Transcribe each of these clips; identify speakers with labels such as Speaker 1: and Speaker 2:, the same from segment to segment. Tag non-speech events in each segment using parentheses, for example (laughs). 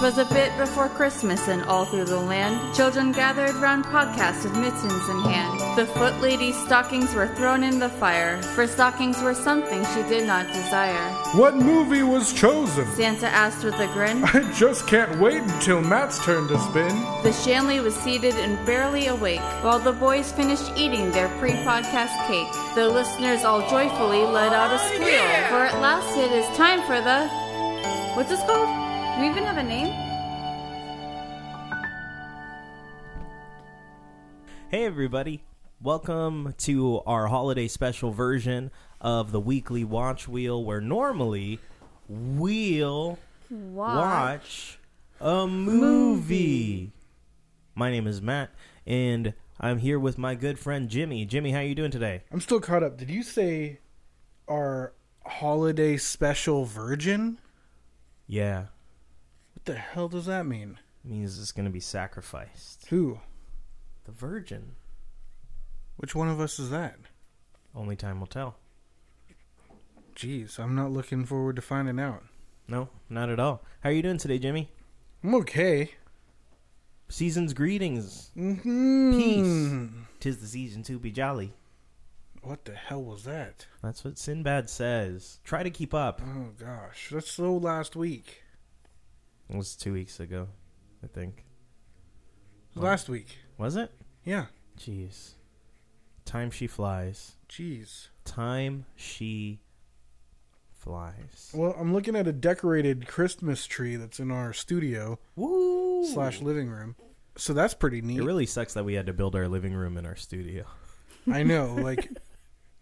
Speaker 1: 'Twas a bit before Christmas, and all through the land, children gathered round podcasts with mittens in hand. The foot lady's stockings were thrown in the fire, for stockings were something she did not desire.
Speaker 2: What movie was chosen?
Speaker 1: Santa asked with a grin. (laughs)
Speaker 2: I just can't wait until Matt's turn to spin.
Speaker 1: The Shanley was seated and barely awake, while the boys finished eating their pre podcast cake. The listeners all joyfully let out a squeal, for at last it is time for the. What's this called? Do we even have a name?
Speaker 3: Hey, everybody. Welcome to our holiday special version of the weekly watch wheel, where normally we'll watch a movie. My name is Matt, and I'm here with my good friend Jimmy. Jimmy, how are you doing today?
Speaker 2: I'm still caught up. Did you say our holiday special virgin?
Speaker 3: Yeah,
Speaker 2: What the hell does that mean?
Speaker 3: means it's going to be sacrificed.
Speaker 2: Who?
Speaker 3: The Virgin.
Speaker 2: Which one of us is that?
Speaker 3: Only time will tell.
Speaker 2: Jeez, I'm not looking forward to finding out.
Speaker 3: No, not at all. How are you doing today, Jimmy?
Speaker 2: I'm okay.
Speaker 3: Season's greetings.
Speaker 2: Mm-hmm.
Speaker 3: Peace. Tis the season to be jolly.
Speaker 2: What the hell was that?
Speaker 3: That's what Sinbad says. Try to keep up.
Speaker 2: Oh gosh, that's so last week.
Speaker 3: It was two weeks ago, I think.
Speaker 2: Last week.
Speaker 3: Was it?
Speaker 2: Yeah.
Speaker 3: Jeez. Time she flies.
Speaker 2: Jeez.
Speaker 3: Time she flies.
Speaker 2: Well, I'm looking at a decorated Christmas tree that's in our studio
Speaker 3: Woo!
Speaker 2: slash living room. So that's pretty neat.
Speaker 3: It really sucks that we had to build our living room in our studio. (laughs)
Speaker 2: I know, (laughs) like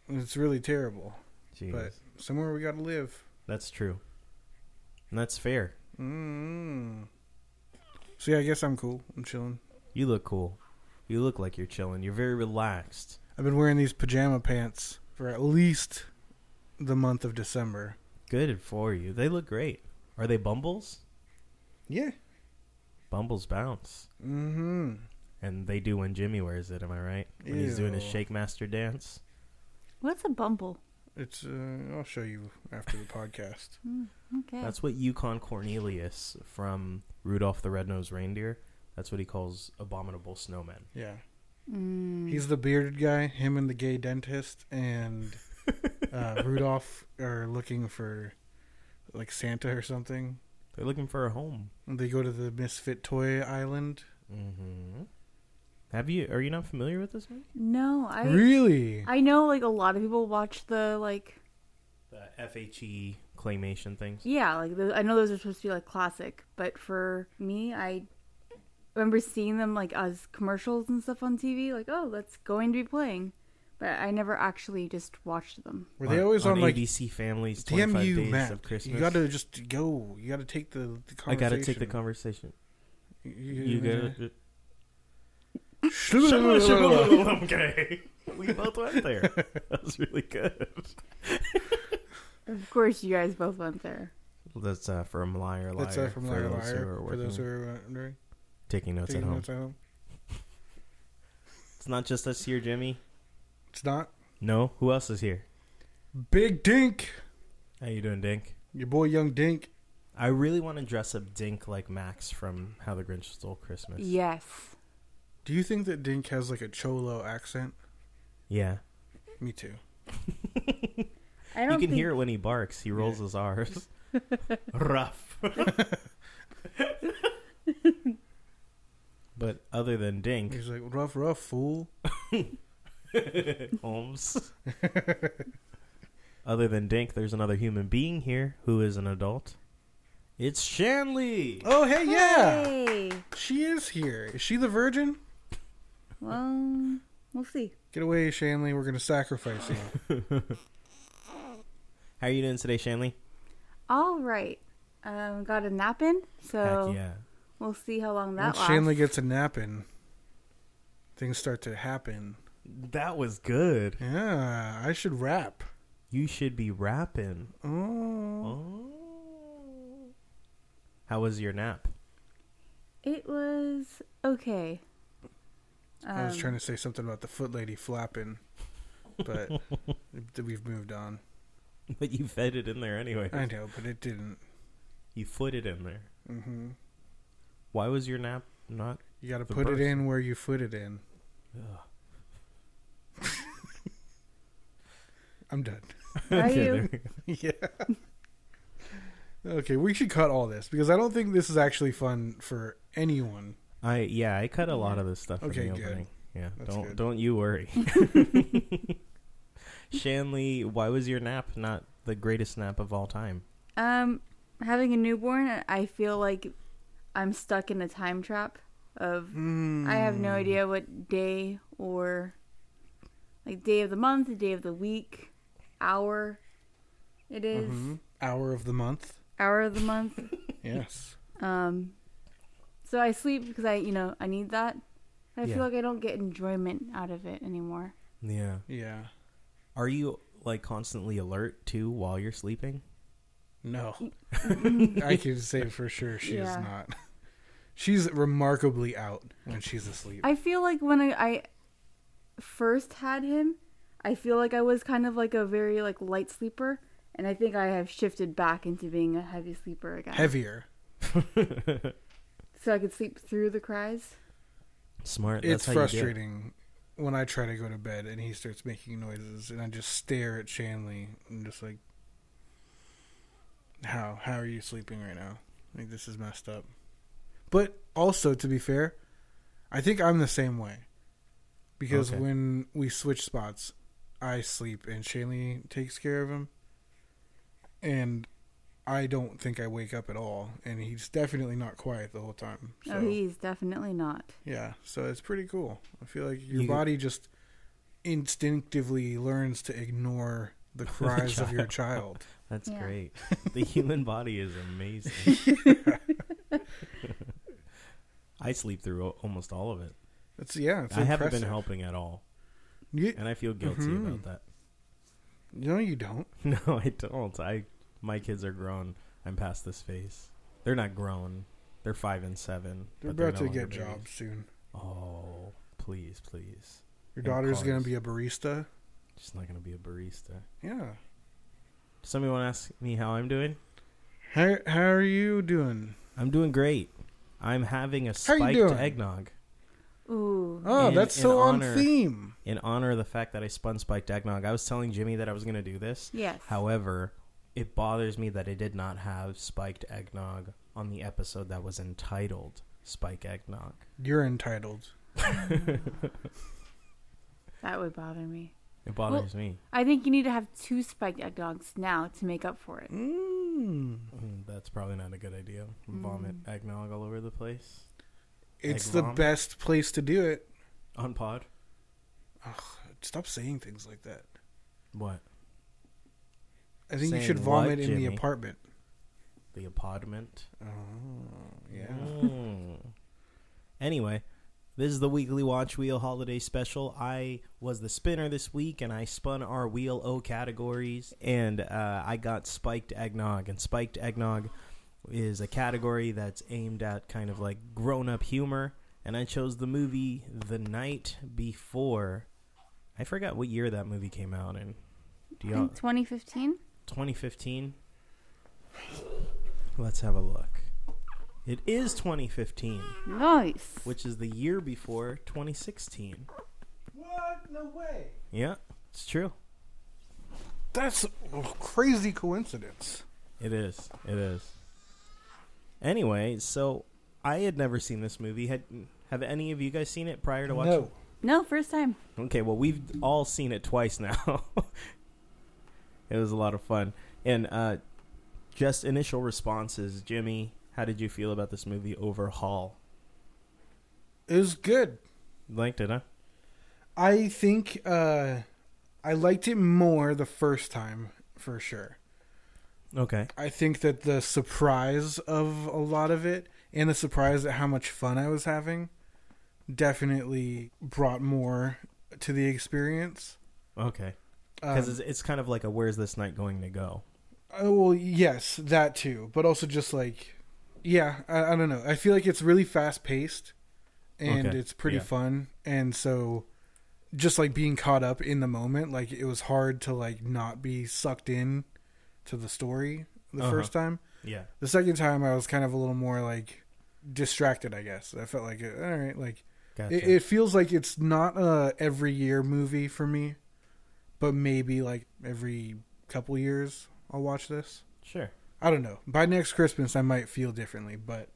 Speaker 2: it's really terrible.
Speaker 3: Jeez.
Speaker 2: But somewhere we got to live.
Speaker 3: That's true. And that's fair.
Speaker 2: Mm. So yeah, I guess I'm cool. I'm chilling.
Speaker 3: You look cool. You look like you're chilling. You're very relaxed.
Speaker 2: I've been wearing these pajama pants for at least the month of December.
Speaker 3: Good for you. They look great. Are they bumbles?
Speaker 2: Yeah.
Speaker 3: Bumbles bounce.
Speaker 2: Mm-hmm.
Speaker 3: And they do when Jimmy wears it, am I right? When he's doing his Shake Master dance.
Speaker 1: What's a bumble?
Speaker 2: It's uh I'll show you after the podcast. (laughs)
Speaker 1: Okay.
Speaker 3: That's what Yukon Cornelius from Rudolph the Red-Nosed Reindeer, that's what he calls abominable snowmen.
Speaker 2: Yeah.
Speaker 1: Mm.
Speaker 2: He's the bearded guy, him and the gay dentist and (laughs) uh, Rudolph are looking for like Santa or something.
Speaker 3: They're looking for a home.
Speaker 2: And they go to the Misfit Toy Island.
Speaker 3: Mm-hmm. Have you? Are you not familiar with this movie?
Speaker 1: no, I
Speaker 2: really?
Speaker 1: I know like a lot of people watch the like
Speaker 3: The FHE claymation things.
Speaker 1: yeah like the, I know those are supposed to be like classic, but for me I remember seeing them like as commercials and stuff on TV. Like oh that's going to be playing, but I never actually just watched them.
Speaker 2: Were they always on, like
Speaker 3: ABC Families?
Speaker 2: Damn
Speaker 3: 25
Speaker 2: you,
Speaker 3: Days
Speaker 2: Matt!
Speaker 3: of Christmas.
Speaker 2: You got to just go. You got to take the, the
Speaker 3: I
Speaker 2: conversation.
Speaker 3: got to take the conversation.
Speaker 2: You,
Speaker 3: You got to. Okay. We both went there. That was really good.
Speaker 1: Of course, you guys both went there.
Speaker 3: That's uh, from Liar Liar.
Speaker 2: That's uh, from Liar Liar. For those who are wondering,
Speaker 3: taking notes
Speaker 2: taking
Speaker 3: at home.
Speaker 2: notes at home.
Speaker 3: It's not just us here, Jimmy.
Speaker 2: It's not
Speaker 3: No, who else is here?
Speaker 2: Big Dink.
Speaker 3: How you doing, Dink?
Speaker 2: Your boy, Young Dink.
Speaker 3: I really want to dress up Dink like Max from How the Grinch Stole Christmas.
Speaker 1: Yes.
Speaker 2: Do you think that Dink has like a cholo accent?
Speaker 3: Yeah.
Speaker 2: Me too. (laughs)
Speaker 1: I don't
Speaker 3: You can
Speaker 1: think,
Speaker 3: hear it when he barks. He rolls his R's. (laughs) Rough. (laughs) but other than Dink,
Speaker 2: He's like rough, rough fool.
Speaker 3: Holmes. other than Dink, there's another human being here who is an adult. It's Shanley.
Speaker 2: Oh, hey, yeah,
Speaker 1: Hey.
Speaker 2: she is here. Is she the virgin?
Speaker 1: Well, we'll see.
Speaker 2: Get away, Shanley. We're gonna sacrifice you. (laughs)
Speaker 3: How are you doing today, Shanley?
Speaker 1: All right. Um, got a nap in, so
Speaker 3: Heck yeah.
Speaker 1: we'll see how long that
Speaker 2: Once
Speaker 1: lasts.
Speaker 2: Shanley gets a nap in, things start to happen.
Speaker 3: That was good.
Speaker 2: Yeah, I should rap.
Speaker 3: You should be rapping.
Speaker 2: Oh,
Speaker 3: Oh. How was your nap?
Speaker 1: It was okay.
Speaker 2: I was
Speaker 1: Um,
Speaker 2: trying to say something about the foot lady flapping, but (laughs) we've moved on.
Speaker 3: But you fed it in there anyway.
Speaker 2: I know, but it didn't.
Speaker 3: You footed in there.
Speaker 2: hmm
Speaker 3: why was your nap not?
Speaker 2: You got to put
Speaker 3: birth.
Speaker 2: it in where you foot it in.
Speaker 3: Ugh.
Speaker 2: I'm done. (laughs)
Speaker 4: Are you?
Speaker 3: there we go. (laughs)
Speaker 2: yeah. Okay, we should cut all this because I don't think this is actually fun for anyone.
Speaker 3: I yeah, I cut a lot of this stuff in
Speaker 2: Okay,
Speaker 3: the
Speaker 2: good.
Speaker 3: opening. Yeah,
Speaker 2: That's
Speaker 3: don't
Speaker 2: good.
Speaker 3: don't you worry. (laughs) (laughs) Shanley, why was your nap not the greatest nap of all time?
Speaker 4: Um, having a newborn, I feel like I'm stuck in a time trap of I have
Speaker 2: Hmm.
Speaker 4: no idea what day or like day of the month, day of the week, hour it is,
Speaker 2: Mhm. Hour of the month.
Speaker 4: hour of the month. (laughs)
Speaker 2: Yes.
Speaker 4: Um, so I sleep because I, you know, I need that. I
Speaker 3: Yeah.
Speaker 4: feel like I don't get enjoyment out of it anymore.
Speaker 3: Yeah.
Speaker 2: Yeah.
Speaker 3: Are you like constantly alert too while you're sleeping?
Speaker 2: No. (laughs) I can say for sure she is
Speaker 4: Yeah.
Speaker 2: not. She's remarkably out when she's asleep.
Speaker 4: I feel like when I, I first had him, I feel like I was kind of like a very like light sleeper, and I think I have shifted back into being a heavy sleeper again.
Speaker 2: Heavier. (laughs)
Speaker 4: So I could sleep through the cries.
Speaker 3: Smart. That's
Speaker 2: it's
Speaker 3: how you do
Speaker 2: frustrating when I try to go to bed and he starts making noises and I just stare at Shanley and just like how how are you sleeping right now? Like this is messed up. But also to be fair, I think I'm the same way. Because
Speaker 3: Okay.
Speaker 2: when we switch spots, I sleep and Shanley takes care of him. And I don't think I wake up at all and he's definitely not quiet the whole time. So
Speaker 4: Oh, he's definitely not.
Speaker 2: yeah, so it's pretty cool. I feel like your
Speaker 3: You-
Speaker 2: body just instinctively learns to ignore the (laughs) cries of your child.
Speaker 3: That's
Speaker 4: Yeah.
Speaker 3: great. The (laughs) human body is amazing. (laughs) I sleep through almost all of it.
Speaker 2: It's yeah, it's
Speaker 3: I haven't been helping at all,
Speaker 2: You,
Speaker 3: and I feel guilty
Speaker 2: Mhm.
Speaker 3: about that.
Speaker 2: no, you don't.
Speaker 3: No, I don't. I my kids are grown. I'm past this phase. They're not grown. They're five and seven.
Speaker 2: They're
Speaker 3: but
Speaker 2: about
Speaker 3: no
Speaker 2: to get
Speaker 3: babies.
Speaker 2: jobs soon.
Speaker 3: Oh, please, please.
Speaker 2: Your
Speaker 3: And
Speaker 2: daughter's gonna be a barista.
Speaker 3: She's not gonna be a barista.
Speaker 2: Yeah.
Speaker 3: Does somebody want to ask me how I'm doing?
Speaker 2: How how are you doing?
Speaker 3: I'm doing great. I'm having a
Speaker 2: How you
Speaker 3: spiked
Speaker 2: doing?
Speaker 3: eggnog
Speaker 4: Ooh.
Speaker 2: Oh,
Speaker 3: In-
Speaker 2: that's
Speaker 3: in
Speaker 2: so
Speaker 3: honor-
Speaker 2: on theme.
Speaker 3: in honor of the fact that I spun spiked eggnog. I was telling Jimmy that I was gonna do this.
Speaker 4: Yes.
Speaker 3: However, it bothers me that I did not have spiked eggnog on the episode that was entitled Spike Eggnog.
Speaker 2: You're entitled. (laughs)
Speaker 4: That would bother me.
Speaker 3: It bothers me.
Speaker 4: I think you need to have two spiked eggnogs now to make up for it.
Speaker 2: Mm.
Speaker 3: Mm, That's probably not a good idea. Vomit eggnog all over the place.
Speaker 2: It's
Speaker 3: Egg
Speaker 2: the
Speaker 3: vom?
Speaker 2: best place to do it.
Speaker 3: On pod?
Speaker 2: Stop saying things like that.
Speaker 3: What?
Speaker 2: I think you
Speaker 3: Saying
Speaker 2: should
Speaker 3: what,
Speaker 2: vomit in the apartment.
Speaker 3: The apartment?
Speaker 2: Oh, yeah.
Speaker 3: Mm. Anyway, this is the weekly Watch Wheel Holiday Special. I was the spinner this week, and I spun our Wheel O categories, and uh, I got Spiked Eggnog. And Spiked Eggnog is a category that's aimed at kind of like grown up humor, and I chose the movie The Night Before. I forgot what year that movie came out in. Do y'all,
Speaker 4: think 2015.
Speaker 3: 2015? Let's have a look. It is 2015
Speaker 4: Nice.
Speaker 3: which is the year before 2016.
Speaker 2: What? No way.
Speaker 3: Yeah, it's true.
Speaker 2: That's a crazy coincidence.
Speaker 3: It is. It is. Anyway, so I had never seen this movie. Had have any of you guys seen it prior to watching?
Speaker 2: No.
Speaker 4: No, first time.
Speaker 3: Okay, well we've all seen it twice now. (laughs) it was a lot of fun. And uh just initial responses, Jimmy, how did you feel about this movie overhaul?
Speaker 2: It was good.
Speaker 3: Liked it, huh?
Speaker 2: I think uh, I liked it more the first time for sure.
Speaker 3: Okay.
Speaker 2: I think that the surprise of a lot of it and the surprise at how much fun I was having definitely brought more to the experience.
Speaker 3: Okay.
Speaker 2: Um,
Speaker 3: Because it's, it's kind of like a where's this night going to go?
Speaker 2: Oh, well, yes, that too, but also just like, yeah, I, I don't know. I feel like it's really fast paced, and
Speaker 3: Okay,
Speaker 2: it's pretty
Speaker 3: yeah.
Speaker 2: fun, and so just like being caught up in the moment, like it was hard to like not be sucked in to the story the
Speaker 3: Uh-huh.
Speaker 2: first time.
Speaker 3: Yeah.
Speaker 2: The second time, I was kind of a little more like distracted. I guess I felt like all right, like
Speaker 3: Gotcha.
Speaker 2: it, it feels like it's not a every year movie for me, but maybe like every couple years I'll watch this.
Speaker 3: sure.
Speaker 2: I don't know. By next Christmas, I might feel differently, but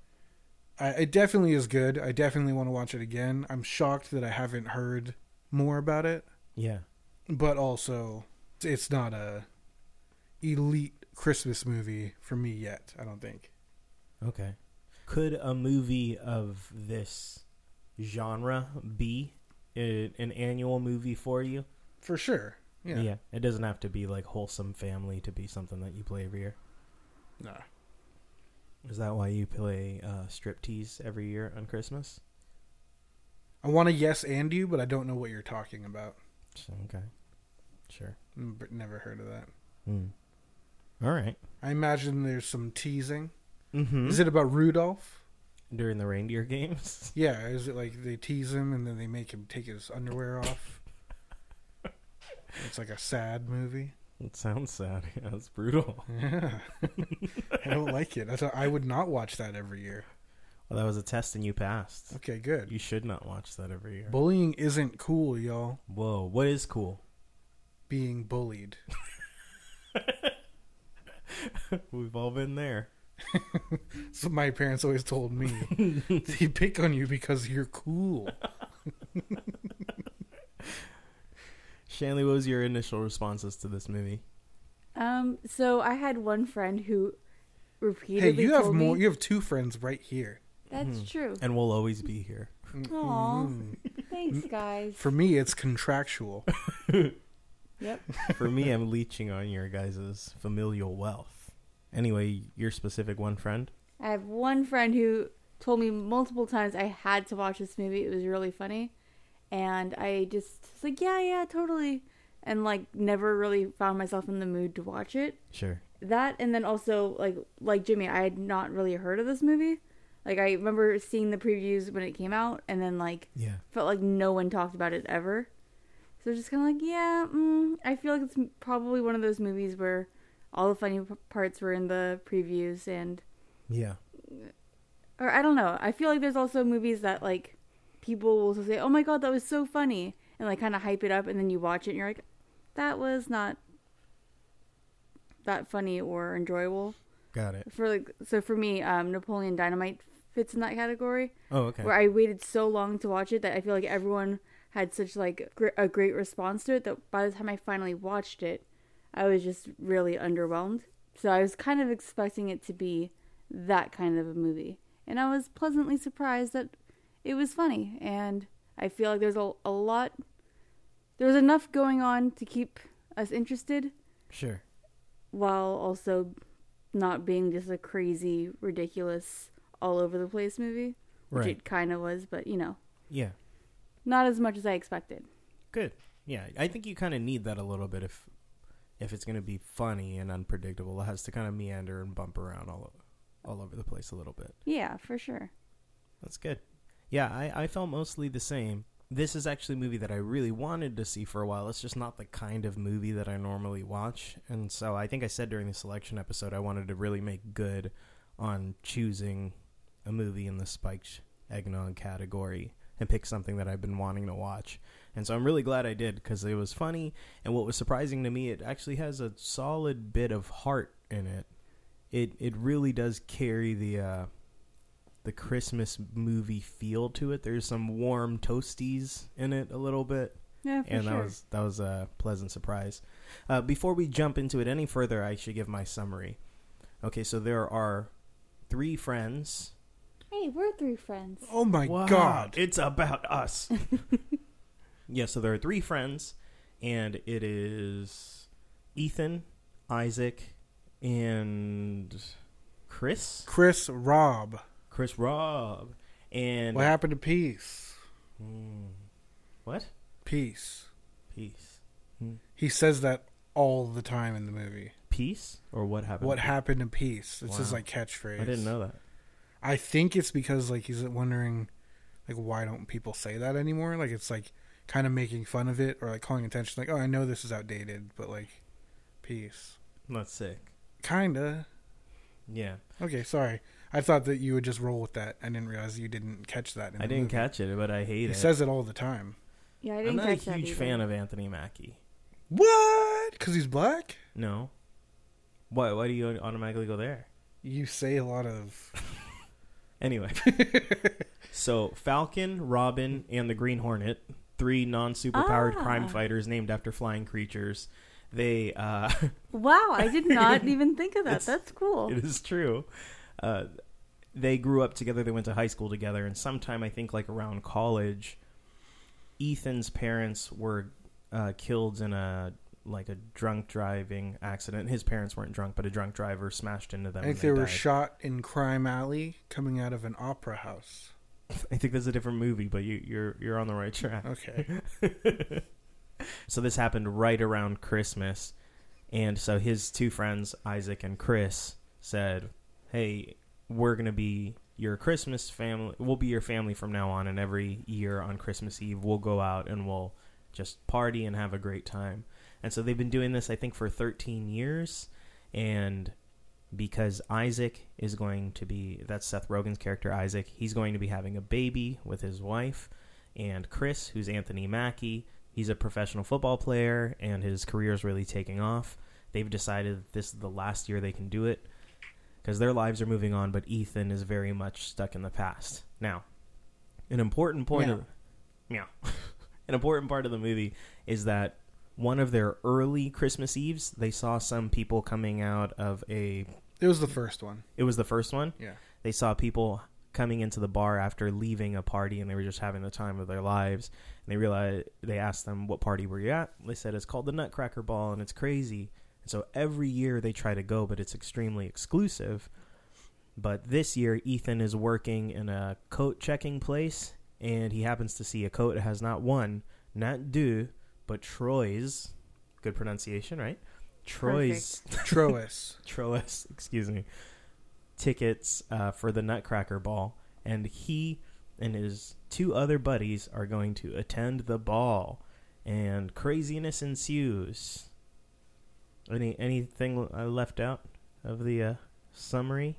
Speaker 2: I, it definitely is good. I definitely want to watch it again. I'm shocked that I haven't heard more about it,
Speaker 3: Yeah.
Speaker 2: but also it's not a elite Christmas movie for me yet. I don't think.
Speaker 3: Okay. Could a movie of this genre be a, an annual movie for you?
Speaker 2: For sure. Yeah.
Speaker 3: It doesn't have to be like wholesome family to be something that you play every year.
Speaker 2: Nah.
Speaker 3: Is that why you play uh, striptease every year on Christmas?
Speaker 2: I want to yes and you, but I don't know what you're talking about.
Speaker 3: Okay. Sure.
Speaker 2: Mm, but Never heard of that.
Speaker 3: Hmm. All right.
Speaker 2: I imagine there's some teasing.
Speaker 3: Mm-hmm.
Speaker 2: Is it about Rudolph?
Speaker 3: during the reindeer (laughs) games?
Speaker 2: Yeah. Is it like they tease him and then they make him take his underwear off? It's like a sad movie.
Speaker 3: It sounds sad. (laughs) Yeah, it's brutal. (laughs)
Speaker 2: Yeah. I don't like it. I thought I would not watch that every year.
Speaker 3: Well, that was a test and you passed.
Speaker 2: Okay, good.
Speaker 3: You should not watch that every year.
Speaker 2: Bullying isn't cool, y'all.
Speaker 3: Whoa, what is cool?
Speaker 2: Being bullied. (laughs)
Speaker 3: We've all been there.
Speaker 2: So my parents always told me they pick on you because you're cool.
Speaker 3: Shanley, what was your initial responses to this movie?
Speaker 1: Um, so I had one friend who repeatedly.
Speaker 2: Hey,
Speaker 1: repeatedly
Speaker 2: you have
Speaker 1: told
Speaker 2: more.
Speaker 1: me
Speaker 2: You have two friends right here.
Speaker 1: that's
Speaker 3: Mhm.
Speaker 1: true.
Speaker 3: And we'll always be here.
Speaker 1: Aw.
Speaker 2: Mm.
Speaker 1: Thanks, guys.
Speaker 2: For me, it's contractual. (laughs)
Speaker 1: Yep.
Speaker 3: For me, I'm leeching on your guys' familial wealth. Anyway, your specific one friend?
Speaker 1: I have one friend who told me multiple times I had to watch this movie. It was really funny. And I just was like, yeah, yeah, totally. And like never really found myself in the mood to watch it.
Speaker 3: Sure.
Speaker 1: That and then also like like Jimmy, I had not really heard of this movie. Like I remember seeing the previews when it came out and then like
Speaker 3: Yeah.
Speaker 1: felt like no one talked about it ever. So just kind of like, yeah, mm, I feel like it's probably one of those movies where all the funny p- parts were in the previews and
Speaker 3: Yeah.
Speaker 1: or I don't know. I feel like there's also movies that like people will say, "Oh my god, that was so funny," and like kind of hype it up, and then you watch it and you're like, "That was not that funny or enjoyable."
Speaker 3: Got it.
Speaker 1: For like, so for me, um, Napoleon Dynamite fits in that category
Speaker 3: Oh, okay.
Speaker 1: where I waited so long to watch it that I feel like everyone had such like gr- a great response to it that by the time I finally watched it, I was just really underwhelmed. So I was kind of expecting it to be that kind of a movie, and I was pleasantly surprised that it was funny. And I feel like there's a, a lot, there's enough going on to keep us interested
Speaker 3: Sure.
Speaker 1: while also not being just a crazy, ridiculous, all over the place movie, which
Speaker 3: Right.
Speaker 1: it kind of was, but you know,
Speaker 3: Yeah.
Speaker 1: not as much as I expected.
Speaker 3: Good. Yeah, I think you kind of need that a little bit if if it's going to be funny and unpredictable. It has to kind of meander and bump around all all over the place a little bit.
Speaker 1: Yeah, for sure.
Speaker 3: That's good. Yeah, I, I felt mostly the same. This is actually a movie that I really wanted to see for a while. It's just not the kind of movie that I normally watch. And so I think I said during the selection episode I wanted to really make good on choosing a movie in the spiked eggnog category and pick something that I've been wanting to watch. And so I'm really glad I did because it was funny. And what was surprising to me, it actually has a solid bit of heart in it. It it really does carry the uh, the Christmas movie feel to it. There's some warm toasties in it a little bit,
Speaker 1: Yeah, for
Speaker 3: and
Speaker 1: sure.
Speaker 3: that was that was a pleasant surprise. Uh, before we jump into it any further, I should give my summary. Okay, so there are three friends.
Speaker 1: Hey, we're three friends.
Speaker 2: Oh my
Speaker 3: Wow,
Speaker 2: god!
Speaker 3: it's about us. (laughs) yeah, so there are three friends, and it is Ethan, Isaac, and Chris.
Speaker 2: Chris Rob.
Speaker 3: Chris Rob, and
Speaker 2: What happened to Peace?
Speaker 3: Hmm. What?
Speaker 2: Peace.
Speaker 3: Peace.
Speaker 2: He says that all the time in the movie.
Speaker 3: Peace or what happened?
Speaker 2: What happened to Peace? It's his like catchphrase.
Speaker 3: I didn't know that.
Speaker 2: I think it's because like he's wondering, like why don't people say that anymore? Like it's like kind of making fun of it or like calling attention. Like oh, I know this is outdated, but like peace,
Speaker 3: That's sick.
Speaker 2: kinda.
Speaker 3: Yeah,
Speaker 2: Okay, sorry. I thought that you would just roll with that. I didn't realize you didn't catch that. In
Speaker 3: I
Speaker 2: the
Speaker 3: didn't
Speaker 2: movie.
Speaker 3: catch it, but I hate it.
Speaker 2: He
Speaker 3: it.
Speaker 2: says it all the time.
Speaker 4: Yeah, I
Speaker 3: I'm
Speaker 4: didn't
Speaker 3: not a
Speaker 4: catch that
Speaker 3: huge fan of Anthony Mackie.
Speaker 2: What? Because he's black?
Speaker 3: No. Why? Why do you automatically go there?
Speaker 2: You say a lot of. (laughs)
Speaker 3: Anyway, (laughs) so Falcon, Robin, and the Green Hornet, three non-superpowered
Speaker 4: Ah.
Speaker 3: crime fighters named after flying creatures. They, uh, (laughs)
Speaker 4: Wow, I did not even think of that. That's cool.
Speaker 3: it is true. Uh, they grew up together. They went to high school together, and sometime I think like around college, Ethan's parents were uh, killed in a like a drunk driving accident. His parents weren't drunk, but a drunk driver smashed into them.
Speaker 2: I think
Speaker 3: and
Speaker 2: they were
Speaker 3: died.
Speaker 2: shot in Crime Alley coming out of an opera house.
Speaker 3: I think that's a different movie, but you, you're you're on the right track.
Speaker 2: Okay. (laughs)
Speaker 3: So this happened right around Christmas, and so his two friends, Isaac and Chris, said, "Hey, we're gonna be your Christmas family. We'll be your family from now on, and every year on Christmas Eve, we'll go out and we'll just party and have a great time." And so they've been doing this, I think, for 13 years, and because Isaac is going to be that's Seth Rogen's character Isaac, he's going to be having a baby with his wife, and Chris, who's Anthony Mackie, he's a professional football player and his career is really taking off. They've decided this is the last year they can do it because their lives are moving on, but Ethan is very much stuck in the past. Now, an important point
Speaker 2: Meow.
Speaker 3: of meow. (laughs) an important part of the movie is that one of their early Christmas Eves, they saw some people coming out of a
Speaker 2: it was the first one.
Speaker 3: it was the first one.
Speaker 2: Yeah.
Speaker 3: They saw people coming into the bar after leaving a party and they were just having the time of their lives. And they realized they asked them, "What party were you at?" They said it's called the Nutcracker Ball and it's crazy. And so every year they try to go, but it's extremely exclusive. But this year Ethan is working in a coat checking place and he happens to see a coat that has not one, not deux, but Troy's good pronunciation, right? Troy's
Speaker 2: Troas. (laughs)
Speaker 3: Troas, excuse me, tickets uh, for the Nutcracker Ball, and he and his two other buddies are going to attend the ball, and craziness ensues. Any anything I left out of the uh, summary?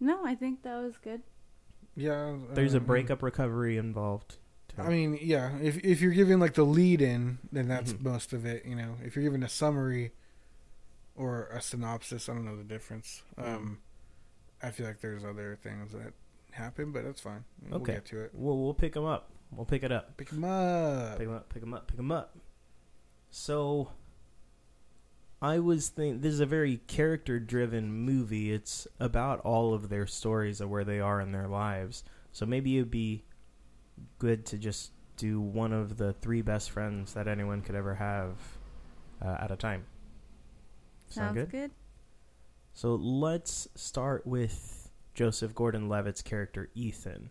Speaker 4: No, I think that was good.
Speaker 2: yeah.
Speaker 3: There's a
Speaker 2: um,
Speaker 3: breakup recovery involved. Too.
Speaker 2: I mean, yeah. If if you're giving like the lead in, then that's
Speaker 3: Mhm.
Speaker 2: most of it. You know, if you're giving a summary or a synopsis, I don't know the difference.
Speaker 3: Mm.
Speaker 2: Um, I feel like there's other things that happen, but that's fine. We'll
Speaker 3: Okay.
Speaker 2: get to it.
Speaker 3: we'll we'll pick them up. We'll pick it up.
Speaker 2: Pick 'em up.
Speaker 3: Pick them up, pick them up, pick them up. So, I was think this is a very character-driven movie. It's about all of their stories of where they are in their lives. So maybe it'd be good to just do one of the three best friends that anyone could ever have uh, at a time. Sound
Speaker 4: Sounds
Speaker 3: good?
Speaker 4: good.
Speaker 3: So let's start with Joseph Gordon-Levitt's character Ethan.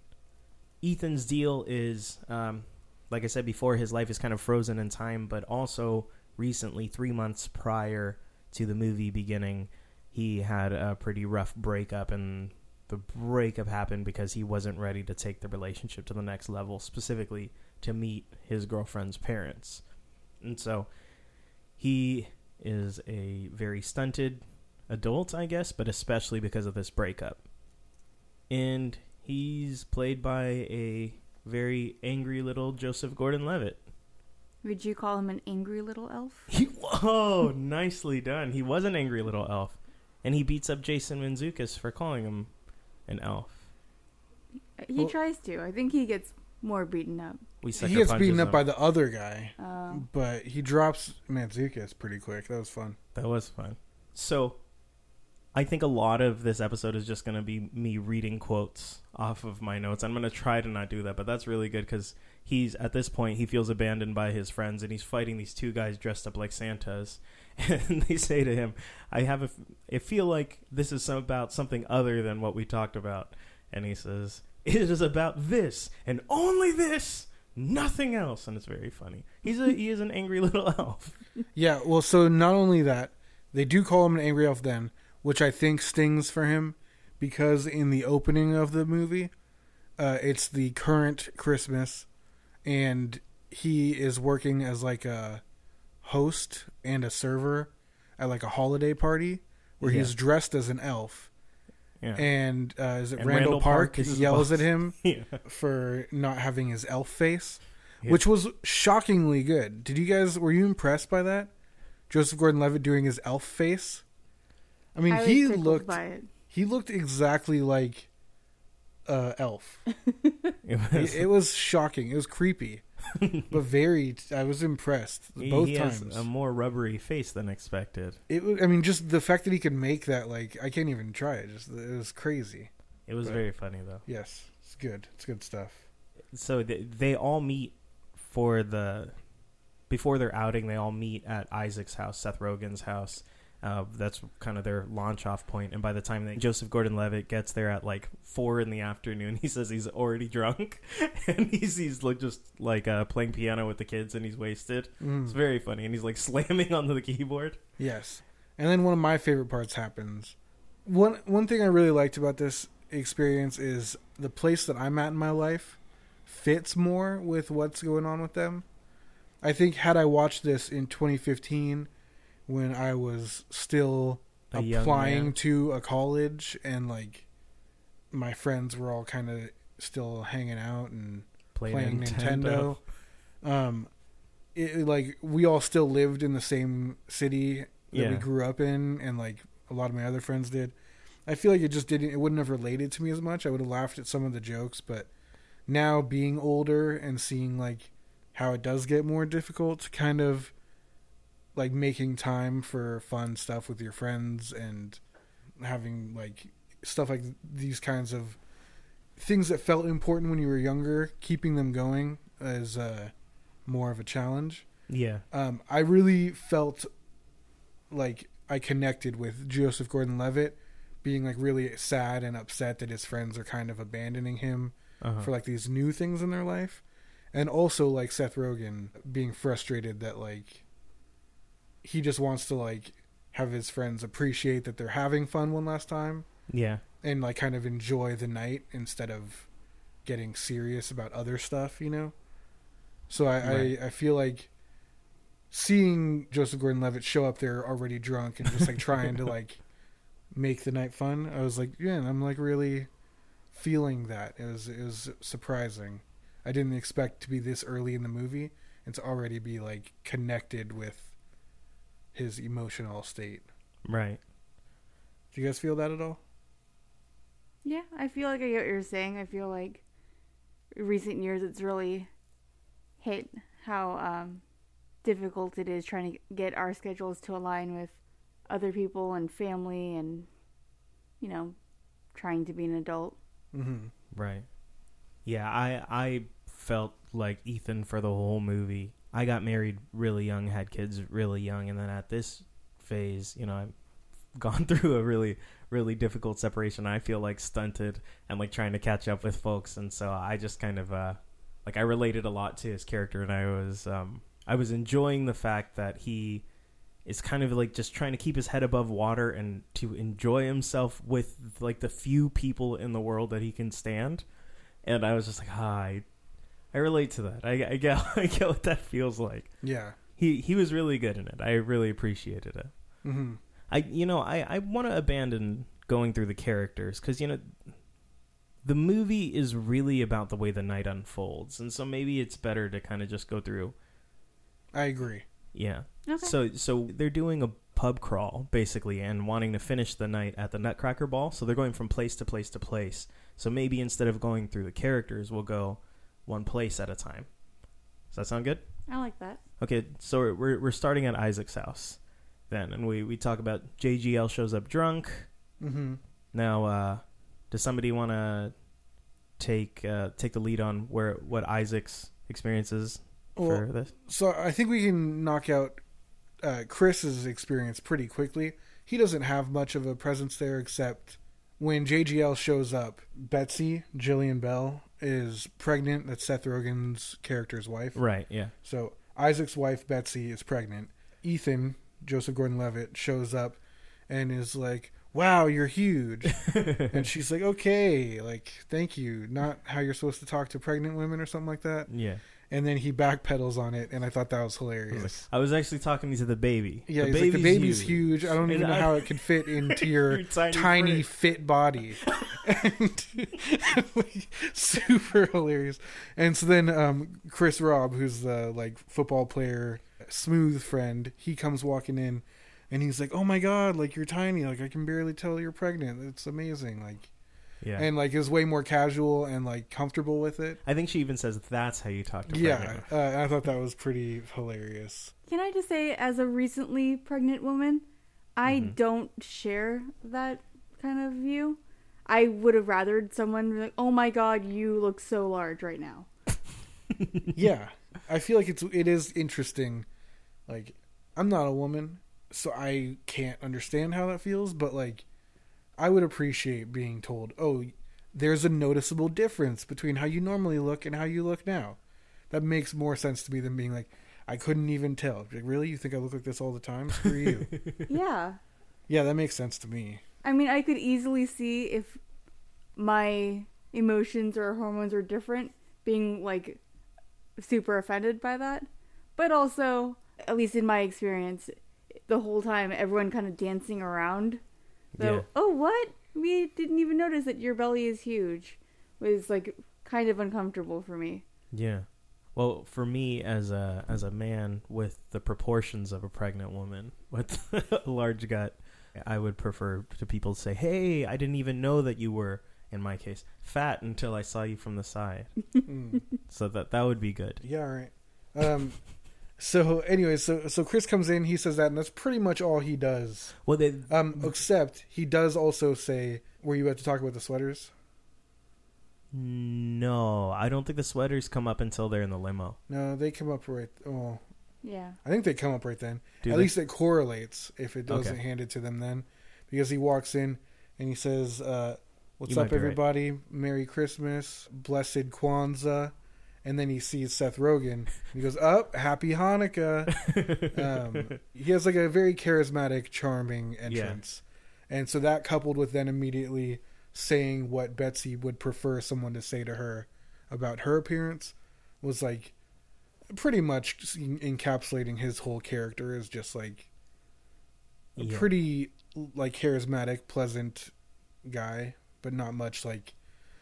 Speaker 3: Ethan's deal is, um, like I said before, his life is kind of frozen in time, but also recently, three months prior to the movie beginning, he had a pretty rough breakup, and the breakup happened because he wasn't ready to take the relationship to the next level, specifically to meet his girlfriend's parents. And so he is a very stunted adult, I guess, but especially because of this breakup. And he's played by a very angry little Joseph Gordon-Levitt.
Speaker 4: Would you call him an angry little elf?
Speaker 3: He, whoa, nicely done. He was an angry little elf, and he beats up Jason Mantzoukas for calling him an elf.
Speaker 4: He
Speaker 2: Well-
Speaker 4: tries to. I think he gets more beaten up.
Speaker 3: We sucker
Speaker 2: He gets beaten up
Speaker 3: him.
Speaker 2: by the other guy,
Speaker 4: Uh,
Speaker 2: but he drops Manzukis pretty quick. That was fun.
Speaker 3: That was fun. So, I think a lot of this episode is just going to be me reading quotes off of my notes. I'm going to try to not do that, but that's really good because he's at this point he feels abandoned by his friends and he's fighting these two guys dressed up like Santas, (laughs) and they say to him, "I have a, I feel like this is some, about something other than what we talked about," and he says, "It is about this and only this." Nothing else, and it's very funny. He's a he is an angry (laughs) little elf.
Speaker 2: Yeah, well, so not only that, they do call him an angry elf then, which I think stings for him because in the opening of the movie, uh, it's the current Christmas, and he is working as like a host and a server at like a holiday party where he's dressed as an elf,
Speaker 3: Yeah.
Speaker 2: and uh, is it
Speaker 3: And
Speaker 2: Randall,
Speaker 3: Randall
Speaker 2: Park,
Speaker 3: Park
Speaker 2: yells at him (laughs)
Speaker 3: yeah.
Speaker 2: for not having his elf face,
Speaker 3: Yeah.
Speaker 2: which was shockingly good. Did you guys were you impressed by that? Joseph Gordon-Levitt doing his elf face. I mean,
Speaker 1: I was
Speaker 2: he
Speaker 1: tickled
Speaker 2: looked
Speaker 1: by it.
Speaker 2: he looked exactly like uh, Elf. (laughs)
Speaker 3: It was,
Speaker 2: it, it was shocking. It was creepy, (laughs) but very. I was impressed
Speaker 3: he-
Speaker 2: both
Speaker 3: he has
Speaker 2: times.
Speaker 3: a more rubbery face than expected.
Speaker 2: it was. I mean, just the fact that he could make that. Like, I can't even try it. Just it was crazy.
Speaker 3: It was
Speaker 2: Right.
Speaker 3: very funny though.
Speaker 2: Yes, it's good. It's good stuff.
Speaker 3: So they, they all meet for the before their outing. They all meet at Isaac's house, Seth Rogen's house. Uh, that's kind of their launch off point. And by the time that Joseph Gordon-Levitt gets there at like four in the afternoon, (laughs) he says he's already drunk, (laughs) and he's he's like just like uh, playing piano with the kids, and he's wasted.
Speaker 2: Mm.
Speaker 3: It's very funny, and he's like (laughs) slamming onto the keyboard.
Speaker 2: Yes. And then one of my favorite parts happens. One one thing I really liked about this experience is the place that I'm at in my life fits more with what's going on with them. I think had I watched this in 2015 when I was still
Speaker 3: A
Speaker 2: applying to a college and like my friends were all kind of still hanging out and
Speaker 3: Playing,
Speaker 2: playing
Speaker 3: Nintendo.
Speaker 2: Nintendo. Um, it, like we all still lived in the same city that
Speaker 3: Yeah.
Speaker 2: we grew up in, and like a lot of my other friends did. I feel like it just didn't. It wouldn't have related to me as much. I would have laughed at some of the jokes, but now being older and seeing like how it does get more difficult, to kind of like making time for fun stuff with your friends and having like stuff like these kinds of things that felt important when you were younger, keeping them going is uh, more of a challenge.
Speaker 3: Yeah,
Speaker 2: Um, I really felt like I connected with Joseph Gordon-Levitt, being like really sad and upset that his friends are kind of abandoning him
Speaker 3: uh-huh.
Speaker 2: for like these new things in their life, and also like Seth Rogen being frustrated that like he just wants to like have his friends appreciate that they're having fun one last time
Speaker 3: yeah,
Speaker 2: and like kind of enjoy the night instead of getting serious about other stuff, you know. So I
Speaker 3: Right.
Speaker 2: I, I feel like seeing Joseph Gordon-Levitt show up there already drunk and just like trying to (laughs) like make the night fun. I was like, yeah, and I'm like really feeling that. It was it was surprising. I didn't expect to be this early in the movie and to already be like connected with his emotional state.
Speaker 3: right.
Speaker 2: Do you guys feel that at all?
Speaker 1: Yeah, I feel like I get what you're saying. I feel like recent years it's really hit how um, difficult it is trying to get our schedules to align with other people and family and, you know, trying to be an adult.
Speaker 2: Mm-hmm.
Speaker 3: Right. Yeah, I I felt like Ethan for the whole movie. I got married really young, had kids really young, and then at this phase, you know, I've (laughs) gone through a really really difficult separation. I feel like stunted and like trying to catch up with folks, and so I just kind of uh like I related a lot to his character, and I was um I was enjoying the fact that he is kind of like just trying to keep his head above water and to enjoy himself with like the few people in the world that he can stand. And I was just like, ah, I, I relate to that. I, I get, (laughs) I get what that feels like.
Speaker 2: Yeah.
Speaker 3: He he was really good in it. I really appreciated it.
Speaker 2: Mm-hmm.
Speaker 3: I you know I I want to abandon going through the characters because you know the movie is really about the way the night unfolds, and so maybe it's better to kind of just go through.
Speaker 2: I agree.
Speaker 3: Yeah.
Speaker 1: Okay.
Speaker 3: So so they're doing a pub crawl basically and wanting to finish the night at the Nutcracker Ball. So they're going from place to place to place. So maybe instead of going through the characters, we'll go one place at a time. Does that sound good?
Speaker 1: I like that.
Speaker 3: Okay, so we're- we're we're starting at Isaac's house, then, and we we talk about JGL shows up drunk.
Speaker 2: Mm-hmm.
Speaker 3: Now, uh, does somebody want to take uh, take the lead on where what Isaac's experiences for
Speaker 2: Well,
Speaker 3: this?
Speaker 2: so I think we can knock out uh, Chris's experience pretty quickly. He doesn't have much of a presence there, except when JGL shows up. Betsy Jillian Bell is pregnant. That's Seth Rogen's character's wife.
Speaker 3: Right. Yeah.
Speaker 2: So Isaac's wife Betsy is pregnant. Ethan Joseph Gordon-Levitt shows up and is like, "Wow, you're huge," (laughs) and she's like, "Okay, like thank you." Not how you're supposed to talk to pregnant women or something like that.
Speaker 3: Yeah.
Speaker 2: And then he backpedals on it, and I thought that was hilarious.
Speaker 3: I was actually talking to the baby.
Speaker 2: Yeah,
Speaker 3: the
Speaker 2: he's like, the baby's huge. I don't
Speaker 3: And
Speaker 2: even know
Speaker 3: I-
Speaker 2: how it (laughs) could fit into your,
Speaker 3: Your tiny
Speaker 2: tiny, fit body. and, (laughs) (laughs) like, super hilarious. And so then um, Chris Robb, who's the like football player, smooth friend, he comes walking in, and he's like, "Oh my god, like you're tiny. Like I can barely tell you're pregnant. It's amazing." Like,
Speaker 3: Yeah.
Speaker 2: and like is way more casual and like comfortable with it.
Speaker 3: I think she even says that's how you talk to
Speaker 2: Yeah, uh, I thought that was pretty hilarious.
Speaker 1: Can I just say, as a recently pregnant woman, I
Speaker 3: Mhm.
Speaker 1: don't share that kind of view. I would have rathered someone be like, "Oh my god, you look so large right now." (laughs)
Speaker 2: yeah i feel like it's it is interesting like i'm not a woman so i can't understand how that feels but like i would appreciate being told oh there's a noticeable difference between how you normally look and how you look now that makes more sense to me than being like i couldn't even tell like really you think i look like this all the time screw you (laughs)
Speaker 1: yeah.
Speaker 2: yeah that makes sense to me
Speaker 1: I mean, I could easily see if my emotions or hormones are different, being like super offended by that. But also, at least in my experience, the whole time everyone kind of dancing around. So,
Speaker 3: Yeah.
Speaker 1: oh, what? We didn't even notice that your belly is huge. Was like kind of uncomfortable for me.
Speaker 3: Yeah. Well, for me as a as a man with the proportions of a pregnant woman with (laughs) a large gut, I would prefer to people say, "Hey, I didn't even know that you were in my case fat until I saw you from the side."
Speaker 2: Mm. (laughs)
Speaker 3: so that that would be good.
Speaker 2: Yeah, all right. Um, so anyway, so so Chris comes in, he says that, and that's pretty much all he does.
Speaker 3: Well, they
Speaker 2: Um, except he does also say, "Were you about to talk about the sweaters?"
Speaker 3: no, I don't think the sweaters come up until they're in the limo.
Speaker 2: No, they come up right. Oh,
Speaker 1: Yeah.
Speaker 2: I think they come up right then.
Speaker 3: Do
Speaker 2: At
Speaker 3: they?
Speaker 2: least it correlates if it doesn't
Speaker 3: Okay.
Speaker 2: hand it to them then, because he walks in and he says, uh, "What's
Speaker 3: You
Speaker 2: up,
Speaker 3: be right.
Speaker 2: everybody? Merry Christmas, blessed Kwanzaa." And then he sees Seth Rogen. He goes, "Up, happy Hanukkah." (laughs) um, he has like a very charismatic, charming entrance, and so that coupled with then immediately saying what Betsy would prefer someone to say to her about her appearance was like pretty much encapsulating his whole character as just like a
Speaker 3: Yeah.
Speaker 2: pretty like charismatic, pleasant guy, but not much like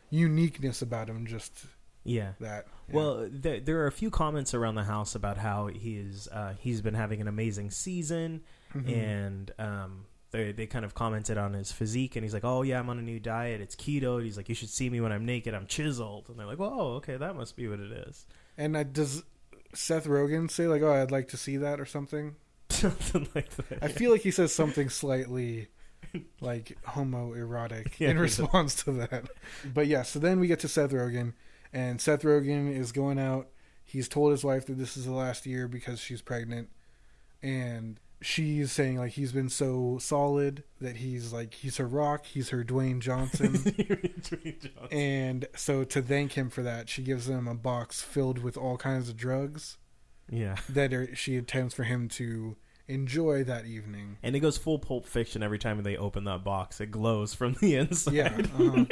Speaker 2: uniqueness about him. Just
Speaker 3: yeah.
Speaker 2: that. Yeah.
Speaker 3: Well, there, there are a few comments around the house about how he is uh, he's been having an amazing season,
Speaker 2: Mhm.
Speaker 3: and um, they they kind of commented on his physique, and he's like, "Oh yeah, I'm on a new diet. It's keto." He's like, "You should see me when I'm naked. I'm chiseled." And they're like, "Well, okay, that must be what it is."
Speaker 2: and uh, does Seth Rogen say like, "Oh, I'd like to see that" or something? (laughs)
Speaker 3: Something like that.
Speaker 2: I feel like he says something slightly like homoerotic (laughs)
Speaker 3: Yeah,
Speaker 2: in response to that. But yeah, so then we get to Seth Rogen, and Seth Rogen is going out. He's told his wife that this is the last year because she's pregnant, and she's saying like he's been so solid that he's like he's her rock, he's her Dwayne Johnson. (laughs) and so to thank him for that, she gives him a box filled with all kinds of drugs
Speaker 3: yeah.
Speaker 2: that are, she intends for him to enjoy that evening.
Speaker 3: And it goes full Pulp Fiction every time they open that box. It glows from the (laughs) inside.
Speaker 2: Yeah. Uh-huh.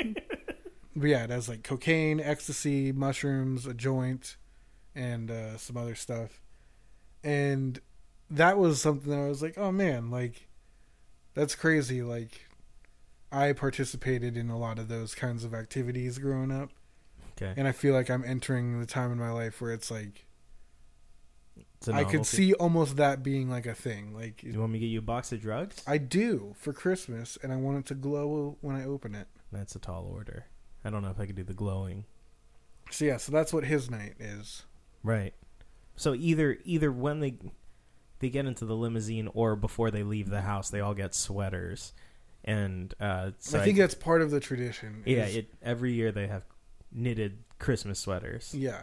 Speaker 2: But yeah, it has like cocaine, ecstasy, mushrooms, a joint, and uh, some other stuff. And that was something that I was like, oh man, like that's crazy. Like I participated in a lot of those kinds of activities growing up,
Speaker 3: Okay.
Speaker 2: and I feel like I'm entering the time in my life where it's like
Speaker 3: It's
Speaker 2: I could see almost that being like a thing. Like
Speaker 3: You want me to get you a box of drugs?
Speaker 2: I do for Christmas, and I want it to glow when I open it.
Speaker 3: That's a tall order. I don't know if I could do the glowing.
Speaker 2: So yeah, so that's what his night is.
Speaker 3: Right. So either either when they they get into the limousine or before they leave the house, they all get sweaters, and uh, so
Speaker 2: I think that's part of the tradition.
Speaker 3: yeah,
Speaker 2: is-
Speaker 3: it, every year they have knitted Christmas sweaters.
Speaker 2: yeah,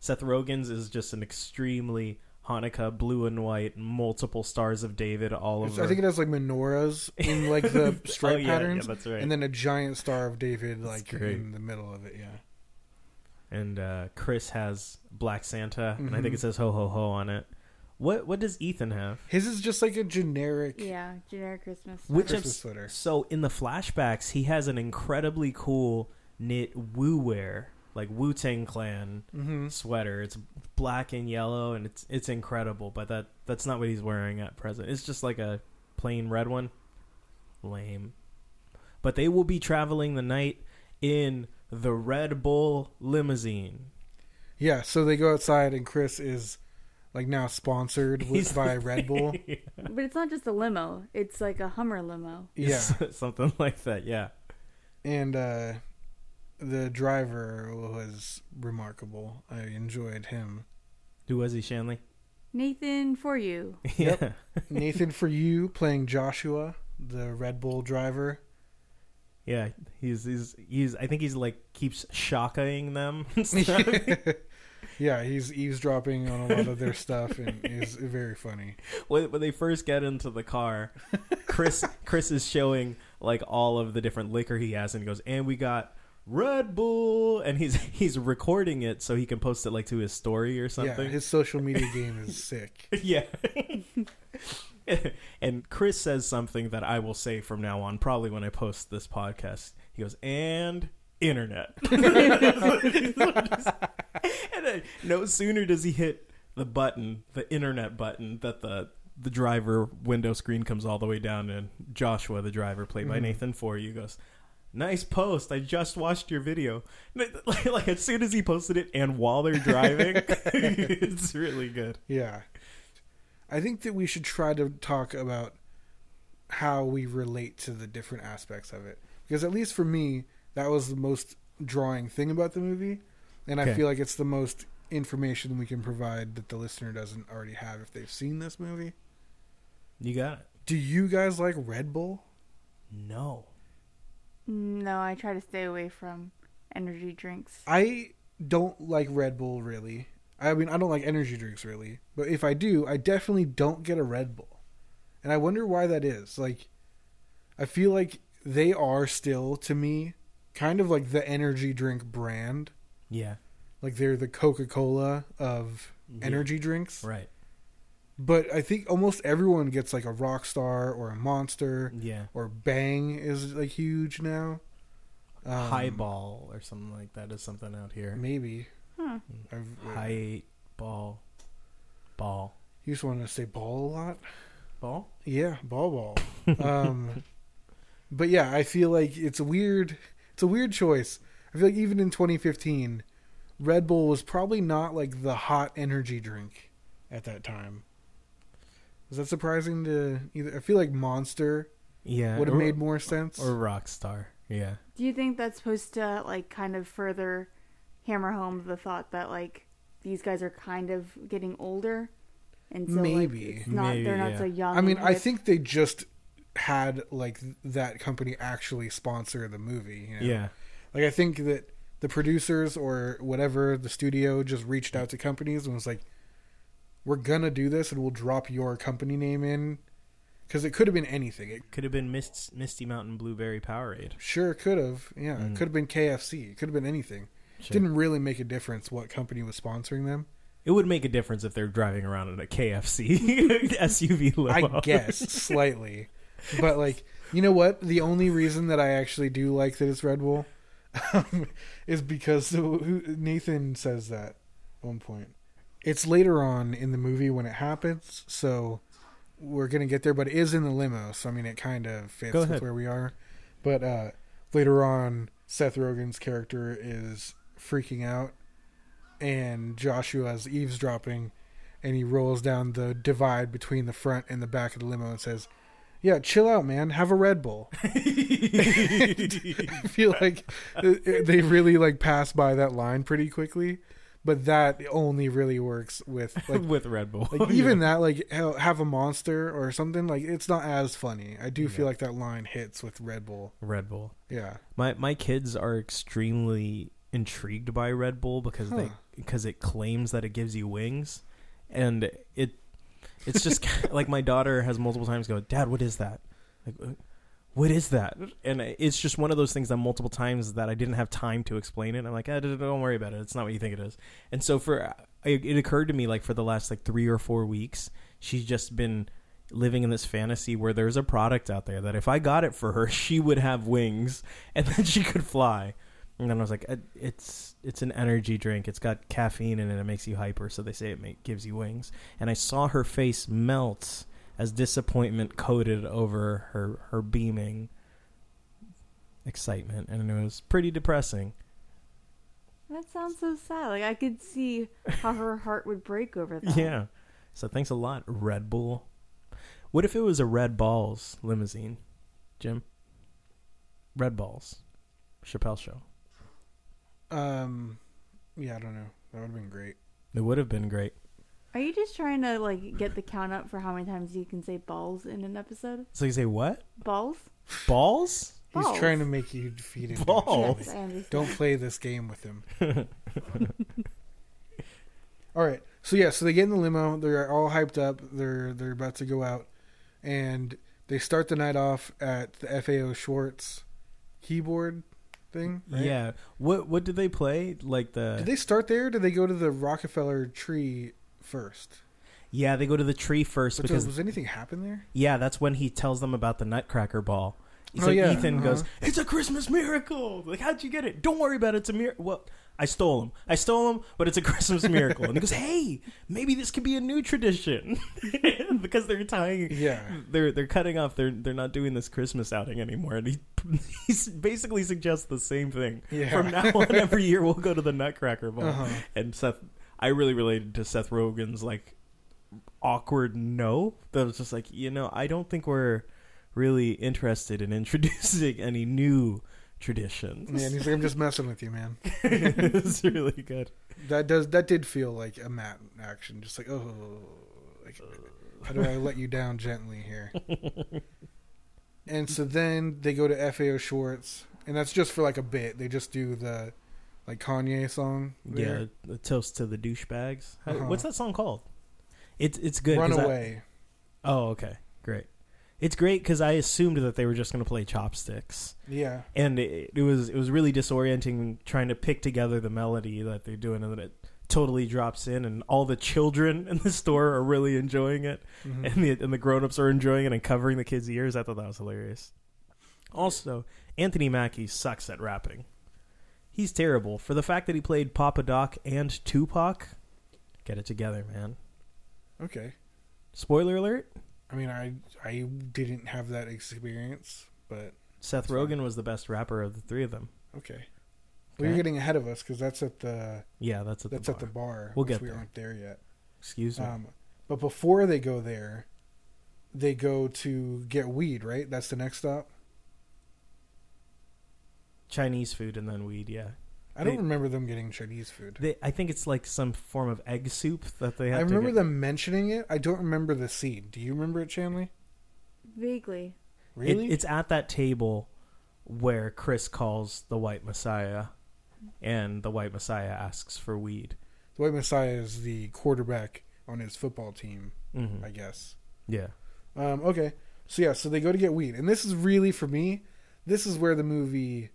Speaker 3: Seth Rogen's is just an extremely Hanukkah blue and white, multiple stars of David all
Speaker 2: It's-
Speaker 3: over.
Speaker 2: I think it has like menorahs in like the (laughs) stripe
Speaker 3: oh, yeah,
Speaker 2: patterns,
Speaker 3: Yeah, that's right.
Speaker 2: and then a giant star of David like in the middle of it. Yeah,
Speaker 3: and uh, Chris has Black Santa, and I think it says ho ho ho on it. What what does Ethan have?
Speaker 2: his is just like a generic
Speaker 1: Yeah, generic Christmas.
Speaker 3: Which
Speaker 2: Christmas sweater.
Speaker 3: So in the flashbacks, he has an incredibly cool knit Wu Wear like Wu Tang Clan
Speaker 2: Mm-hmm.
Speaker 3: sweater. It's black and yellow, and it's it's incredible. But that that's not what he's wearing at present. It's just like a plain red one. Lame. But they will be traveling the night in the Red Bull limousine.
Speaker 2: Yeah, so they go outside, and Chris is like now sponsored with, by Red Bull. (laughs)
Speaker 1: But it's not just a limo; it's like a Hummer limo.
Speaker 2: Yeah, (laughs)
Speaker 3: something like that. Yeah.
Speaker 2: and uh, the driver was remarkable. I enjoyed him.
Speaker 3: Who was he, Shanley?
Speaker 1: Nathan, for you. (laughs)
Speaker 3: Yeah.
Speaker 2: Nathan for you playing Joshua, the Red Bull driver.
Speaker 3: Yeah, he's he's he's. I think he's like keeps shocking them. (laughs) (laughs)
Speaker 2: yeah, he's eavesdropping on a lot of their stuff, and is very funny.
Speaker 3: when, when they first get into the car, Chris Chris is showing like all of the different liquor he has, and he goes, "And we got Red Bull," and he's (laughs) he's recording it so he can post it like to his story or something.
Speaker 2: Yeah, his social media (laughs) game is sick. (laughs)
Speaker 3: Yeah. and Chris says something that I will say from now on, probably when I post this podcast. He goes, and internet. and no sooner does he hit the button, the internet button, that the the driver window screen comes all the way down, and Joshua, the driver, played by
Speaker 2: Mhm.
Speaker 3: Nathan For you, goes, Nice post. I just watched your video. Like, (laughs) like as soon as he posted it, and while they're driving, (laughs) it's really good.
Speaker 2: Yeah. I think that we should try to talk about how we relate to the different aspects of it. Because at least for me, that was the most drawing thing about the movie. And I feel like it's the most information we can provide that the listener doesn't already have if they've seen this movie.
Speaker 3: You got it.
Speaker 2: Do you guys like Red Bull?
Speaker 3: No.
Speaker 1: No, I try to stay away from energy drinks.
Speaker 2: I don't like Red Bull really. I mean, I don't like energy drinks really. But if I do, I definitely don't get a Red Bull. And I wonder why that is. Like, I feel like they are still, to me, kind of like the energy drink brand.
Speaker 3: Yeah.
Speaker 2: Like, they're the Coca Cola of
Speaker 3: Yeah.
Speaker 2: energy drinks.
Speaker 3: Right.
Speaker 2: But I think almost everyone gets like a rock star or a Monster
Speaker 3: Yeah.
Speaker 2: or Bang is like huge now. Um,
Speaker 3: Highball or something like that is something out here.
Speaker 2: Maybe.
Speaker 1: Huh.
Speaker 3: High ball. Ball.
Speaker 2: You just want to say ball a lot?
Speaker 3: Ball?
Speaker 2: Yeah, ball ball. (laughs) um, but yeah, I feel like it's a weird, it's a weird choice. I feel like even in 2015, Red Bull was probably not like the hot energy drink at that time. Is that surprising to either? I feel like Monster
Speaker 3: Yeah.
Speaker 2: would have
Speaker 3: or,
Speaker 2: made more sense.
Speaker 3: Or Rockstar. Yeah.
Speaker 1: Do you think that's supposed to like kind of further hammer home the thought that like these guys are kind of getting older, and so
Speaker 2: Maybe.
Speaker 1: like, it's not
Speaker 3: Maybe,
Speaker 1: they're not
Speaker 3: yeah.
Speaker 1: so young.
Speaker 2: I mean, I
Speaker 1: hip.
Speaker 2: think they just had like that company actually sponsor the movie. You know?
Speaker 3: Yeah.
Speaker 2: Like I think that the producers or whatever the studio just reached out to companies and was like, "We're gonna do this, and we'll drop your company name in," because it could have been anything. It
Speaker 3: Could have been Mist, Misty Mountain Blueberry Powerade.
Speaker 2: sure could have. Yeah,
Speaker 3: Mm.
Speaker 2: it could have been KFC. It could have been anything.
Speaker 3: Sure.
Speaker 2: Didn't really make a difference what company was sponsoring them.
Speaker 3: It would make a difference if they're driving around in a KFC SUV (laughs) limo.
Speaker 2: I guess slightly, but like you know what? The only reason that I actually do like that it's Red Bull (laughs) um, is because Nathan says that at one point. It's later on in the movie when it happens, so we're gonna get there. But it is in the limo, so I mean it kind of fits with where we are. But uh, later on, Seth Rogen's character is freaking out, and Joshua's eavesdropping and he rolls down the divide between the front and the back of the limo and says, "Yeah, chill out, man. Have a Red Bull." (laughs) I feel like they really like pass by that line pretty quickly, but that only really works with (laughs) like
Speaker 3: with Red Bull.
Speaker 2: like even that like have a monster or something like it's not as funny. I do feel like that line hits with Red Bull.
Speaker 3: Red Bull.
Speaker 2: Yeah.
Speaker 3: My my kids are extremely intrigued by Red Bull because they because it claims that it gives you wings, and it it's just (laughs) like my daughter has multiple times go, Dad, what is that? Like, "Uh, what is that? And it's just one of those things that multiple times that I didn't have time to explain it. I'm like, eh, don't worry about it. It's not what you think it is. And so for it, occurred to me like for the last like three or four weeks, she's just been living in this fantasy where there's a product out there that if I got it for her, (laughs) she would have wings (laughs) and then she could fly. And then I was like, "Uh, it's it's an energy drink. It's got caffeine in it. It makes you hyper. So they say it gives you wings. And I saw her face melt as disappointment coated over her her beaming excitement, and it was pretty depressing.
Speaker 1: That sounds so sad. Like I could see how her heart would break over that. (laughs)
Speaker 3: Yeah. So thanks a lot, Red Bull. What if it was a Red Balls limousine, Jim? Red Balls, Chappelle Show.
Speaker 2: Um, yeah, I don't know. That would have been great.
Speaker 3: It would have been great.
Speaker 1: Are you just trying to like get the count up for how many times you can say balls in an episode?
Speaker 3: So you say what?
Speaker 1: Balls?
Speaker 3: Balls?
Speaker 2: He's
Speaker 1: Balls.
Speaker 2: trying to make you defeat him.
Speaker 3: Balls.
Speaker 1: Yes, I understand.
Speaker 2: Don't play this game with him. (laughs) all right. So yeah, so they get in the limo. They're all hyped up. They're they're about to go out, and they start the night off at the FAO Schwarz keyboard thing. right?
Speaker 3: Yeah. What what did they play? Like the
Speaker 2: Did they start there? Or did they go to the Rockefeller tree first?
Speaker 3: Yeah, they go to the tree first
Speaker 2: But
Speaker 3: because
Speaker 2: was anything happen there?
Speaker 3: yeah, that's when he tells them about the Nutcracker ball.
Speaker 2: Oh,
Speaker 3: So
Speaker 2: yeah,
Speaker 3: Ethan goes,
Speaker 2: uh-huh.
Speaker 3: "It's a Christmas miracle! Like, how'd you get it? Don't worry about it. It's a miracle. Well, I stole him. I stole him, but it's a (laughs) Christmas miracle." and he goes, "Hey, maybe this could be a new tradition (laughs) because they're tying.
Speaker 2: Yeah.
Speaker 3: They're they're cutting off. They're they're not doing this Christmas outing anymore." And he (laughs) he basically suggests the same thing.
Speaker 2: Yeah.
Speaker 3: From now on, every year we'll go to the Nutcracker ball.
Speaker 2: Uh-huh.
Speaker 3: And Seth, I really related to Seth Rogen's like awkward no. That was just like, you know, I don't think we're really interested in (laughs) introducing any new traditions.
Speaker 2: Man, he's like, I'm just messing with you, man. (laughs)
Speaker 3: it's really good.
Speaker 2: That does that did feel like a Matt action, just like oh, like, how do I let you down gently here? (laughs) and so then they go to FAO Schwarz, and that's just for like a bit. They just do the like Kanye song.
Speaker 3: Yeah,
Speaker 2: there.
Speaker 3: the toast to the douchebags.
Speaker 2: Uh-huh.
Speaker 3: What's that song called? It's it's good. 'cause I-
Speaker 2: Runaway.
Speaker 3: oh, okay, great. It's great because I assumed that they were just going to play chopsticks.
Speaker 2: yeah,
Speaker 3: and it, it was it was really disorienting trying to pick together the melody that they're doing and then it totally drops in and all the children (laughs) in the store are really enjoying it
Speaker 2: Mhm.
Speaker 3: and the and the grown-ups are enjoying it and covering the kids ears i thought that was hilarious also anthony mackie sucks at rapping he's terrible for the fact that he played papa doc and tupac get it together man
Speaker 2: okay.
Speaker 3: spoiler alert
Speaker 2: I mean, I I didn't have that experience, but
Speaker 3: seth rogen was the best rapper of the three of them
Speaker 2: okay. Well, you're getting ahead of us because that's at the
Speaker 3: yeah that's at
Speaker 2: that's
Speaker 3: the
Speaker 2: at the
Speaker 3: bar.
Speaker 2: bar.
Speaker 3: We'll get
Speaker 2: we
Speaker 3: there.
Speaker 2: aren't there yet.
Speaker 3: excuse me
Speaker 2: Um, but before they go there, they go to get weed. Right, that's the next stop.
Speaker 3: Chinese food and then weed yeah
Speaker 2: I don't
Speaker 3: They-
Speaker 2: remember them getting Chinese food.
Speaker 3: They, I think it's like some form of egg soup that they have.
Speaker 2: I
Speaker 3: to
Speaker 2: remember
Speaker 3: get-
Speaker 2: them mentioning it. I don't remember the scene. Do you remember it, Shanley?
Speaker 1: Vaguely.
Speaker 3: It-
Speaker 2: Really?
Speaker 3: it's at that table where Chris calls the White Messiah, and the White Messiah asks for weed.
Speaker 2: the White Messiah is the quarterback on his football team,
Speaker 3: hmm
Speaker 2: I guess.
Speaker 3: Yeah,
Speaker 2: Um, okay, so yeah, so they go to get weed, and this is really for me. This is where the movie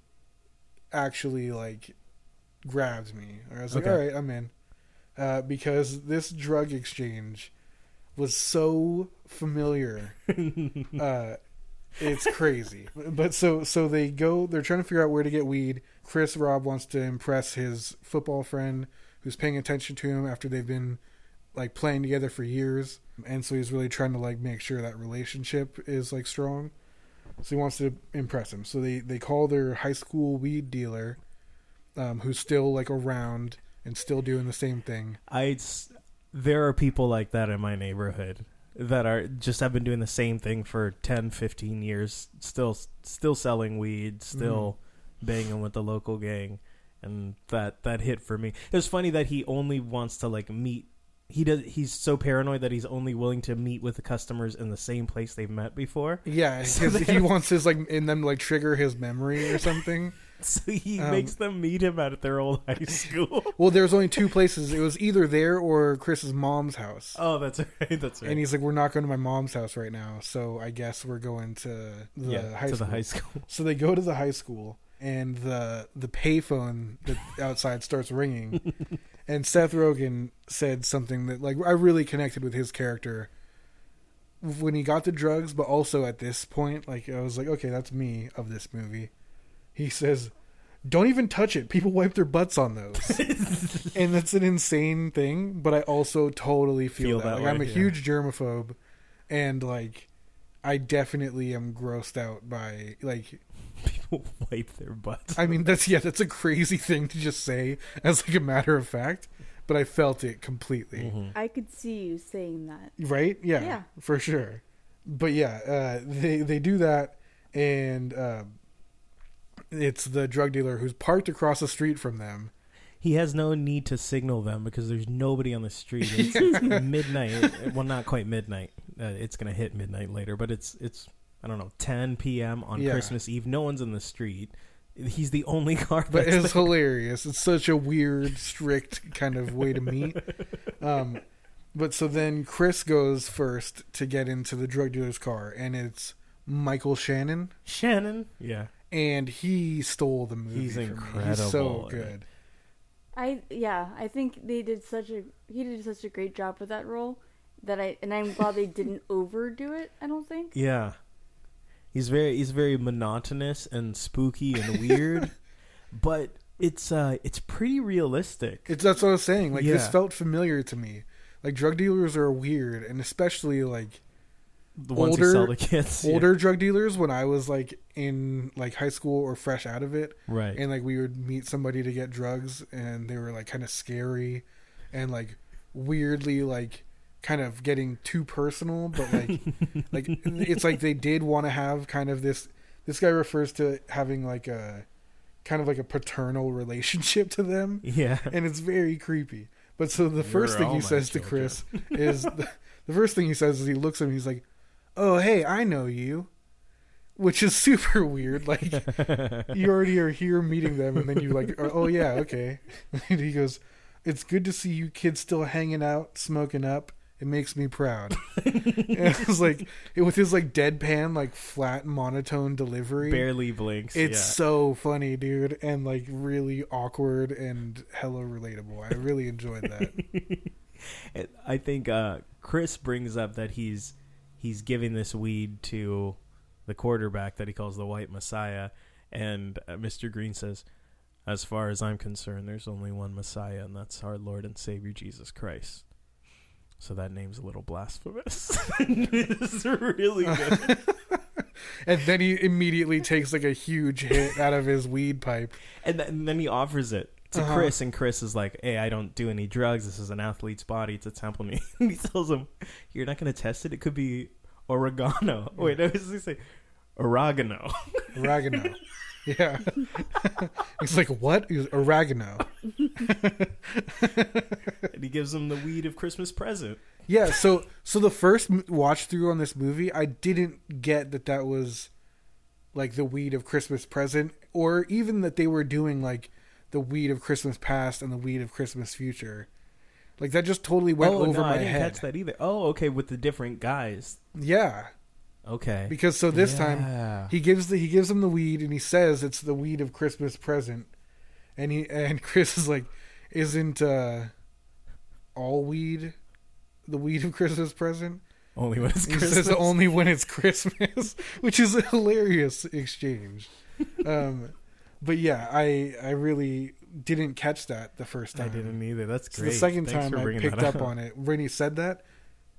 Speaker 2: actually like grabs me. I was like,
Speaker 3: Okay.
Speaker 2: all right, I'm in, uh, because this drug exchange was so familiar. (laughs) uh, it's crazy. But so so they go. They're trying to figure out where to get weed. Chris Rob wants to impress his football friend who's paying attention to him after they've been like playing together for years, and so he's really trying to like make sure that relationship is like strong. So he wants to impress him. So they they call their high school weed dealer, um, who's still like around and still doing the same thing.
Speaker 3: I. There are people like that in my neighborhood that are just have been doing the same thing for 10, 15 years, still still selling weed, still banging with the local gang, and that that hit for me. It was funny that he only wants to like meet. He does. He's so paranoid that he's only willing to meet with the customers in the same place they've met before.
Speaker 2: Yeah, (laughs)
Speaker 3: So
Speaker 2: he wants his like in them like trigger his memory or something. (laughs)
Speaker 3: So he
Speaker 2: Um,
Speaker 3: makes them meet him at their old high (laughs) school.
Speaker 2: Well, there's only two places. It was either there or Chris's mom's house.
Speaker 3: oh, that's right. That's right.
Speaker 2: And he's like, "We're not going to my mom's house right now, so I guess we're going to the
Speaker 3: yeah,
Speaker 2: high
Speaker 3: to
Speaker 2: school."
Speaker 3: the high school.
Speaker 2: So they go to the high school, and the the payphone that outside starts ringing, (laughs) and Seth Rogen said something that like I really connected with his character when he got the drugs, but also at this point, like I was like, okay, that's me of this movie. He says, don't even touch it. People wipe their butts on those, (laughs) and that's an insane thing. But I also totally feel,
Speaker 3: Feel
Speaker 2: that.
Speaker 3: that
Speaker 2: Like,
Speaker 3: way,
Speaker 2: I'm a
Speaker 3: yeah.
Speaker 2: huge germaphobe, and like, I definitely am grossed out by like. (laughs)
Speaker 3: People wipe their butts.
Speaker 2: I mean, that's yeah, that's a crazy thing to just say as like a matter of fact, but I felt it completely.
Speaker 3: Mhm.
Speaker 1: I could see you saying that.
Speaker 2: Right? Yeah,
Speaker 1: Yeah.
Speaker 2: for sure. But yeah, uh, they they do that, and uh, it's the drug dealer who's parked across the street from them.
Speaker 3: He has no need to signal them because there's nobody on the street. (laughs) It's midnight. Well, not quite midnight. Uh, it's gonna hit midnight later, but it's it's I don't know 10 p.m. on
Speaker 2: Yeah.
Speaker 3: Christmas Eve. No one's in the street. He's the only (laughs) car.
Speaker 2: But
Speaker 3: that's
Speaker 2: it's hilarious. It's such a weird, strict kind of way to meet. Um, but so then Chris goes first to get into the drug dealer's car, and it's Michael Shannon,
Speaker 3: Shannon. Yeah.
Speaker 2: and he stole the movie.
Speaker 3: He's
Speaker 2: for me.
Speaker 3: incredible
Speaker 2: He's so
Speaker 3: in
Speaker 2: good.
Speaker 1: I yeah, I think they did such a he did such a great job with that role that I and I'm glad they didn't (laughs) overdo it. I don't think.
Speaker 3: Yeah. He's very he's very monotonous and spooky and weird, (laughs) but it's uh it's pretty realistic.
Speaker 2: It's that's what I was saying. Like this felt familiar to me. Like drug dealers are weird, and especially like
Speaker 3: the ones who
Speaker 2: older-
Speaker 3: sell the kids. yeah.
Speaker 2: older drug dealers. When I was like in like high school or fresh out of it,
Speaker 3: right?
Speaker 2: and like we would meet somebody to get drugs, and they were like kind of scary, and like weirdly like kind of getting too personal, but like (laughs) like it's like they did want to have kind of this. This guy refers to having like a kind of like a paternal relationship to them
Speaker 3: yeah.
Speaker 2: and it's very creepy. But so the first
Speaker 3: You're
Speaker 2: thing he
Speaker 3: my
Speaker 2: says to. Chris (laughs) is the, the first thing he says is he looks at him. He's like, "Oh, hey, I know you," which is super weird. (laughs) Like you already are here meeting them, and then you like, "Oh yeah, okay." And he goes, "It's good to see you kids still hanging out, smoking up." It makes me proud. (laughs) it was like it, with his like deadpan, like flat monotone delivery.
Speaker 3: Barely blinks.
Speaker 2: It's
Speaker 3: yeah.
Speaker 2: so funny, dude, and like really awkward and hella relatable. I really enjoyed that. (laughs)
Speaker 3: I think uh, Chris brings up that he's he's giving this weed to the quarterback that he calls the White Messiah, and uh, Mr. Green says, "As far as I'm concerned, there's only one Messiah, and that's our Lord and Savior Jesus Christ." So that name's a little blasphemous. (laughs) it's really good. (laughs)
Speaker 2: and then he immediately takes like a huge hit out of his weed pipe.
Speaker 3: And, th- and then he offers it to
Speaker 2: Uh-huh.
Speaker 3: Chris, and Chris is like, "Hey, I don't do any drugs. This is an athlete's body. It's a temple." (laughs) And he tells him, "You're not going to test it. It could be oregano." Wait, I was going to say oregano.
Speaker 2: Oregano. Yeah. (laughs) He's like, what? He's oregano.
Speaker 3: and he gives him the weed of Christmas present.
Speaker 2: Yeah. So so the first watch through on this movie, I didn't get that that was like the weed of Christmas present, or even that they were doing like the weed of Christmas past and the weed of Christmas future. Like that just totally went
Speaker 3: oh
Speaker 2: over
Speaker 3: no,
Speaker 2: my
Speaker 3: I didn't
Speaker 2: head.
Speaker 3: catch that either. Oh, okay, with the different guys.
Speaker 2: Yeah,
Speaker 3: Okay,
Speaker 2: because so this time he gives the he gives him the weed and he says it's the weed of Christmas present, and he and (laughs) Chris is like, isn't uh all weed the weed of Christmas present?
Speaker 3: only when it's
Speaker 2: He
Speaker 3: Christmas.
Speaker 2: says only when it's Christmas, (laughs) which is a hilarious exchange. (laughs) Um, but yeah, I I really didn't catch that the first time.
Speaker 3: I didn't either. That's
Speaker 2: So the second
Speaker 3: Thanks
Speaker 2: time I picked up on it when he said that,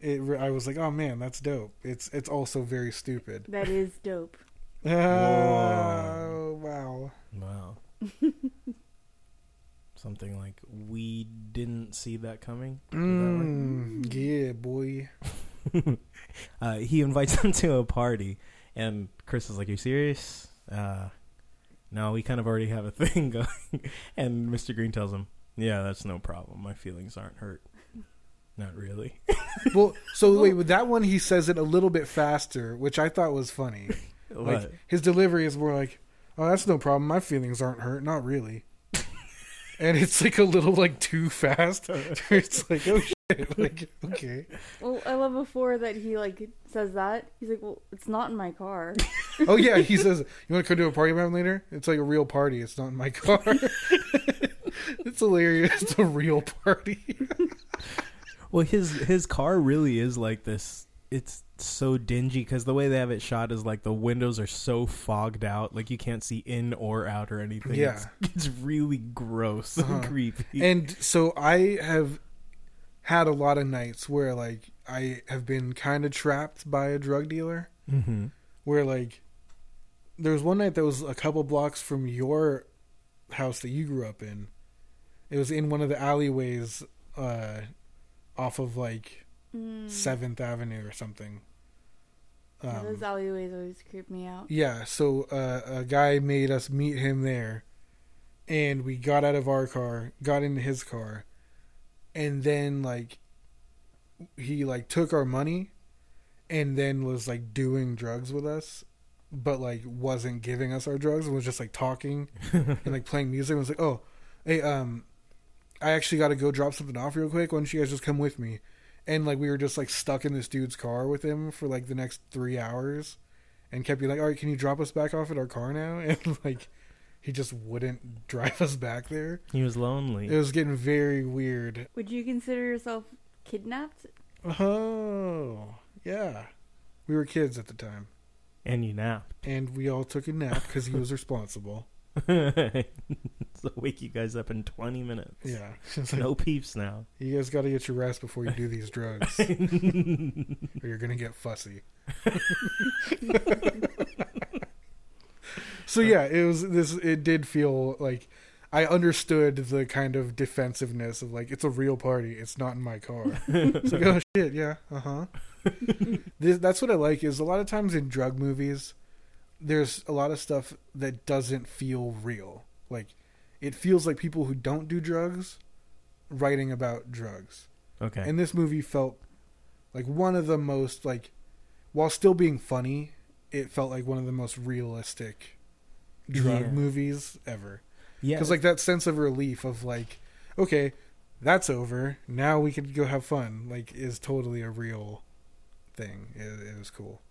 Speaker 2: it re- I was like, oh man, that's dope. It's it's also very stupid.
Speaker 1: That is dope. (laughs)
Speaker 2: Oh wow.
Speaker 3: Wow. (laughs) Something like we didn't see that coming. Is that?
Speaker 2: Mm, yeah, boy. (laughs)
Speaker 3: uh, he invites them to a party, and Chris is like, "You serious?" Uh, no, we kind of already have a thing going. and Mr. Green tells him, "Yeah, that's no problem. My feelings aren't hurt. Not really." (laughs)
Speaker 2: Well, so wait, (laughs) with that one he says it a little bit faster, which I thought was funny. (laughs) Like his delivery is more like, "Oh, that's no problem. My feelings aren't hurt. Not really." and it's like a little like too fast. it's like, oh shit. Like, okay.
Speaker 1: Well, I love before that he like says that. He's like, "Well, it's not in my car."
Speaker 2: Oh yeah, he says, "You want to come to a party with me later?" It's like a real party. It's not in my car. it's hilarious. It's a real party.
Speaker 3: Well, his his car really is like this it's so dingy because the way they have it shot is like the windows are so fogged out, like you can't see in or out or anything.
Speaker 2: Yeah.
Speaker 3: it's, (laughs) it's really gross
Speaker 2: Uh-huh.
Speaker 3: and creepy.
Speaker 2: And so I have had a lot of nights where like I have been kind of trapped by a drug dealer.
Speaker 3: mm-hmm.
Speaker 2: Where like there was one night that was a couple blocks from your house that you grew up in. It was in one of the alleyways uh, off of like
Speaker 1: Mm.
Speaker 2: Seventh Avenue or something.
Speaker 1: Yeah,
Speaker 2: Um,
Speaker 1: those alleyways always creep me out.
Speaker 2: Yeah, so uh, a guy made us meet him there, and we got out of our car, got into his car, and then like he like took our money, and then was like doing drugs with us, but like wasn't giving us our drugs and was just like talking (laughs) and like playing music. And was like, oh, hey, um, I actually got to go drop something off real quick. Why don't you guys just come with me? And like we were just like stuck in this dude's car with him for like the next three hours and kept being like, "All right, can you drop us back off at our car now?" (laughs) And like, he just wouldn't drive us back there.
Speaker 3: he was lonely.
Speaker 2: It was getting very weird.
Speaker 1: Would you consider yourself kidnapped?
Speaker 2: Oh, yeah. We were kids at the time,
Speaker 3: and you napped.
Speaker 2: and we all took a nap because he was (laughs) responsible. (laughs)
Speaker 3: so wake you guys up in 20 minutes.
Speaker 2: Yeah, like, (laughs)
Speaker 3: No (laughs) peeps now.
Speaker 2: you guys got to get your rest before you do these drugs, or you're gonna get fussy. so yeah, it was this. It did feel like I understood the kind of defensiveness of like it's a real party. It's not in my car. it's like oh shit, yeah, uh huh. this, that's what I like. Is a lot of times in drug movies, there's a lot of stuff that doesn't feel real. Like it feels like people who don't do drugs writing about drugs.
Speaker 3: okay.
Speaker 2: And this movie felt like one of the most like while still being funny, it felt like one of the most realistic drug
Speaker 3: Yeah.
Speaker 2: movies ever.
Speaker 3: yeah.
Speaker 2: Cuz like that sense of relief of like okay, that's over. Now we can go have fun. Like is totally a real thing. It, it was cool.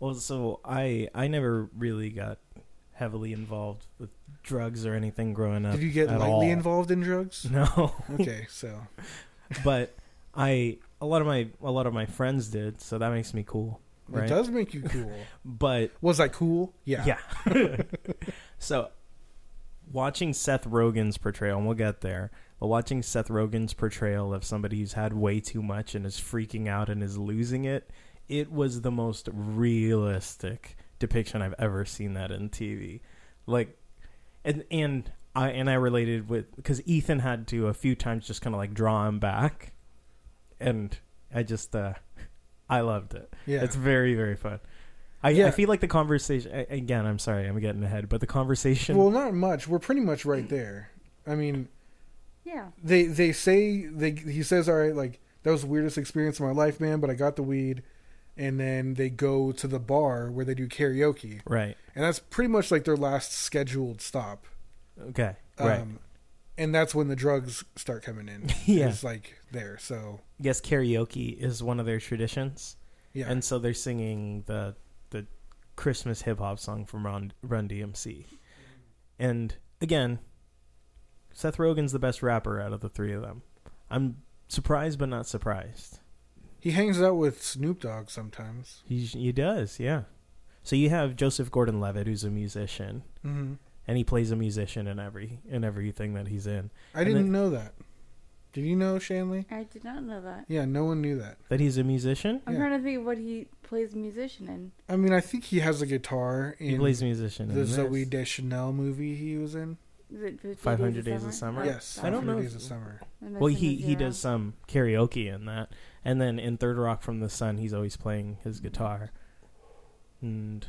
Speaker 3: Well, so I I never really got heavily involved with drugs or anything growing up.
Speaker 2: Did you get lightly
Speaker 3: all.
Speaker 2: involved in drugs? (laughs)
Speaker 3: No,
Speaker 2: Okay, so (laughs)
Speaker 3: but I a lot of my a lot of my friends did, so that makes me cool,
Speaker 2: it does make you cool. (laughs)
Speaker 3: But
Speaker 2: Was I cool? Yeah.
Speaker 3: yeah, so watching Seth Rogen's portrayal, and we'll get there. But watching Seth Rogen's portrayal of somebody who's had way too much and is freaking out and is losing it, it was the most realistic depiction I've ever seen that in TV. Like, and and I and I related with because Ethan had to a few times just kind of like draw him back, and I just uh (laughs) I loved it.
Speaker 2: Yeah.
Speaker 3: It's very very fun. I,
Speaker 2: Yeah.
Speaker 3: I feel like the conversation again. I'm sorry, I'm getting ahead, but the conversation.
Speaker 2: well, not much. We're pretty much right there. I mean,
Speaker 1: Yeah.
Speaker 2: they they say they he says all right like that was the weirdest experience of my life man but i got the weed and then they go to the bar where they do karaoke
Speaker 3: right.
Speaker 2: and that's pretty much like their last scheduled stop
Speaker 3: Okay. Right.
Speaker 2: um and that's when the drugs start coming in (laughs)
Speaker 3: Yeah.
Speaker 2: it's like there so
Speaker 3: Yes, karaoke is one of their traditions,
Speaker 2: yeah
Speaker 3: and so they're singing the the Christmas hip hop song from Run, Run DMC. And again, Seth Rogen's the best rapper out of the three of them. I'm surprised, but not surprised.
Speaker 2: He hangs out with snoop dogg sometimes
Speaker 3: He he does, yeah. So you have Joseph Gordon-Levitt, who's a musician,
Speaker 2: hmm
Speaker 3: and he plays a musician in every in everything that he's in.
Speaker 2: i
Speaker 3: And
Speaker 2: didn't
Speaker 3: then-
Speaker 2: know that did you know shanley
Speaker 1: I did not know that.
Speaker 2: yeah no one knew that
Speaker 3: That he's a musician.
Speaker 1: I'm
Speaker 2: Yeah.
Speaker 1: trying to think of what he plays musician in.
Speaker 2: i mean i think he has a guitar in
Speaker 3: He plays musician
Speaker 2: the
Speaker 3: in
Speaker 2: zoe. Deschanel movie he was in
Speaker 1: Is it 50
Speaker 3: 500 Days of Summer?
Speaker 2: yes
Speaker 3: I don't
Speaker 2: 500
Speaker 3: know
Speaker 2: days of summer
Speaker 3: Well, he he does some karaoke in that, and then in Third Rock from the Sun, he's always playing his guitar. And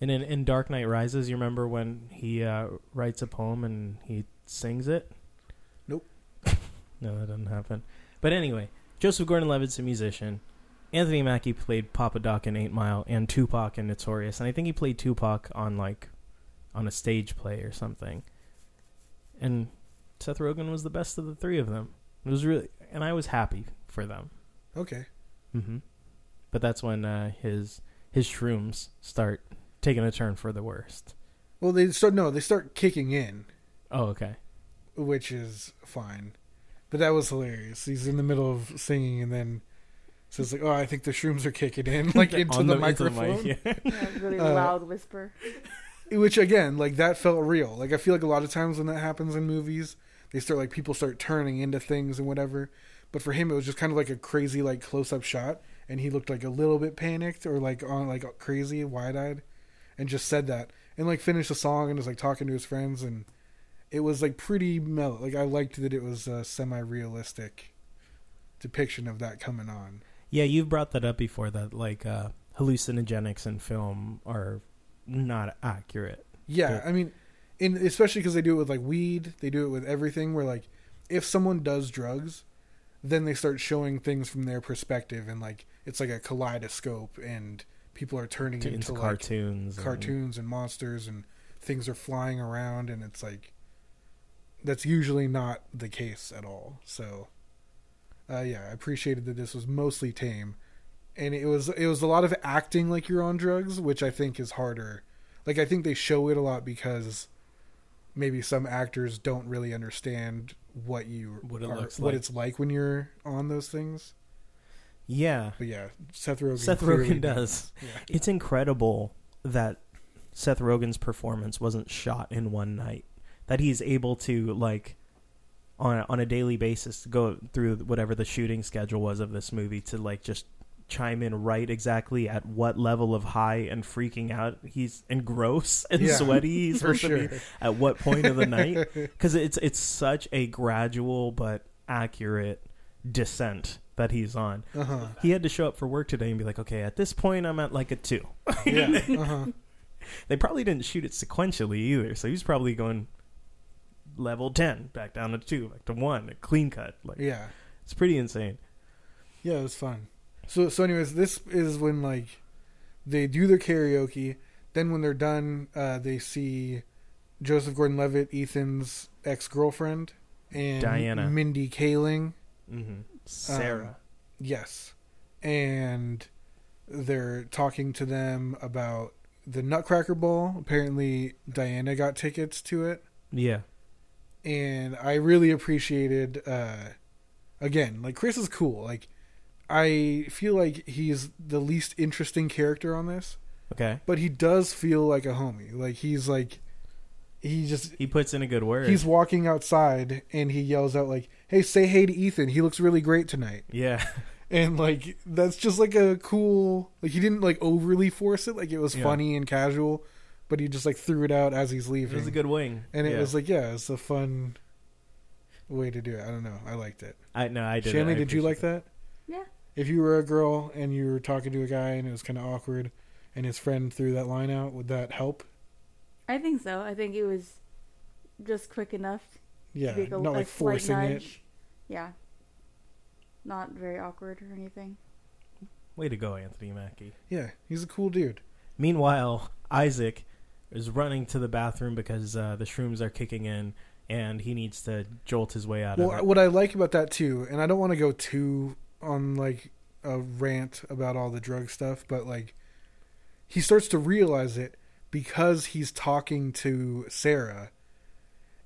Speaker 3: and in, in Dark Knight Rises, you remember when he uh, writes a poem and he sings it?
Speaker 2: Nope. (laughs)
Speaker 3: no, that doesn't happen. But anyway, Joseph Gordon-Levitt's a musician. Anthony Mackie played Papa Doc in Eight Mile and Tupac in Notorious, and I think he played Tupac on like on a stage play or something. And Seth Rogen was the best of the three of them. It was really, and I was happy for them.
Speaker 2: okay
Speaker 3: hmm But that's when uh, his his shrooms start taking a turn for the worst.
Speaker 2: Well, they start no, they start kicking in,
Speaker 3: Oh, okay.
Speaker 2: which is fine. But that was hilarious. He's in the middle of singing, and then So like, oh, I think the shrooms are kicking in, (laughs) like (laughs) into
Speaker 3: On
Speaker 2: the,
Speaker 3: into
Speaker 2: microphone.
Speaker 3: mic, yeah. (laughs)
Speaker 1: Yeah, really
Speaker 2: Uh,
Speaker 1: loud whisper.
Speaker 2: Which again, like that felt real. Like I feel like a lot of times when that happens in movies, they start like people start turning into things and whatever. But for him, it was just kind of like a crazy like close up shot, and he looked like a little bit panicked or like on like crazy wide eyed, and just said that and like finished the song and was like talking to his friends and it was like pretty mellow. Like I liked that it was a semi realistic depiction of that coming on.
Speaker 3: Yeah, you've brought that up before that like uh, hallucinogenics in film are not accurate.
Speaker 2: Yeah,
Speaker 3: But-
Speaker 2: I mean, in especially because they do it with like weed, they do it with everything. Where like, if someone does drugs, then they start showing things from their perspective, and like it's like a kaleidoscope, and people are turning
Speaker 3: To,
Speaker 2: into,
Speaker 3: into
Speaker 2: like
Speaker 3: cartoons. and-
Speaker 2: cartoons and monsters, and things are flying around, and it's like that's usually not the case at all. So, uh, yeah, I appreciated that this was mostly tame, and it was it was a lot of acting like you're on drugs, which I think is harder. Like I think they show it a lot because maybe some actors don't really understand what you
Speaker 3: What it
Speaker 2: are-
Speaker 3: looks
Speaker 2: what it's like when you're on those things.
Speaker 3: Yeah,
Speaker 2: But yeah, Seth Rogen.
Speaker 3: Seth Rogen (laughs) does.
Speaker 2: Yeah.
Speaker 3: It's incredible that Seth Rogen's performance wasn't shot in one night. That he's able to like on a, on a daily basis go through whatever the shooting schedule was of this movie to like just chime in right exactly at what level of high and freaking out he's and gross (laughs) and
Speaker 2: Yeah,
Speaker 3: sweaty he's
Speaker 2: for
Speaker 3: supposed to
Speaker 2: sure.
Speaker 3: be at what point of the night (laughs) because it's it's such a gradual but accurate descent that he's on.
Speaker 2: Uh-huh.
Speaker 3: He had to show up for work today and be like, okay, at this point I'm at like a two. (laughs)
Speaker 2: Yeah. Uh-huh.
Speaker 3: They probably didn't shoot it sequentially either, so he's probably going level ten back down to two, back to one, a clean cut. Like
Speaker 2: Yeah.
Speaker 3: it's pretty insane.
Speaker 2: Yeah, it was fun. So so anyways, this is when like they do their karaoke. Then when they're done, uh, they see Joseph Gordon-Levitt, Ethan's ex-girlfriend, and
Speaker 3: Diana.
Speaker 2: Mindy Kaling.
Speaker 3: hmm Sarah.
Speaker 2: Yes, and they're talking to them about the Nutcracker Ball. Apparently, Diana got tickets to it.
Speaker 3: yeah.
Speaker 2: and I really appreciated uh again, like Chris is cool. Like I feel like he's the least interesting character on this,
Speaker 3: Okay.
Speaker 2: but he does feel like a homie. Like he's like he just
Speaker 3: He puts in a good word.
Speaker 2: he's walking outside and he yells out like, "Hey, say hey to Ethan. He looks really great tonight."
Speaker 3: yeah. (laughs)
Speaker 2: And like that's just like a cool like he didn't like overly force it, like it was
Speaker 3: Yeah.
Speaker 2: funny and casual, but he just like threw it out as he's leaving.
Speaker 3: It was a good wing.
Speaker 2: and it
Speaker 3: Yeah.
Speaker 2: was like yeah, it's a fun way to do it. I don't know. I liked it.
Speaker 3: I no, I did.
Speaker 2: Shanley,
Speaker 3: I
Speaker 2: did you like
Speaker 3: appreciate
Speaker 2: that?
Speaker 1: Yeah.
Speaker 2: If you were a girl and you were talking to a guy and it was kind of awkward, and his friend threw that line out, would that help?
Speaker 1: I think so. I think it was just quick enough.
Speaker 2: Yeah,
Speaker 1: to make a,
Speaker 2: not like
Speaker 1: slight
Speaker 2: forcing it.
Speaker 1: nudge. Yeah. Not very awkward or anything.
Speaker 3: Way to go, Anthony Mackie.
Speaker 2: Yeah, he's a cool dude.
Speaker 3: Meanwhile, Isaac is running to the bathroom because uh, the shrooms are kicking in, and he needs to jolt his way out
Speaker 2: Well,
Speaker 3: of it.
Speaker 2: what I like about that too, and I don't want to go too on like a rant about all the drug stuff, but like he starts to realize it because he's talking to Sarah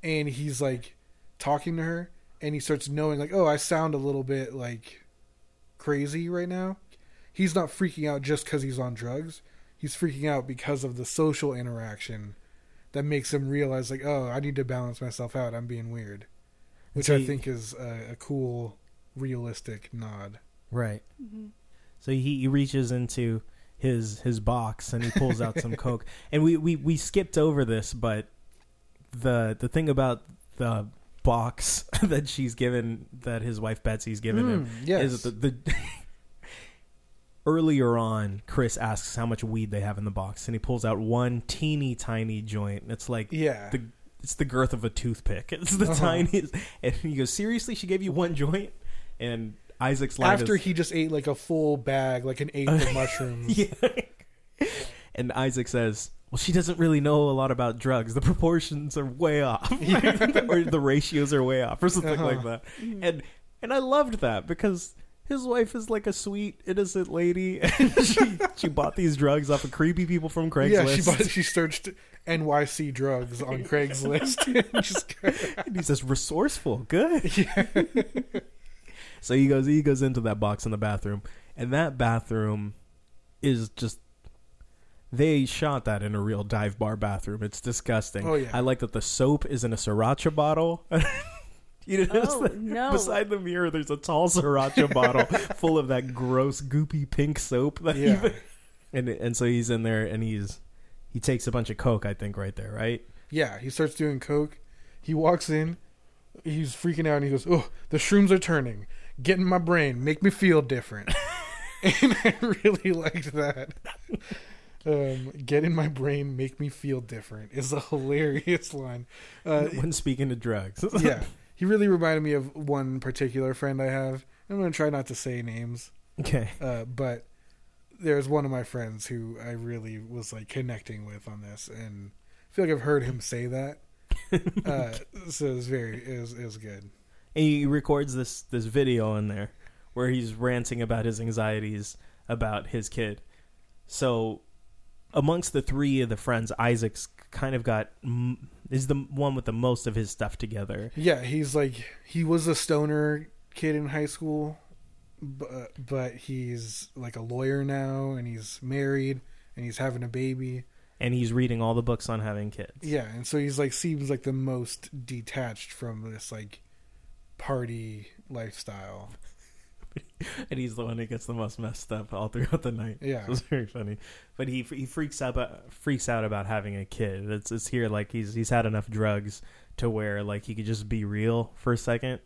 Speaker 2: and he's like talking to her and he starts knowing like, "Oh, I sound a little bit like crazy right now." He's not freaking out just cuz he's on drugs. He's freaking out because of the social interaction that makes him realize like, "Oh, I need to balance myself out. I'm being weird." Which I think is a, a cool realistic nod.
Speaker 3: Right.
Speaker 1: hmm
Speaker 3: So he, he reaches into his his box and he pulls out some (laughs) coke. And we, we, we skipped over this, but the the thing about the box (laughs) that she's given that his wife Betsy's given him
Speaker 2: Mm, yes.
Speaker 3: is that the, the (laughs) earlier on Chris asks how much weed they have in the box and he pulls out one teeny tiny joint. It's like
Speaker 2: yeah.
Speaker 3: the it's the girth of a toothpick. It's the
Speaker 2: Uh-huh.
Speaker 3: tiniest. And he goes, "Seriously, she gave you one joint?" And Isaac's line
Speaker 2: After
Speaker 3: is,
Speaker 2: he just ate like a full bag, like an eighth of (laughs) mushrooms.
Speaker 3: yeah. and Isaac says, "Well, she doesn't really know a lot about drugs. The proportions are way off, (laughs) (laughs) or the ratios are way off, or something
Speaker 2: Uh-huh.
Speaker 3: like that." And and I loved that because his wife is like a sweet, innocent lady, and she she bought these drugs off of creepy people from Craigslist.
Speaker 2: Yeah, she bought, she searched NYC drugs on Craigslist. and just,
Speaker 3: And he says, "Resourceful, good." So he goes he goes into that box in the bathroom and that bathroom is just they shot that in a real dive bar bathroom. It's disgusting.
Speaker 2: Oh, yeah.
Speaker 3: I like that the soap is in a sriracha bottle. (laughs) you know,
Speaker 1: Oh, no.
Speaker 3: beside the mirror, there's a tall sriracha bottle (laughs) full of that gross, goopy pink soap. That
Speaker 2: Yeah.
Speaker 3: he- (laughs) and and so he's in there, and he's he takes a bunch of coke, I think, right there, right?
Speaker 2: Yeah, he starts doing coke. He walks in. He's freaking out and he goes, "Oh, the shrooms are turning. Get in my brain. Make me feel different." (laughs) and I really liked that. Um, get in my brain, make me feel different is a hilarious line. Uh, (laughs)
Speaker 3: when speaking of drugs. (laughs)
Speaker 2: yeah, he really reminded me of one particular friend I have. I'm going to try not to say names,
Speaker 3: okay.
Speaker 2: uh, but there's one of my friends who I really was like connecting with on this, and I feel like I've heard him say that. Uh, so it was very, it was, it was good.
Speaker 3: And he records this this video in there where he's ranting about his anxieties about his kid. So amongst the three of the friends, Isaac's kind of got is the one with the most of his stuff together.
Speaker 2: Yeah, he's like he was a stoner kid in high school, but but he's like a lawyer now, and he's married, and he's having a baby.
Speaker 3: And he's reading all the books on having kids.
Speaker 2: Yeah, and so he's like seems like the most detached from this like party lifestyle. (laughs)
Speaker 3: and he's the one that gets the most messed up all throughout the night.
Speaker 2: Yeah.
Speaker 3: it was very funny. But he he freaks out about, freaks out about having a kid. It's it's here like he's he's had enough drugs to where like he could just be real for a second.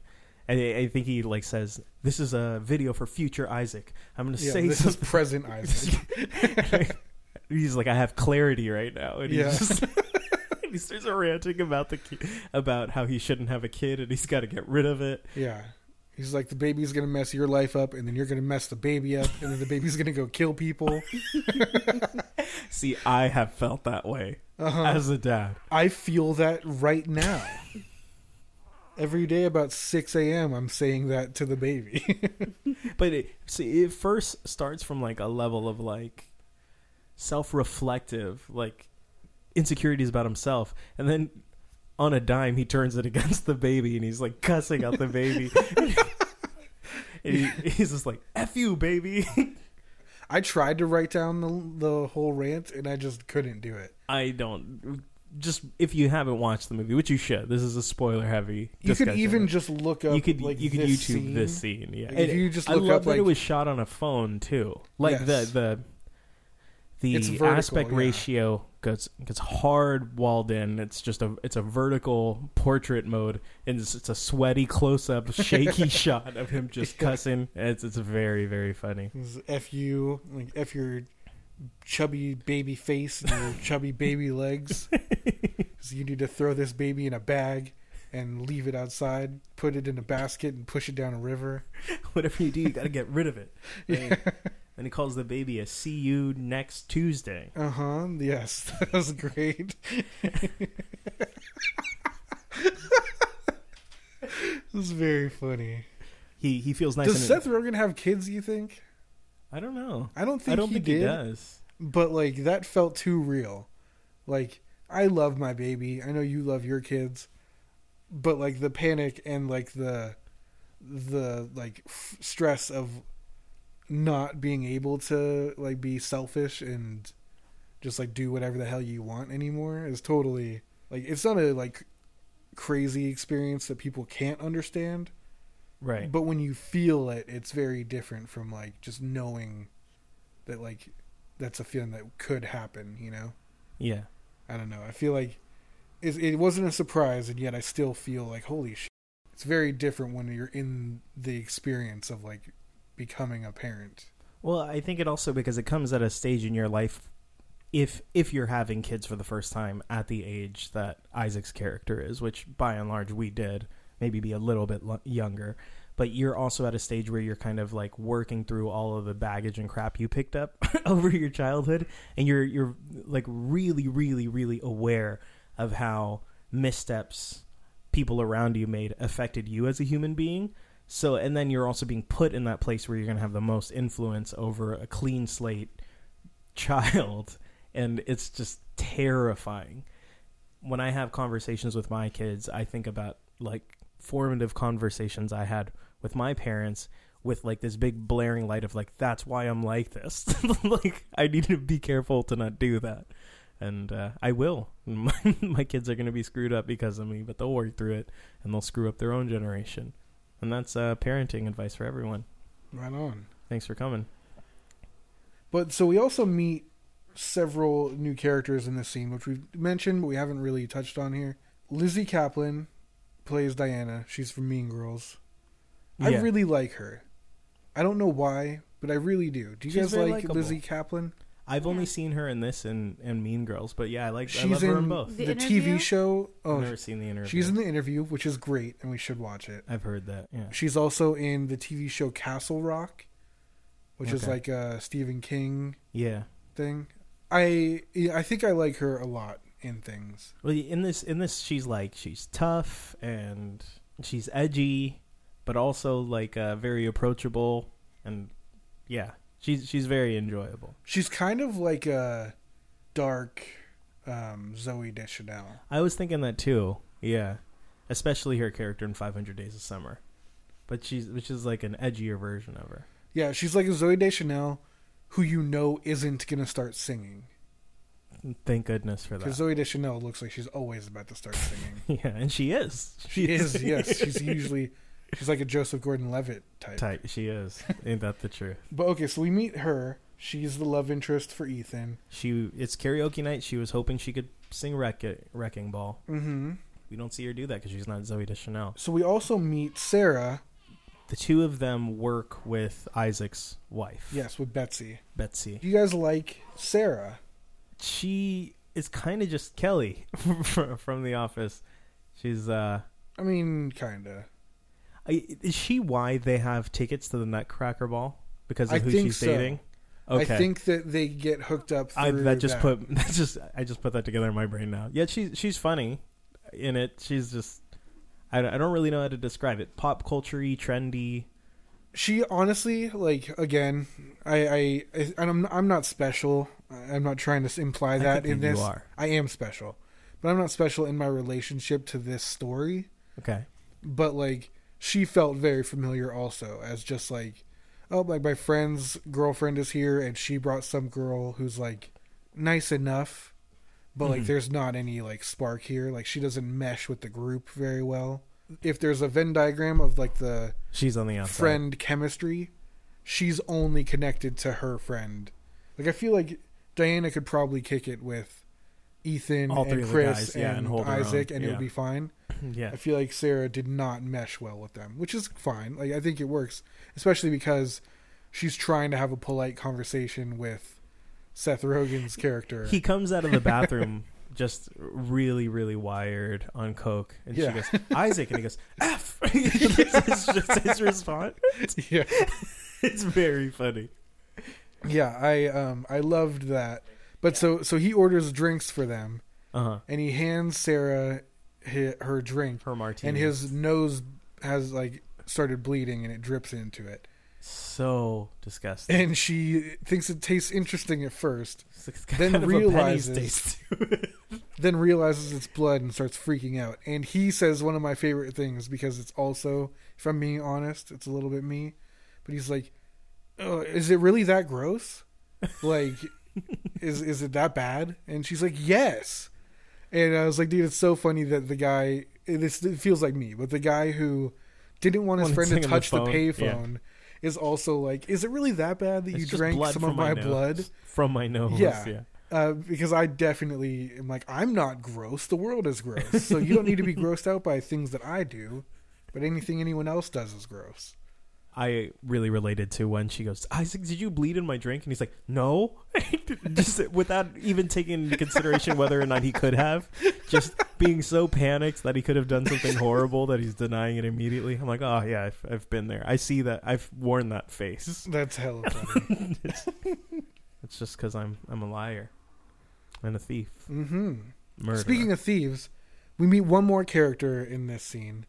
Speaker 3: And I, I think he like says, "This is a video for future Isaac. I'm going to
Speaker 2: Yeah,
Speaker 3: say
Speaker 2: this is present Isaac. (laughs)
Speaker 3: he's like, "I have clarity right now," and he's
Speaker 2: Yeah.
Speaker 3: just. (laughs) (laughs) he starts ranting about the ki- about how he shouldn't have a kid and he's got to get rid of it.
Speaker 2: yeah. He's like the baby's gonna mess your life up, and then you're gonna mess the baby up, and then the baby's gonna go kill people. (laughs)
Speaker 3: See, I have felt that way
Speaker 2: Uh-huh.
Speaker 3: as a dad.
Speaker 2: I feel that right now. Every day about 6 a.m., I'm saying that to the baby. (laughs)
Speaker 3: But it, see, it first starts from like a level of like self-reflective, like insecurities about himself, and then on a dime he turns it against the baby, and he's like cussing out the baby. (laughs) and he, he's just like "f you, baby." (laughs)
Speaker 2: I tried to write down the, the whole rant, and I just couldn't do it.
Speaker 3: I don't. Just if you haven't watched the movie, which you should, this is a spoiler-heavy.
Speaker 2: You could even just look up.
Speaker 3: you could
Speaker 2: like,
Speaker 3: you could YouTube
Speaker 2: scene.
Speaker 3: this scene. Yeah,
Speaker 2: Like, if you just
Speaker 3: I
Speaker 2: look
Speaker 3: love
Speaker 2: up,
Speaker 3: that it was shot on a phone too. Like
Speaker 2: Yes.
Speaker 3: the the the
Speaker 2: vertical,
Speaker 3: aspect
Speaker 2: yeah.
Speaker 3: ratio gets gets hard walled in. It's just a it's a vertical portrait mode, and it's, it's a sweaty close up, (laughs) shaky shot of him just cussing. It's it's very very funny.
Speaker 2: F you, like F your chubby baby face and your chubby baby (laughs) legs. (laughs) 'Cause you need to throw this baby in a bag and leave it outside, put it in a basket, and push it down a river.
Speaker 3: Whatever you do, you got to get rid of it.
Speaker 2: Yeah.
Speaker 3: And he calls the baby a "see you next Tuesday."
Speaker 2: Uh huh. Yes, (laughs) that was great. (laughs) It was very funny.
Speaker 3: He he feels nice.
Speaker 2: Does Seth Rogen have kids? You think?
Speaker 3: I don't know.
Speaker 2: I don't think
Speaker 3: I don't
Speaker 2: he
Speaker 3: think
Speaker 2: did.
Speaker 3: he does.
Speaker 2: but like that felt too real. Like I love my baby. I know you love your kids, but like the panic and like the the like f- stress of not being able to like be selfish and just like do whatever the hell you want anymore is totally like it's not a like crazy experience that people can't understand
Speaker 3: Right.
Speaker 2: but when you feel it it's very different from like just knowing that like that's a feeling that could happen you know
Speaker 3: yeah.
Speaker 2: i don't know i feel like it, it wasn't a surprise and yet i still feel like holy shit it's very different when you're in the experience of like becoming a parent
Speaker 3: Well, I think it also because it comes at a stage in your life if if you're having kids for the first time at the age that Isaac's character is, which by and large we did, maybe be a little bit lo- younger, but you're also at a stage where you're kind of like working through all of the baggage and crap you picked up (laughs) over your childhood and you're you're like really really really aware of how missteps people around you made affected you as a human being. So, and then you're also being put in that place where you're going to have the most influence over a clean slate (laughs) child. And it's just terrifying. When I have conversations with my kids, I think about like formative conversations I had with my parents with like this big blaring light of like that's why I'm like this. (laughs) like I need to be careful to not do that. And uh, I will. (laughs) My, kids are going to be screwed up because of me, but they'll work through it and they'll screw up their own generation. And that's uh, parenting advice for everyone.
Speaker 2: Right on.
Speaker 3: Thanks for coming.
Speaker 2: But so we also meet several new characters in this scene, which we've mentioned, but we haven't really touched on here. Lizzy Caplan plays Diana. She's from Mean Girls. I really like her. I don't know why, but I really do. Do you
Speaker 3: She's
Speaker 2: guys like
Speaker 3: likable.
Speaker 2: Lizzy Caplan?
Speaker 3: I've only seen her in this and, and Mean Girls, but yeah, I like I
Speaker 2: She's
Speaker 3: love her in
Speaker 2: in
Speaker 3: both.
Speaker 1: The
Speaker 2: the. TV show.
Speaker 3: I've
Speaker 2: Oh,
Speaker 3: never seen the interview.
Speaker 2: she's in the interview, which is great, and we should watch it.
Speaker 3: I've heard that. Yeah.
Speaker 2: She's also in the TV show Castle Rock, which is like a Stephen King
Speaker 3: Yeah.
Speaker 2: thing. I I think I like her a lot in things.
Speaker 3: Well, in this in this she's like she's tough and she's edgy, but also like uh, very approachable and yeah, she's she's very enjoyable.
Speaker 2: She's kind of like a dark um, Zooey Deschanel.
Speaker 3: I was thinking that too. Yeah, especially her character in 500 Days of Summer, but she's which is like an edgier version of her.
Speaker 2: Yeah, she's like a Zooey Deschanel who you know isn't gonna start singing
Speaker 3: Thank goodness for that.
Speaker 2: because. Zooey Deschanel looks like she's always about to start singing. (laughs)
Speaker 3: yeah, and she is.
Speaker 2: She is, yes. (laughs) She's usually she's like a Joseph Gordon-Levitt type.
Speaker 3: tight. She is. Ain't that the truth?
Speaker 2: But okay, so we meet her. She's the love interest for Ethan.
Speaker 3: She it's karaoke night. She was hoping she could sing Wreck- Wrecking Ball.
Speaker 2: hmm
Speaker 3: We don't see her do that because she's not Zooey Deschanel.
Speaker 2: So we also meet Sarah.
Speaker 3: The two of them work with Isaac's wife.
Speaker 2: Yes, with Betsy.
Speaker 3: Betsy.
Speaker 2: Do you guys like Sarah?
Speaker 3: She is kind of just Kelly (laughs) from The Office. She's uh,
Speaker 2: I mean, kinda.
Speaker 3: I, is she why they have tickets to the Nutcracker Ball because of
Speaker 2: I
Speaker 3: who she's
Speaker 2: so.
Speaker 3: dating? Okay.
Speaker 2: I think that they get hooked up.
Speaker 3: I that just
Speaker 2: that.
Speaker 3: put (laughs) that just I just put that together in my brain now. Yeah, she's she's funny in it. She's just I, don't- I don't really know how to describe it. Pop culture-y, trendy.
Speaker 2: she honestly like again i i and i'm i'm not special i'm not trying to imply that in this
Speaker 3: are.
Speaker 2: i am special but i'm not special in my relationship to this story
Speaker 3: Okay.
Speaker 2: but like she felt very familiar also as just like oh like my friend's girlfriend is here and she brought some girl who's like nice enough but like
Speaker 3: Mhm.
Speaker 2: there's not any like spark here like she doesn't mesh with the group very well if there's a venn diagram of like the
Speaker 3: She's on the outside.
Speaker 2: friend chemistry, she's only connected to her friend. Like I feel like Diana could probably kick it with Ethan
Speaker 3: All three
Speaker 2: and
Speaker 3: of the
Speaker 2: Chris
Speaker 3: guys, yeah,
Speaker 2: and,
Speaker 3: and hold
Speaker 2: Isaac,
Speaker 3: own,
Speaker 2: and it
Speaker 3: yeah.
Speaker 2: would be fine. (clears throat)
Speaker 3: yeah.
Speaker 2: I feel like Sarah did not mesh well with them, which is fine. Like I think it works, especially because she's trying to have a polite conversation with Seth Rogen's character.
Speaker 3: He comes out of the bathroom (laughs) just really, really wired on coke, and
Speaker 2: Yeah.
Speaker 3: she goes Isaac, and he goes F. (laughs) That's just his response.
Speaker 2: yeah, (laughs)
Speaker 3: It's very funny.
Speaker 2: yeah. I um I loved that. But so so he orders drinks for them,
Speaker 3: Uh huh.
Speaker 2: and he hands Sarah hi her drink,
Speaker 3: Her martini.
Speaker 2: and his nose has like started bleeding, and it drips into it.
Speaker 3: so disgusting.
Speaker 2: And she thinks it tastes interesting at first, then
Speaker 3: kind of a
Speaker 2: realizes-
Speaker 3: taste to it.
Speaker 2: then realizes it's blood and starts freaking out. And he says one of my favorite things because it's also, if I'm being honest, it's a little bit me. But he's like, oh, "Is it really that gross? Like, (laughs) is is it that bad?" And she's like, "Yes." And I was like, "Dude, it's so funny that the guy. This it feels like me, but the guy who didn't want his friend
Speaker 3: to
Speaker 2: to
Speaker 3: sing on the
Speaker 2: touch the,
Speaker 3: phone,
Speaker 2: payphone." Is also like, is it really that bad that
Speaker 3: It's
Speaker 2: you drank some of my
Speaker 3: nose.
Speaker 2: blood?
Speaker 3: from my nose.
Speaker 2: Yeah.
Speaker 3: yeah.
Speaker 2: uh, because I definitely am like I'm not gross. The world is gross, so you don't need to be (laughs) grossed out by things that I do. But anything anyone else does is gross.
Speaker 3: I really related to when she goes, Isaac, did you bleed in my drink? And he's like, no. (laughs) just without even taking into consideration whether or not he could have. Just being so panicked that he could have done something horrible that he's denying it immediately. I'm like, oh, yeah, I've, I've been there. I see that. I've worn that face. (laughs)
Speaker 2: That's hella (laughs) funny.
Speaker 3: it's, it's just because I'm, I'm a liar and a thief.
Speaker 2: hmm
Speaker 3: Murderer.
Speaker 2: Speaking of thieves, we meet one more character in this scene,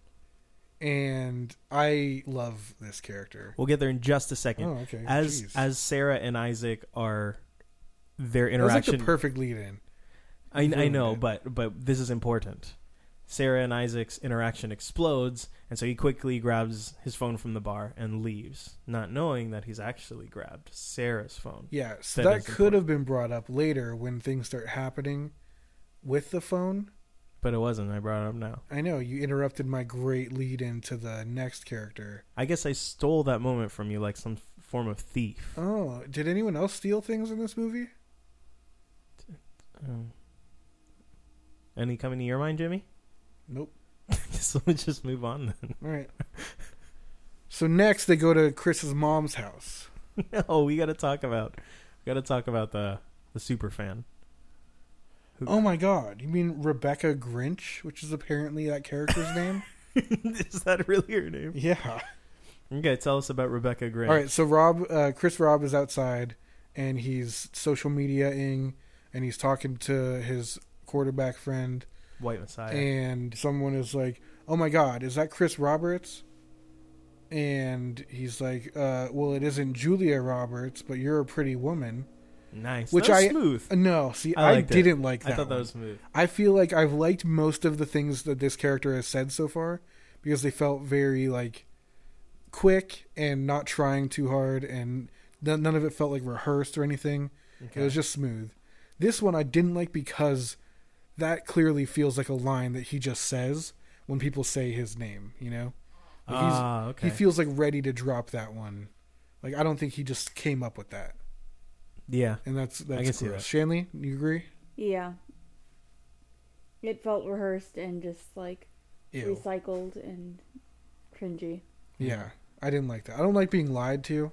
Speaker 2: and I love this character.
Speaker 3: we'll get there in just a second.
Speaker 2: Oh, okay.
Speaker 3: as
Speaker 2: Jeez.
Speaker 3: as Sarah and Isaac are their
Speaker 2: was like
Speaker 3: interaction
Speaker 2: the perfect lead-in.
Speaker 3: I, I know,
Speaker 2: it.
Speaker 3: but but this is important. Sarah and Isaac's interaction explodes, and so he quickly grabs his phone from the bar and leaves, not knowing that he's actually grabbed Sarah's phone.
Speaker 2: Yeah, so
Speaker 3: That
Speaker 2: that, could
Speaker 3: important.
Speaker 2: have been brought up later when things start happening with the phone.
Speaker 3: But it wasn't. I brought it up now.
Speaker 2: I know you interrupted my great lead into the next character.
Speaker 3: I guess I stole that moment from you like some f- form of thief.
Speaker 2: Oh, did anyone else steal things in this movie?
Speaker 3: Um, any coming to your mind, Jimmy?
Speaker 2: Nope. (laughs)
Speaker 3: so let's just move on then.
Speaker 2: All right. So next they go to Chris's mom's house. (laughs)
Speaker 3: no, we got to talk about. We got to talk about the the super fan.
Speaker 2: Oh my god, you mean Rebecca Grinch, which is apparently that character's name? (laughs)
Speaker 3: Is that really her name?
Speaker 2: Yeah.
Speaker 3: Okay, tell us about Rebecca Gray.
Speaker 2: All right, so Rob, uh, Chris Rob is outside, and he's social mediaing, and he's talking to his quarterback friend,
Speaker 3: White Messiah.
Speaker 2: and someone is like, "Oh my God, is that Chris Roberts?" And he's like, uh, "Well, it isn't Julia Roberts, but you're a pretty woman."
Speaker 3: Nice.
Speaker 2: which
Speaker 3: That was
Speaker 2: I-
Speaker 3: smooth.
Speaker 2: No, see,
Speaker 3: I
Speaker 2: I, didn't like that.
Speaker 3: I thought that was smooth.
Speaker 2: I feel like I've liked most of the things that this character has said so far because they felt very like quick and not trying too hard, and none none of it felt like rehearsed or anything. It was just smooth. This one I didn't like because that clearly feels like a line that he just says when people say his name. You know, Like,
Speaker 3: ah, okay.
Speaker 2: he feels like ready to drop that one. Like I don't think he just came up with that,
Speaker 3: yeah.
Speaker 2: and that's that's
Speaker 3: can see
Speaker 2: gross.
Speaker 3: that.
Speaker 2: Shanley, you agree?
Speaker 1: Yeah. It felt rehearsed and just like
Speaker 2: Ew.
Speaker 1: recycled and cringy.
Speaker 2: Yeah, I didn't like that. I don't like being lied to,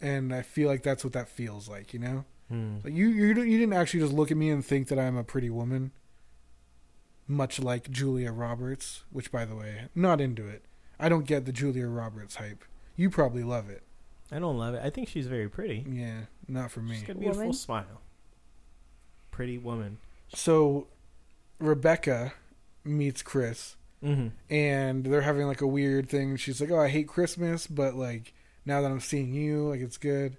Speaker 2: and I feel like that's what that feels like. You know,
Speaker 3: Hmm.
Speaker 2: like you you you didn't actually just look at me and think that I'm a pretty woman. Much like Julia Roberts, which by the way, not into it. I don't get the Julia Roberts hype. You probably love it.
Speaker 3: I don't love it. I think she's very pretty.
Speaker 2: Yeah, not for me.
Speaker 3: She's got a beautiful
Speaker 1: Woman?
Speaker 3: smile. Pretty woman.
Speaker 2: So, Rebecca meets Chris,
Speaker 3: Mm-hmm.
Speaker 2: and they're having like a weird thing. She's like, "Oh, I hate Christmas, but like now that I'm seeing you, like it's good."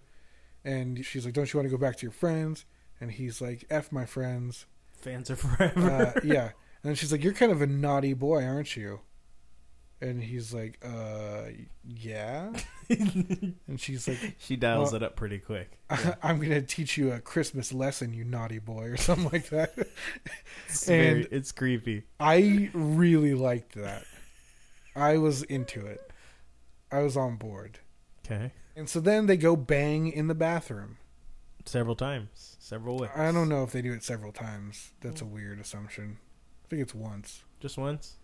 Speaker 2: And she's like, "Don't you want to go back to your friends?" And he's like, "F my friends."
Speaker 3: Fans are forever.
Speaker 2: Uh, (laughs) yeah. And she's like, "You're kind of a naughty boy, aren't you?" And he's like, "Uh, yeah." (laughs) and she's like,
Speaker 3: she dials
Speaker 2: Well-
Speaker 3: it up pretty quick. (laughs)
Speaker 2: "I'm gonna teach you a Christmas lesson, you naughty boy," or something like that. (laughs)
Speaker 3: It's,
Speaker 2: and-
Speaker 3: very, it's creepy.
Speaker 2: I really liked that. I was into it. I was on board.
Speaker 3: Okay.
Speaker 2: And so then they go bang in the bathroom.
Speaker 3: Several times. Several ways.
Speaker 2: I don't know if they do it several times. That's a weird assumption. I think it's once.
Speaker 3: Just once.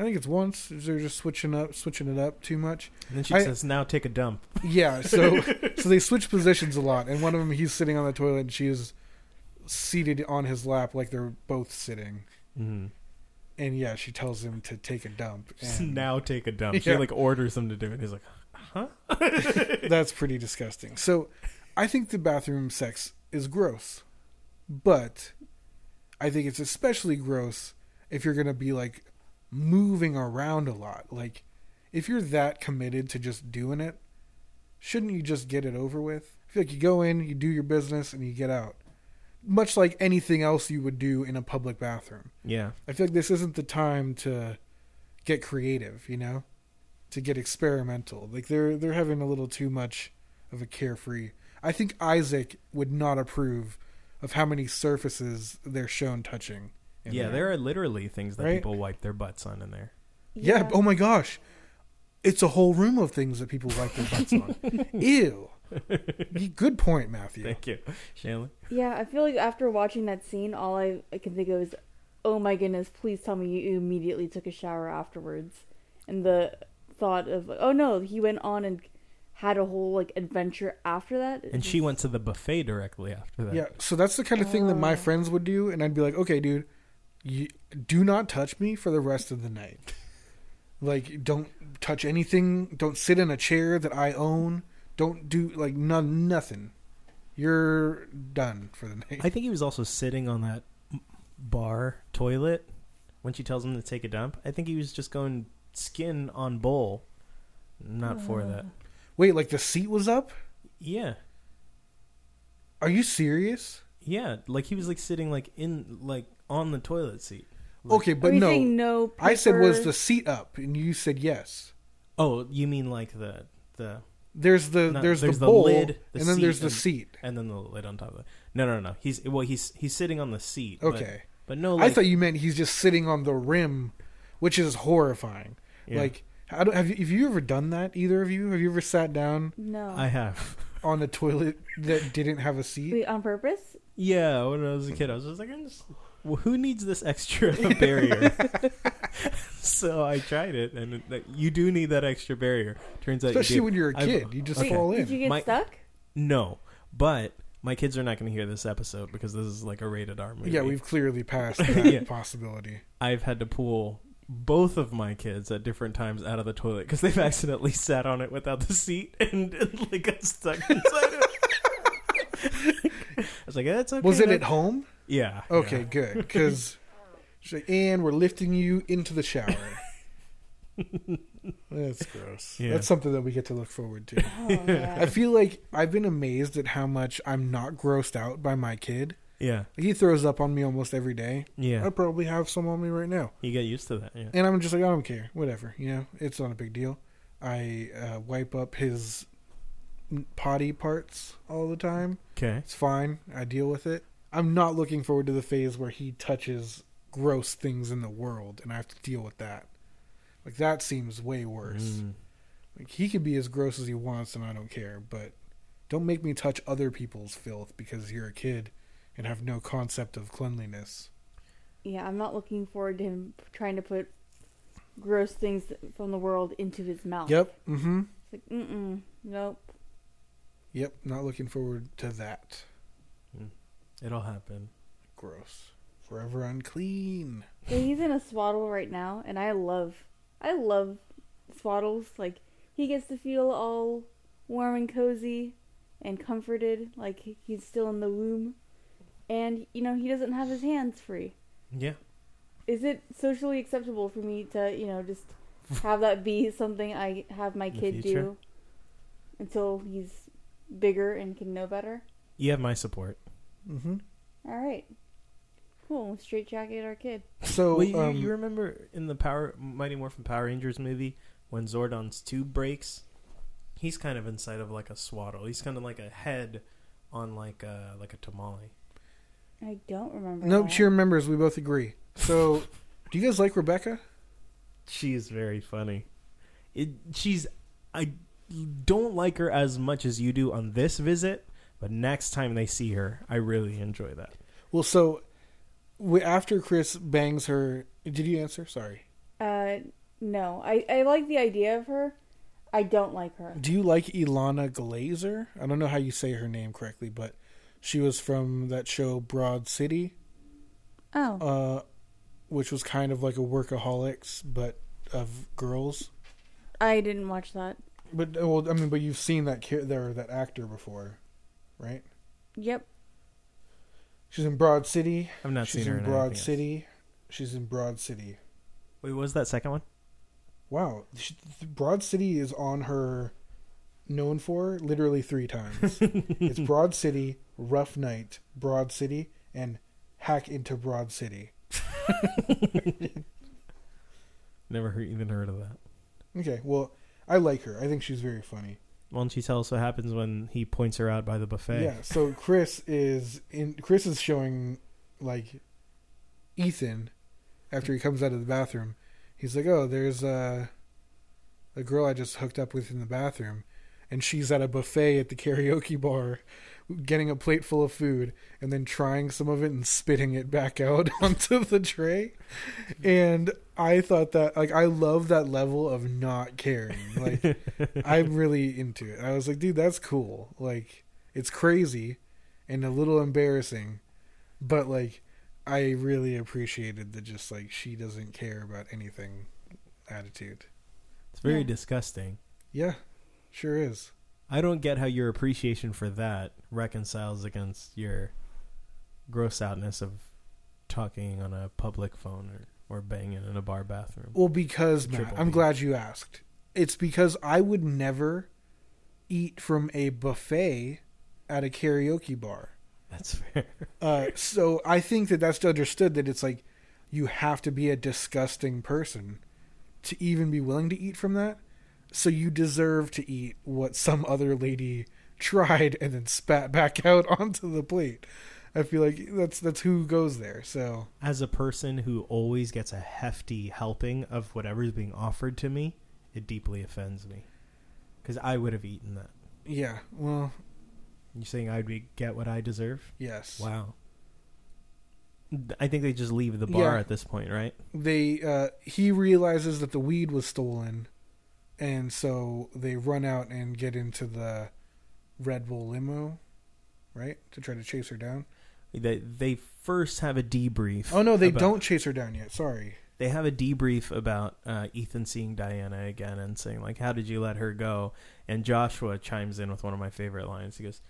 Speaker 2: I think it's once. They're just switching up, switching it up too much.
Speaker 3: And then she
Speaker 2: I-
Speaker 3: says, now take a dump.
Speaker 2: Yeah. So, (laughs) so they switch positions a lot. And one of them, he's sitting on the toilet, and she is seated on his lap, like they're both sitting.
Speaker 3: Mm-hmm.
Speaker 2: And yeah, she tells him to take a dump. (laughs) And
Speaker 3: now take a dump. She like orders him to do it. He's like, huh? (laughs)
Speaker 2: That's pretty disgusting. So, I think the bathroom sex is gross, but I think it's especially gross if you're gonna be like moving around a lot. Like, if you're that committed to just doing it, shouldn't you just get it over with? I feel like you go in, you do your business, and you get out. Much like anything else you would do in a public bathroom.
Speaker 3: Yeah.
Speaker 2: I feel like this isn't the time to get creative, you know, to get experimental. Like they're they're having a little too much of a carefree. I think Isaac would not approve of how many surfaces they're shown touching. In
Speaker 3: Yeah,
Speaker 2: there.
Speaker 3: there are literally things that
Speaker 2: Right?
Speaker 3: people wipe their butts on in there.
Speaker 2: Yeah. Oh my gosh, it's a whole room of things that people wipe their butts on. (laughs) Ew. Good point, Matthew.
Speaker 3: Thank you. Shanley?
Speaker 1: Yeah, I feel like after watching that scene, all I, I can think of is, oh my goodness, please tell me you immediately took a shower afterwards. And the thought of, like, oh no, he went on and had a whole like adventure after that.
Speaker 3: And she went to the buffet directly after that.
Speaker 2: Yeah, so that's the kind of thing that my oh. friends would do, and I'd be like, okay, dude, you, do not touch me for the rest of the night. Like, don't touch anything. Don't sit in a chair that I own. Don't do like none, nothing. You're done for the night.
Speaker 3: I think he was also sitting on that bar toilet when she tells him to take a dump. I think he was just going skin on bowl. Not for hmm. that.
Speaker 2: Wait, like the seat was up?
Speaker 3: Yeah.
Speaker 2: Are you serious?
Speaker 3: Yeah, like he was like sitting like in like on the toilet seat.
Speaker 2: Okay, but
Speaker 1: you
Speaker 2: no.
Speaker 1: saying no?
Speaker 2: I said was the seat up, and you said yes.
Speaker 3: Oh, you mean like the the
Speaker 2: There's the
Speaker 3: No,
Speaker 2: there's,
Speaker 3: there's
Speaker 2: the
Speaker 3: the
Speaker 2: bowl,
Speaker 3: lid, the
Speaker 2: and then there's the
Speaker 3: and-
Speaker 2: seat.
Speaker 3: and then the lid on top of it. No, no, no. He's well. He's he's sitting on the seat.
Speaker 2: Okay.
Speaker 3: but, no.
Speaker 2: I thought you meant he's just sitting on the rim, which is horrifying.
Speaker 3: Yeah.
Speaker 2: Like, how do, have you have you ever done that? Either of you? Have you ever sat down
Speaker 1: No.
Speaker 3: I have. (laughs)
Speaker 2: on a toilet that didn't have a seat?
Speaker 1: Wait, on purpose?
Speaker 3: Yeah, when I was a kid, I was just like, I'm just, well, who needs this extra (laughs) barrier? (laughs) so I tried it, and it, like, you do need that extra barrier. Turns out,
Speaker 2: Especially
Speaker 3: you do.
Speaker 2: when you're a
Speaker 3: I've-
Speaker 2: kid, you just
Speaker 3: okay.
Speaker 2: fall
Speaker 1: Did
Speaker 2: in.
Speaker 1: you get
Speaker 3: My-
Speaker 1: stuck?
Speaker 3: No, but my kids are not going to hear this episode because this is like a rated R movie.
Speaker 2: yeah, we've clearly passed (laughs) that
Speaker 3: Yeah.
Speaker 2: possibility.
Speaker 3: I've had to pull both of my kids at different times out of the toilet because they've accidentally sat on it without the seat and, and like got stuck inside it. I was like, that's okay.
Speaker 2: Was it at home?
Speaker 3: Yeah.
Speaker 2: Okay,
Speaker 3: yeah.
Speaker 2: good. (laughs) Because, and we're lifting you into the shower. (laughs) That's gross.
Speaker 3: Yeah.
Speaker 2: That's something that we get to look forward to.
Speaker 1: Oh.
Speaker 2: I feel like I've been amazed at how much I'm not grossed out by my kid.
Speaker 3: Yeah.
Speaker 2: He throws up on me almost every day.
Speaker 3: Yeah.
Speaker 2: I probably have some on me right now.
Speaker 3: You get used to that. Yeah.
Speaker 2: And I'm just like, I don't care. Whatever. You know, it's not a big deal. I uh, wipe up his potty parts all the time.
Speaker 3: Okay.
Speaker 2: It's fine. I deal with it. I'm not looking forward to the phase where he touches gross things in the world and I have to deal with that. Like, that seems way worse.
Speaker 3: Mm.
Speaker 2: Like, he can be as gross as he wants and I don't care, but don't make me touch other people's filth because you're a kid and have no concept of cleanliness.
Speaker 1: yeah, I'm not looking forward to him trying to put gross things from the world into his mouth.
Speaker 2: Yep. Mm hmm.
Speaker 1: It's like, mm-mm, nope.
Speaker 2: Yep. Not looking forward to that.
Speaker 3: It'll happen.
Speaker 2: Gross. Forever unclean.
Speaker 1: Yeah, he's in a swaddle right now, and I love, I love swaddles. Like he gets to feel all warm and cozy and comforted, like he's still in the womb, and you know he doesn't have his hands free.
Speaker 3: Yeah.
Speaker 1: Is it socially acceptable for me to, you know, just have that be something I have my kid do until he's bigger and can know better?
Speaker 3: You have my support.
Speaker 2: Mm hmm.
Speaker 1: All right, cool. Straight jacket our kid.
Speaker 2: So,
Speaker 3: well, you,
Speaker 2: um,
Speaker 3: you remember in the Power Mighty Morphin Power Rangers movie when Zordon's tube breaks? He's kind of inside of like a swaddle. He's kind of like a head on like a like a tamale.
Speaker 1: I don't remember.
Speaker 2: no,
Speaker 1: that.
Speaker 2: she remembers. We both agree. So, do you guys like Rebecca?
Speaker 3: She is very funny. It, she's I don't like her as much as you do on this visit, but next time they see her, I really enjoy that.
Speaker 2: Well, so w- after Chris bangs her, did you answer? Sorry.
Speaker 1: Uh, no. I I like the idea of her. I don't like her.
Speaker 2: Do you like Ilana Glazer? I don't know how you say her name correctly, but she was from that show Broad City,
Speaker 1: Oh.
Speaker 2: uh, which was kind of like a workaholics but of girls.
Speaker 1: I didn't watch that.
Speaker 2: But uh, well, I mean, but you've seen that ki- there that actor before, right?
Speaker 1: Yep.
Speaker 2: She's in Broad City.
Speaker 3: I've not
Speaker 2: She's
Speaker 3: seen her
Speaker 2: in
Speaker 3: in
Speaker 2: Broad
Speaker 3: anything else.
Speaker 2: City. She's in Broad City.
Speaker 3: Wait, what was that second one?
Speaker 2: Wow, she, Broad City is on her known for literally three times. (laughs) it's Broad City, Rough Night, Broad City, and Hack into Broad City. (laughs)
Speaker 3: Never heard, even heard of that.
Speaker 2: Okay, well, I like her. I think she's very funny.
Speaker 3: Why don't you tell us what happens when he points her out by the buffet?
Speaker 2: Yeah. So Chris is in. Chris is showing like Ethan after he comes out of the bathroom. He's like, "Oh, there's a a girl I just hooked up with in the bathroom, and she's at a buffet at the karaoke bar, getting a plate full of food, and then trying some of it and spitting it back out (laughs) onto the tray." And I thought that, like, I love that level of not caring. Like, (laughs) I'm really into it. I was like, dude, that's cool. Like, it's crazy and a little embarrassing, but like, I really appreciated the just like she doesn't care about anything attitude.
Speaker 3: It's very
Speaker 1: Yeah.
Speaker 3: disgusting.
Speaker 2: Yeah, sure is.
Speaker 3: I don't get how your appreciation for that reconciles against your gross outness of talking on a public phone or, or banging in a bar bathroom.
Speaker 2: Well, because Matt, I'm glad you asked. It's because I would never eat from a buffet at a karaoke bar.
Speaker 3: That's fair.
Speaker 2: Uh, so I think that that's understood that it's like you have to be a disgusting person to even be willing to eat from that. So you deserve to eat what some other lady tried and then spat back (laughs) out onto the plate. I feel like that's that's who goes there. So
Speaker 3: As a person who always gets a hefty helping of whatever is being offered to me, it deeply offends me because I would have eaten that.
Speaker 2: yeah, well,
Speaker 3: you're saying I'd be, get what I deserve?
Speaker 2: yes.
Speaker 3: Wow. I think they just leave the bar
Speaker 2: Yeah.
Speaker 3: at this point, right?
Speaker 2: They uh he realizes that the weed was stolen and so they run out and get into the Red Bull limo, right? To try to chase her down.
Speaker 3: They they first have a debrief.
Speaker 2: Oh no, they
Speaker 3: about-
Speaker 2: don't chase her down yet. Sorry.
Speaker 3: They have a debrief about uh, Ethan seeing Diana again and saying like, "How did you let her go?" And Joshua chimes in with one of my favorite lines. He goes,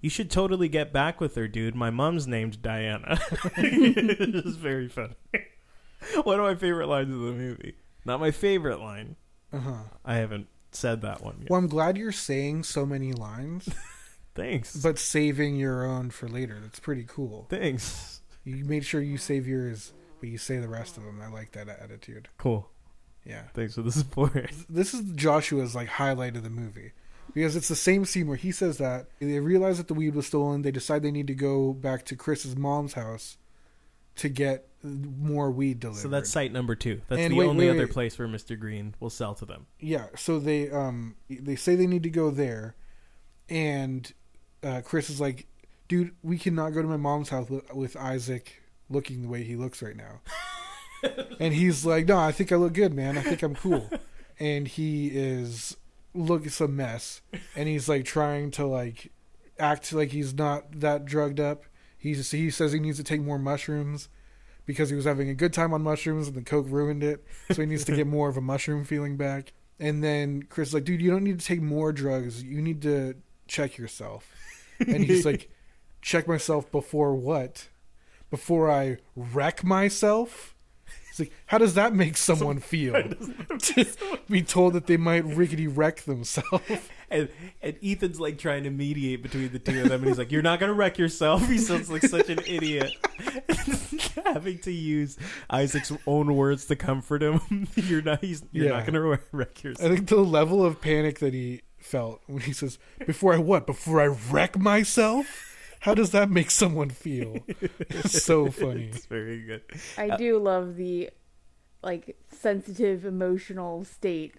Speaker 3: "You should totally get back with her, dude. My mom's named Diana." (laughs) it's very funny. (laughs) one of my favorite lines of the movie. Not my favorite line.
Speaker 2: Uh-huh.
Speaker 3: I haven't said that one yet.
Speaker 2: Well, I'm glad you're saying so many lines, (laughs)
Speaker 3: Thanks.
Speaker 2: but saving your own for later. That's pretty cool.
Speaker 3: Thanks.
Speaker 2: You made sure you save yours, but you say the rest of them. I like that attitude.
Speaker 3: Cool.
Speaker 2: Yeah.
Speaker 3: Thanks for the support. (laughs)
Speaker 2: This is Joshua's like highlight of the movie. Because it's the same scene where he says that they realize that the weed was stolen. They decide they need to go back to Chris's mom's house to get more weed delivered.
Speaker 3: So that's site number two. That's
Speaker 2: And
Speaker 3: the
Speaker 2: wait,
Speaker 3: only
Speaker 2: wait,
Speaker 3: other
Speaker 2: wait.
Speaker 3: place where Mr. Green will sell to them.
Speaker 2: yeah. So they um they say they need to go there, and uh, Chris is like, "Dude, we cannot go to my mom's house with, with Isaac looking the way he looks right now." (laughs) and he's like, "No, I think I look good, man. I think I'm cool." (laughs) and he is look it's a mess, and he's like trying to like act like he's not that drugged up. He's he says he needs to take more mushrooms because he was having a good time on mushrooms and the coke ruined it. So he needs to get (laughs) more of a mushroom feeling back. And then Chris is like, dude, you don't need to take more drugs. You need to check yourself. And he's like, (laughs) check myself before what? Before I wreck myself? He's like, how does that make someone feel? (laughs) to be told that they might rickety wreck themselves.
Speaker 3: And, and Ethan's like trying to mediate between the two of them, and he's like, "You're not gonna wreck yourself." He sounds like such an idiot, (laughs) having to use Isaac's own words to comfort him. (laughs) You're not. He's. You're
Speaker 2: Yeah.
Speaker 3: not gonna wreck yourself.
Speaker 2: I think the level of panic that he felt when he says, "Before I what? Before I wreck myself." How does that make someone feel? It's so (laughs) funny.
Speaker 3: It's very good.
Speaker 1: I do love the like sensitive emotional state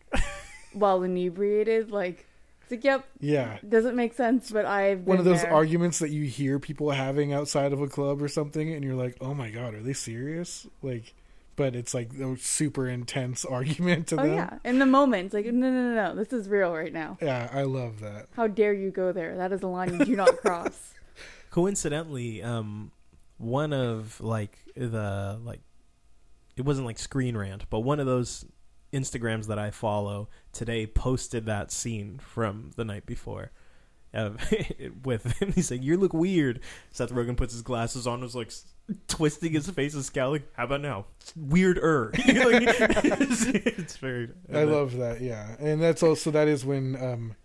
Speaker 1: while inebriated. Like it's like, yep,
Speaker 2: Yeah.
Speaker 1: doesn't make sense, but I've
Speaker 2: One of those
Speaker 1: there.
Speaker 2: arguments that you hear people having outside of a club or something, and you're like, "Oh my god, are they serious?" Like, but it's like a super intense (laughs) argument to
Speaker 1: Oh
Speaker 2: them.
Speaker 1: yeah, in the moment, it's like no, no, no, no, this is real right now.
Speaker 2: Yeah, I love that.
Speaker 1: How dare you go there? That is a line you do not (laughs) cross.
Speaker 3: Coincidentally, um, one of like the like, it wasn't like Screen Rant, but one of those Instagrams that I follow today posted that scene from the night before. Uh, (laughs) with him, he's like, "You look weird." Seth Rogen puts his glasses on, was like twisting his face and scowling. How about now? Weirder. (laughs) it's, it's very.
Speaker 2: I love that. Yeah, and that's also that is when um,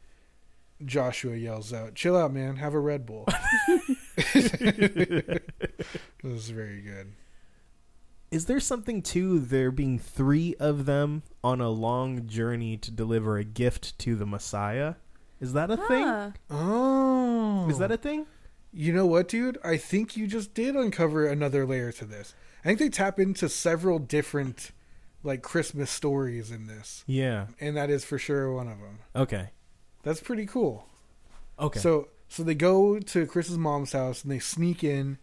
Speaker 2: Joshua yells out, "Chill out, man. Have a Red Bull." (laughs) this is very good.
Speaker 3: Is there something to there being three of them on a long journey to deliver a gift to the Messiah? Is that a thing?
Speaker 2: Oh,
Speaker 3: Is that a thing?
Speaker 2: You know what, dude? I think you just did uncover another layer to this. I think they tap into several different like Christmas stories in this,
Speaker 3: Yeah.
Speaker 2: and that is for sure one of them.
Speaker 3: Okay.
Speaker 2: That's pretty cool.
Speaker 3: Okay.
Speaker 2: So so they go to Chris's mom's house and they sneak in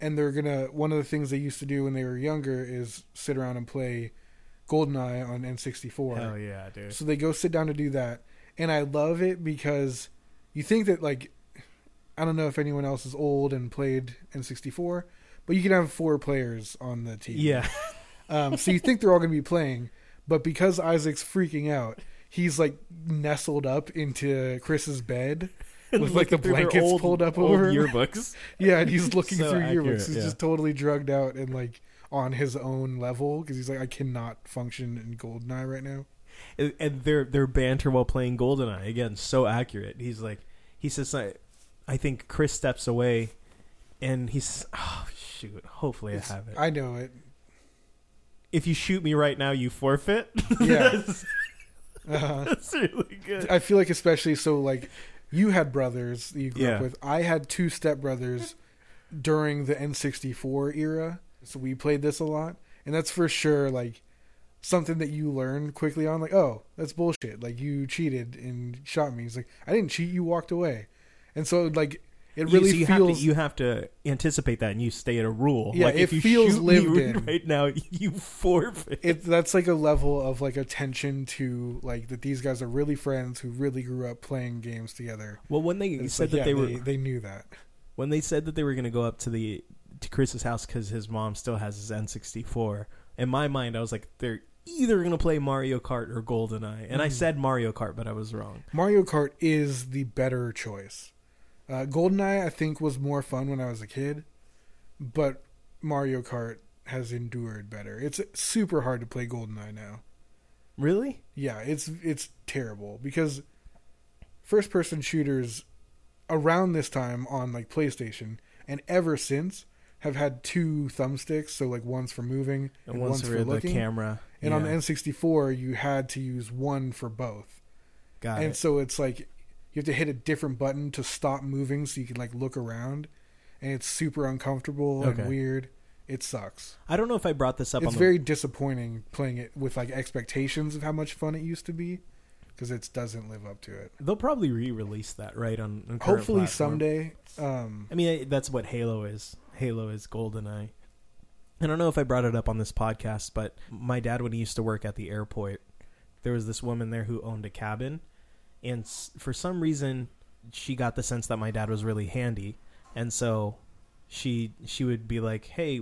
Speaker 2: and they're gonna one of the things they used to do when they were younger is sit around and play Goldeneye on N sixty four.
Speaker 3: Hell yeah, dude.
Speaker 2: So they go sit down to do that. And I love it because you think that like I don't know if anyone else is old and played N sixty four, but you can have four players on the team.
Speaker 3: Yeah. (laughs)
Speaker 2: Um, so you think they're all to be playing, but because Isaac's freaking out, he's like nestled up into Chris's bed (laughs) with like the
Speaker 3: Looking through their
Speaker 2: blankets
Speaker 3: old-
Speaker 2: pulled up over
Speaker 3: yearbooks. (laughs)
Speaker 2: Yeah, and he's (laughs) looking
Speaker 3: So
Speaker 2: through
Speaker 3: accurate,
Speaker 2: yearbooks. He's
Speaker 3: yeah.
Speaker 2: just totally drugged out and like on his own level because he's like, I cannot function in Goldeneye right now.
Speaker 3: and, and their their banter while playing Goldeneye again so accurate. He's like he says I, I think Chris steps away and he's oh shoot, hopefully
Speaker 2: It's-
Speaker 3: I have it.
Speaker 2: I know it.
Speaker 3: if you shoot me right now, you forfeit.
Speaker 2: Yeah.
Speaker 3: that's,
Speaker 2: Uh,
Speaker 3: that's really good.
Speaker 2: I feel like especially so like you had brothers that you grew up with. I had two stepbrothers during the N64 era, so we played this a lot, and that's for sure like something that you learn quickly on. Like, oh, that's bullshit. Like you cheated and shot me. He's like, I didn't cheat. You walked away, and so like it
Speaker 3: You-
Speaker 2: really
Speaker 3: so you
Speaker 2: feels.
Speaker 3: have to you have to anticipate that and you stay at a rule.
Speaker 2: Yeah,
Speaker 3: like
Speaker 2: it
Speaker 3: if you
Speaker 2: feels
Speaker 3: shoot
Speaker 2: lived
Speaker 3: me (laughs)
Speaker 2: in.
Speaker 3: right now, you forfeit.
Speaker 2: it that's like a level of like attention to like that these guys are really friends who really grew up playing games together.
Speaker 3: well, when they
Speaker 2: It's
Speaker 3: said
Speaker 2: like,
Speaker 3: that
Speaker 2: yeah,
Speaker 3: they were
Speaker 2: they, they knew that.
Speaker 3: when they said that they were going to go up to the to Chris's house because his mom still has his N64. In my mind, I was like, they're either going to play Mario Kart or GoldenEye, and I
Speaker 2: Mhm.
Speaker 3: said Mario Kart, but I was wrong.
Speaker 2: Mario Kart is the better choice. Uh, GoldenEye, I think, was more fun when I was a kid, but Mario Kart has endured better. It's super hard to play GoldenEye now.
Speaker 3: Really?
Speaker 2: Yeah, it's it's terrible because first person shooters around this time on like PlayStation and ever since have had two thumbsticks, so like one's for moving and,
Speaker 3: And
Speaker 2: one's
Speaker 3: for
Speaker 2: for
Speaker 3: the
Speaker 2: looking.
Speaker 3: camera,
Speaker 2: and on the N64, you had to use one for both.
Speaker 3: got
Speaker 2: and
Speaker 3: it.
Speaker 2: so it's like you have to hit a different button to stop moving so you can like look around and it's super uncomfortable
Speaker 3: Okay.
Speaker 2: and weird it sucks
Speaker 3: I don't know if I brought this up.
Speaker 2: it's
Speaker 3: on the,
Speaker 2: very disappointing playing it with like expectations of how much fun it used to be because it doesn't live up to it
Speaker 3: They'll probably re-release that right on. on
Speaker 2: hopefully
Speaker 3: platform.
Speaker 2: someday um
Speaker 3: I mean, that's what Halo is. Halo is GoldenEye. I don't know if I brought it up on this podcast, but my dad, when he used to work at the airport, there was this woman there who owned a cabin, and for some reason, she got the sense that my dad was really handy, and so she she would be like, "Hey,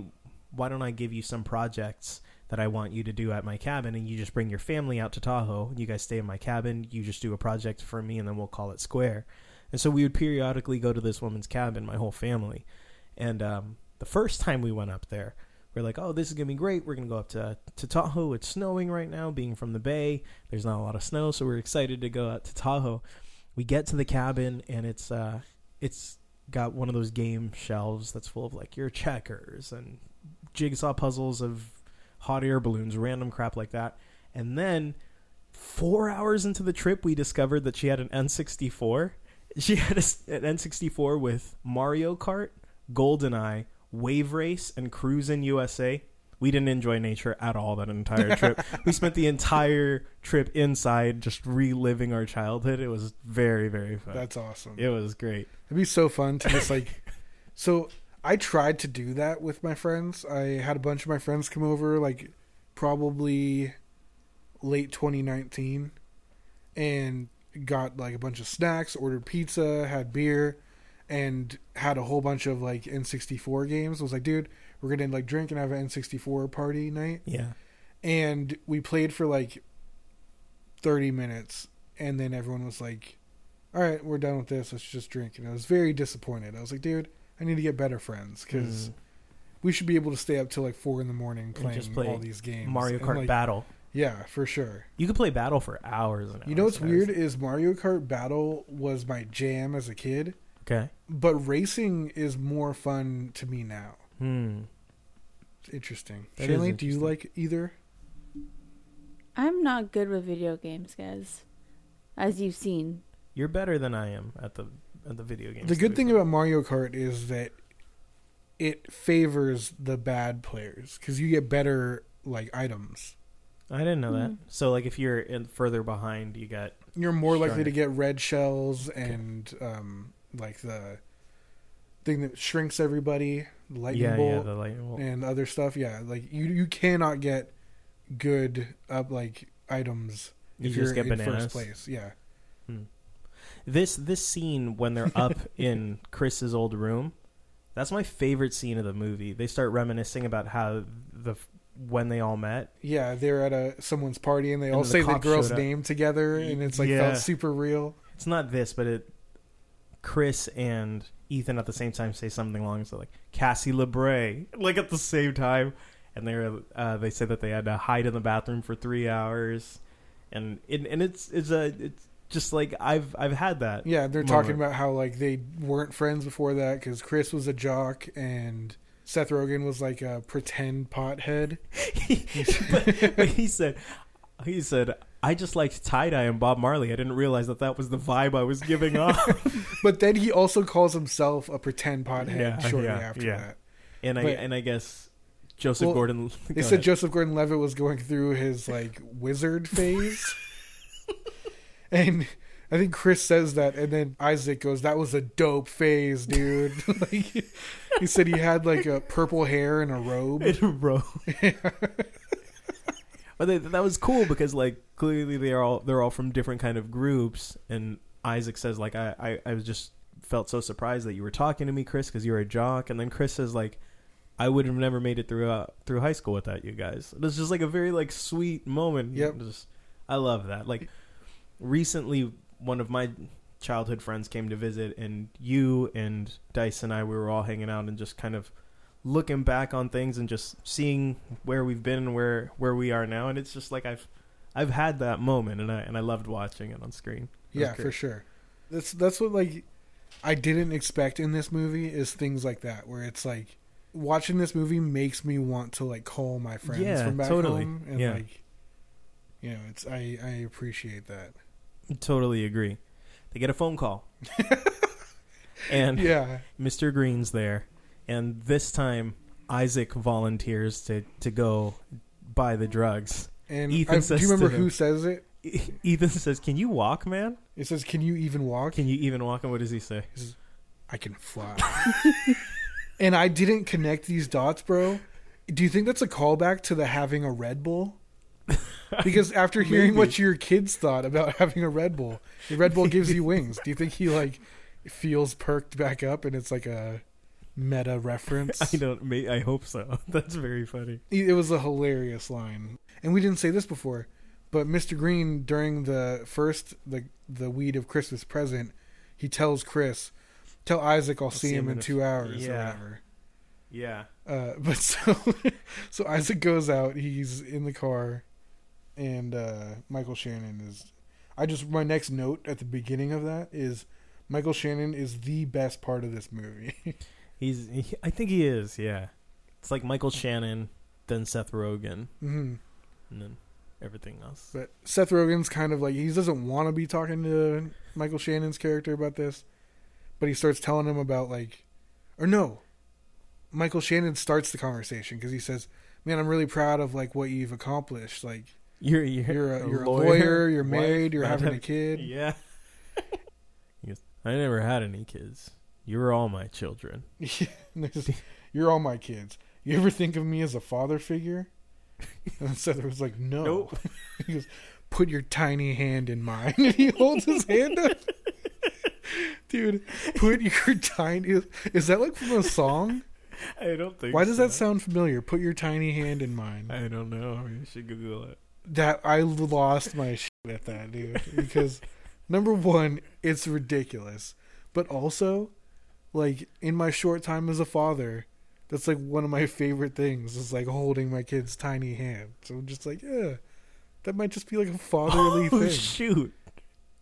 Speaker 3: why don't I give you some projects that I want you to do at my cabin, and you just bring your family out to Tahoe. You guys stay in my cabin. You just do a project for me, and then we'll call it square." And so we would periodically go to this woman's cabin, my whole family. And um, the first time we went up there, we're like, "Oh, this is gonna be great. We're gonna go up to to Tahoe. It's snowing right now. Being from the Bay, there's not a lot of snow, so we're excited to go out to Tahoe." We get to the cabin, and it's uh, it's got one of those game shelves that's full of like your checkers and jigsaw puzzles of hot air balloons, random crap like that. And then four hours into the trip, we discovered that she had an N64. She had a an N64 with Mario Kart, GoldenEye, Wave Race, and Cruis'n USA. We didn't enjoy nature at all that entire trip. (laughs) we spent the entire trip inside, just reliving our childhood. It was very, very fun.
Speaker 2: that's awesome
Speaker 3: it was great.
Speaker 2: It'd be so fun to just like. (laughs) so I tried to do that with my friends. I had a bunch of my friends come over, like probably late 2019, and got like a bunch of snacks, ordered pizza, had beer, and had a whole bunch of like N64 games. I was like, dude, we're gonna like drink and have an N64 party night
Speaker 3: Yeah.
Speaker 2: and we played for like 30 minutes and then everyone was like all right we're done with this let's just drink and i was very disappointed i was like dude i need to get better friends because
Speaker 3: Mm.
Speaker 2: we should be able to stay up till like four in the morning playing
Speaker 3: play
Speaker 2: all these games
Speaker 3: Mario Kart
Speaker 2: like,
Speaker 3: Battle.
Speaker 2: yeah for sure
Speaker 3: You could play Battle for hours and hours.
Speaker 2: you know what's weird is mario kart battle was my jam as a kid
Speaker 3: Okay.
Speaker 2: but racing is more fun to me now
Speaker 3: Hmm.
Speaker 2: it's interesting
Speaker 3: That is
Speaker 2: Shaylee, do you like either
Speaker 1: I'm not good with video games, guys. As you've seen.
Speaker 3: You're better than I am at the at the video games.
Speaker 2: The good thing about Mario Kart is that it favors the bad players because you get better like items.
Speaker 3: I didn't know that.
Speaker 1: Mhm.
Speaker 3: So like if you're in further behind, you got
Speaker 2: You're more likely to get red shells and um, like the thing that shrinks everybody, the lightning
Speaker 3: yeah
Speaker 2: bolt,
Speaker 3: yeah the lightning bolt.
Speaker 2: and other stuff. Yeah, like you you cannot get good up like items
Speaker 3: You
Speaker 2: if
Speaker 3: just
Speaker 2: you're
Speaker 3: get
Speaker 2: in
Speaker 3: bananas.
Speaker 2: first place. Yeah, hmm.
Speaker 3: This this scene when they're up (laughs) in Chris's old room, that's my favorite scene of the movie. They start reminiscing about how the when they all met.
Speaker 2: yeah. They're at a someone's party and they
Speaker 3: And
Speaker 2: all
Speaker 3: the
Speaker 2: say the girl's name together, and it's like
Speaker 3: Yeah.
Speaker 2: felt super real.
Speaker 3: It's not this, but it. Chris and Ethan at the same time say something along so like Cassie LeBray, (laughs) like at the same time, and they're uh, they say that they had to hide in the bathroom for three hours, and it, and it's it's a it's just like I've I've had that.
Speaker 2: Yeah, they're talking about how like they weren't friends before that because Chris was a jock and Seth Rogen was like a pretend pothead. (laughs)
Speaker 3: but, but he said, he said, I just liked tie dye and Bob Marley. I didn't realize that that was the vibe I was giving (laughs) off.
Speaker 2: But then he also calls himself a pretend pothead
Speaker 3: Yeah,
Speaker 2: shortly
Speaker 3: yeah,
Speaker 2: after
Speaker 3: yeah.
Speaker 2: that.
Speaker 3: and I
Speaker 2: But-
Speaker 3: and I guess Joseph
Speaker 2: Well,
Speaker 3: Gordon.
Speaker 2: They said
Speaker 3: ahead.
Speaker 2: Joseph Gordon Levitt was going through his like wizard (laughs) phase, and I think Chris says that, and then Isaac goes, "That was a dope phase, dude." (laughs) like, he said he had like a purple hair and a robe.
Speaker 3: in a row. but they, that was cool because like clearly they're all they're all from different kind of groups, and Isaac says like I I, I was just felt so surprised that you were talking to me, Chris, because you're a jock, and then Chris says like. I would have never made it through uh, through high school without you guys. It's just like a very like sweet moment.
Speaker 2: Yep.
Speaker 3: Just, I love that. Like recently, one of my childhood friends came to visit, and you and Dice and I we were all hanging out and just kind of looking back on things and just seeing where we've been and where where we are now. And it's just like I've I've had that moment, and I and I loved watching it on screen.
Speaker 2: Yeah, for sure. That's that's what like I didn't expect in this movie is things like that where it's like watching this movie makes me want to like call my friends
Speaker 3: Yeah,
Speaker 2: from back
Speaker 3: totally.
Speaker 2: home and
Speaker 3: Yeah.
Speaker 2: like you know it's I I appreciate that.
Speaker 3: Totally agree. They get a phone call, (laughs) and
Speaker 2: Yeah,
Speaker 3: Mr. Green's there, and this time Isaac volunteers to to go buy the drugs.
Speaker 2: And
Speaker 3: Ethan
Speaker 2: I, do
Speaker 3: says
Speaker 2: you remember who
Speaker 3: them-
Speaker 2: says it?
Speaker 3: Ethan says, "Can you walk, man?
Speaker 2: It says, "Can you even walk?"
Speaker 3: Can you even walk?" And what does he say?
Speaker 2: I can fly. (laughs) and I didn't connect these dots, bro. Do you think that's a callback to the having a Red Bull? (laughs) Because after hearing what your kids thought about having a Red Bull, the Red Bull gives you (laughs) wings. Do you think he like feels perked back up and it's like a meta reference?
Speaker 3: I don't. I hope so. That's very funny.
Speaker 2: It was a hilarious line. And we didn't say this before, but Mr. Green during the first the the weed of Christmas present, he tells Chris, "Tell Isaac I'll, see, him in
Speaker 3: a
Speaker 2: two
Speaker 3: f-
Speaker 2: hours or
Speaker 3: yeah.
Speaker 2: whatever."
Speaker 3: Yeah.
Speaker 2: Uh, (laughs) but so (laughs) so Isaac goes out. He's in the car, and uh, Michael Shannon is. I just my next note at the beginning of that is Michael Shannon is the best part of this movie. (laughs)
Speaker 3: He's. He, I think he is. Yeah. It's like Michael Shannon, then Seth Rogen,
Speaker 2: hmm
Speaker 3: and then everything else.
Speaker 2: But Seth Rogen's kind of like he doesn't want to be talking to Michael Shannon's character about this, but he starts telling him about like, or no, Michael Shannon starts the conversation because he says, "Man, I'm really proud of like what you've accomplished. Like
Speaker 3: You're you're,
Speaker 2: you're a, you're a lawyer, you're married, you're having a kid." (laughs)
Speaker 3: Yeah. he goes, I never had any kids. You were all my children. (laughs)
Speaker 2: You're all my kids. You ever think of me as a father figure? (laughs) And Seth was like, "No."
Speaker 3: Nope. (laughs)
Speaker 2: he goes, "Put your tiny hand in mine." (laughs) And he holds his hand up. Dude, put your tiny. Is that like from a song?
Speaker 3: I don't think.
Speaker 2: Why does
Speaker 3: so.
Speaker 2: that sound familiar? Put your tiny hand in mine.
Speaker 3: I don't know. You should Google it.
Speaker 2: That I lost my shit at that, dude. Because number one, it's ridiculous, but also, like in my short time as a father, that's like one of my favorite things. Is like holding my kid's tiny hand. So I'm just like, yeah, that might just be like a fatherly thing. (laughs)
Speaker 3: Oh
Speaker 2: thing.
Speaker 3: shoot!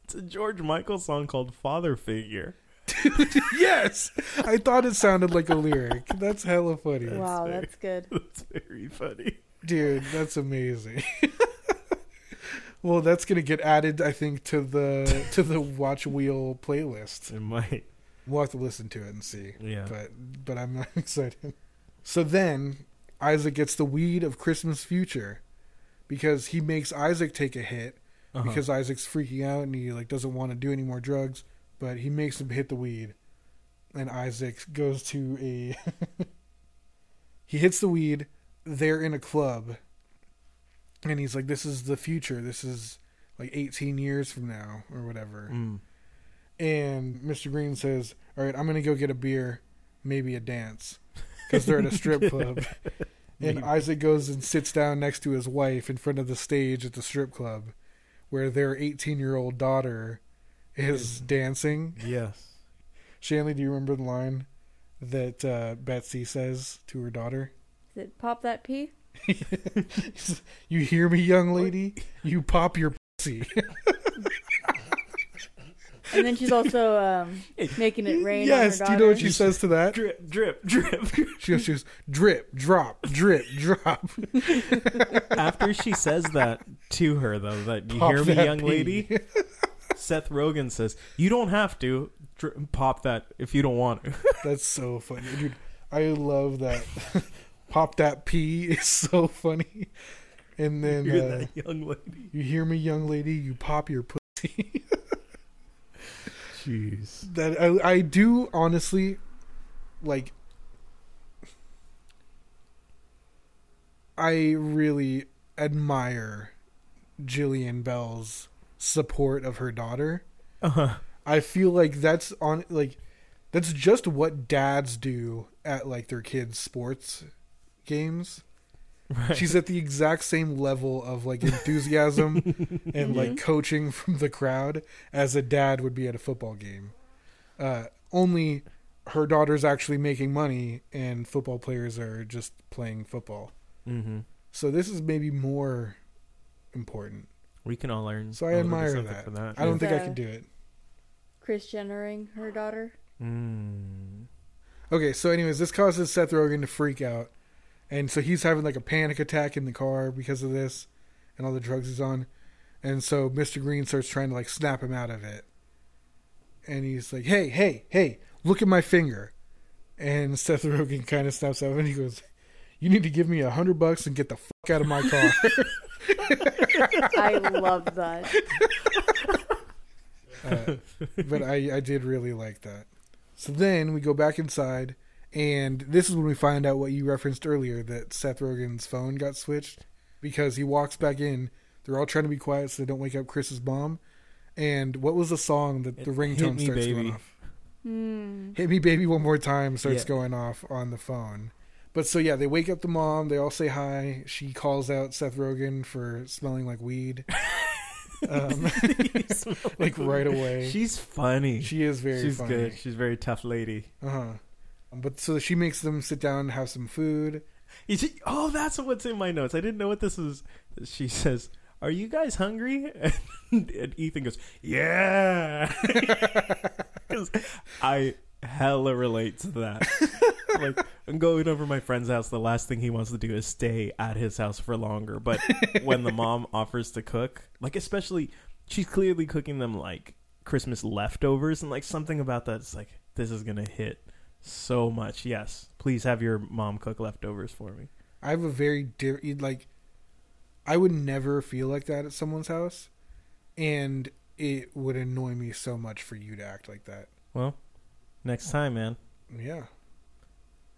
Speaker 3: It's a George Michael song called "Father Figure."
Speaker 2: Dude, (laughs) yes, I thought it sounded like a lyric. That's hella funny,
Speaker 1: wow,
Speaker 3: fair.
Speaker 1: that's good. (laughs)
Speaker 3: That's very funny.
Speaker 2: dude. That's amazing. well, that's gonna get added, I think, to the to the Watch Wheel playlist.
Speaker 3: It might.
Speaker 2: We'll have to listen to it and see.
Speaker 3: Yeah.
Speaker 2: But but I'm not (laughs) excited. So then Isaac gets the weed of Christmas future because he makes Isaac take a hit
Speaker 3: Uh-huh.
Speaker 2: because Isaac's freaking out and he like doesn't want to do any more drugs, but he makes him hit the weed. And Isaac goes to a (laughs) he hits the weed, they're in a club. And he's like this is the future. This is like 18 years from now or whatever.
Speaker 3: Mm.
Speaker 2: And Mr. Green says, "All right, I'm gonna go get a beer, maybe a dance, because they're at a strip (laughs) club." and
Speaker 3: Maybe.
Speaker 2: Isaac goes and sits down next to his wife in front of the stage at the strip club, where their 18 year old daughter is dancing.
Speaker 3: Yes.
Speaker 2: Shanley, do you remember the line that uh, Betsy says to her daughter?
Speaker 1: Is it pop that pee? (laughs)
Speaker 2: you hear me, young lady? You pop your pussy. (laughs)
Speaker 1: And then she's also um, making it rain.
Speaker 2: yes,
Speaker 1: on
Speaker 2: do you know what she says to that?
Speaker 3: drip, drip, drip.
Speaker 2: She goes, she goes drip, drop, drip, drop. (laughs)
Speaker 3: After she says that to her, though, that you
Speaker 2: Pop
Speaker 3: hear me,
Speaker 2: that
Speaker 3: young
Speaker 2: pee."
Speaker 3: lady. (laughs) Seth Rogen says, "You don't have to dri pop that if you don't want to." (laughs)
Speaker 2: That's so funny, dude. I love that. Pop that pee is so funny. And then
Speaker 3: You're
Speaker 2: uh,
Speaker 3: that young lady.
Speaker 2: you hear me, young lady. You pop your pussy.
Speaker 3: Jeez.
Speaker 2: that I, I do honestly like. I really admire Jillian Bell's support of her daughter.
Speaker 3: Uh-huh.
Speaker 2: I feel like that's on like that's just what dads do at like their kids' sports games.
Speaker 3: Right.
Speaker 2: She's at the exact same level of like enthusiasm (laughs) and like coaching from the crowd as a dad would be at a football game. Uh, only her daughter's actually making money and football players are just playing football.
Speaker 3: hmm
Speaker 2: So this is maybe more important.
Speaker 3: We can all learn.
Speaker 2: So I
Speaker 3: a little bit
Speaker 2: admire that.
Speaker 3: that.
Speaker 2: I don't think I can do it.
Speaker 1: Kris Jennering her daughter.
Speaker 3: Mm.
Speaker 2: Okay, so anyways, this causes Seth Rogen to freak out, and so he's having like a panic attack in the car because of this, and all the drugs he's on, and so Mr. Green starts trying to like snap him out of it, and he's like, "Hey, hey, hey, look at my finger," and (laughs) Seth Rogen kind of snaps out and he goes, "You need to give me a hundred bucks and get the fuck out of my car." (laughs)
Speaker 1: I love that. (laughs)
Speaker 2: Uh, but I, I did really like that. So then we go back inside, and this is when we find out what you referenced earlier that Seth Rogen's phone got switched because he walks back in. They're all trying to be quiet so they don't wake up Chris's mom. And what was the song that the
Speaker 3: Hit
Speaker 2: ringtone starts
Speaker 3: Baby.
Speaker 2: going off?
Speaker 1: Hmm.
Speaker 2: Hit me, baby, one more time starts
Speaker 3: Yeah.
Speaker 2: going off on the phone. But so yeah, they wake up the mom. They all say hi. She calls out Seth Rogen for smelling like weed, (laughs) um, (laughs) (laughs) like right away.
Speaker 3: She's funny.
Speaker 2: She is very
Speaker 3: She's
Speaker 2: funny.
Speaker 3: good. She's a very tough lady.
Speaker 2: Uh huh. But so she makes them sit down and have some food.
Speaker 3: You see- oh, that's what's in my notes. I didn't know what this was. She says, "Are you guys hungry?" And, (laughs) and Ethan goes, "Yeah," (laughs) because I hella relate to that. (laughs) like, I'm going over to my friend's house. The last thing he wants to do is stay at his house for longer. But when the mom offers to cook, like especially, she's clearly cooking them like Christmas leftovers, and like something about that is like this is gonna hit so much. Yes, please have your mom cook leftovers for me.
Speaker 2: I have a very di- like. I would never feel like that at someone's house, and it would annoy me so much for you to act like that.
Speaker 3: Well, next time, man.
Speaker 2: Yeah.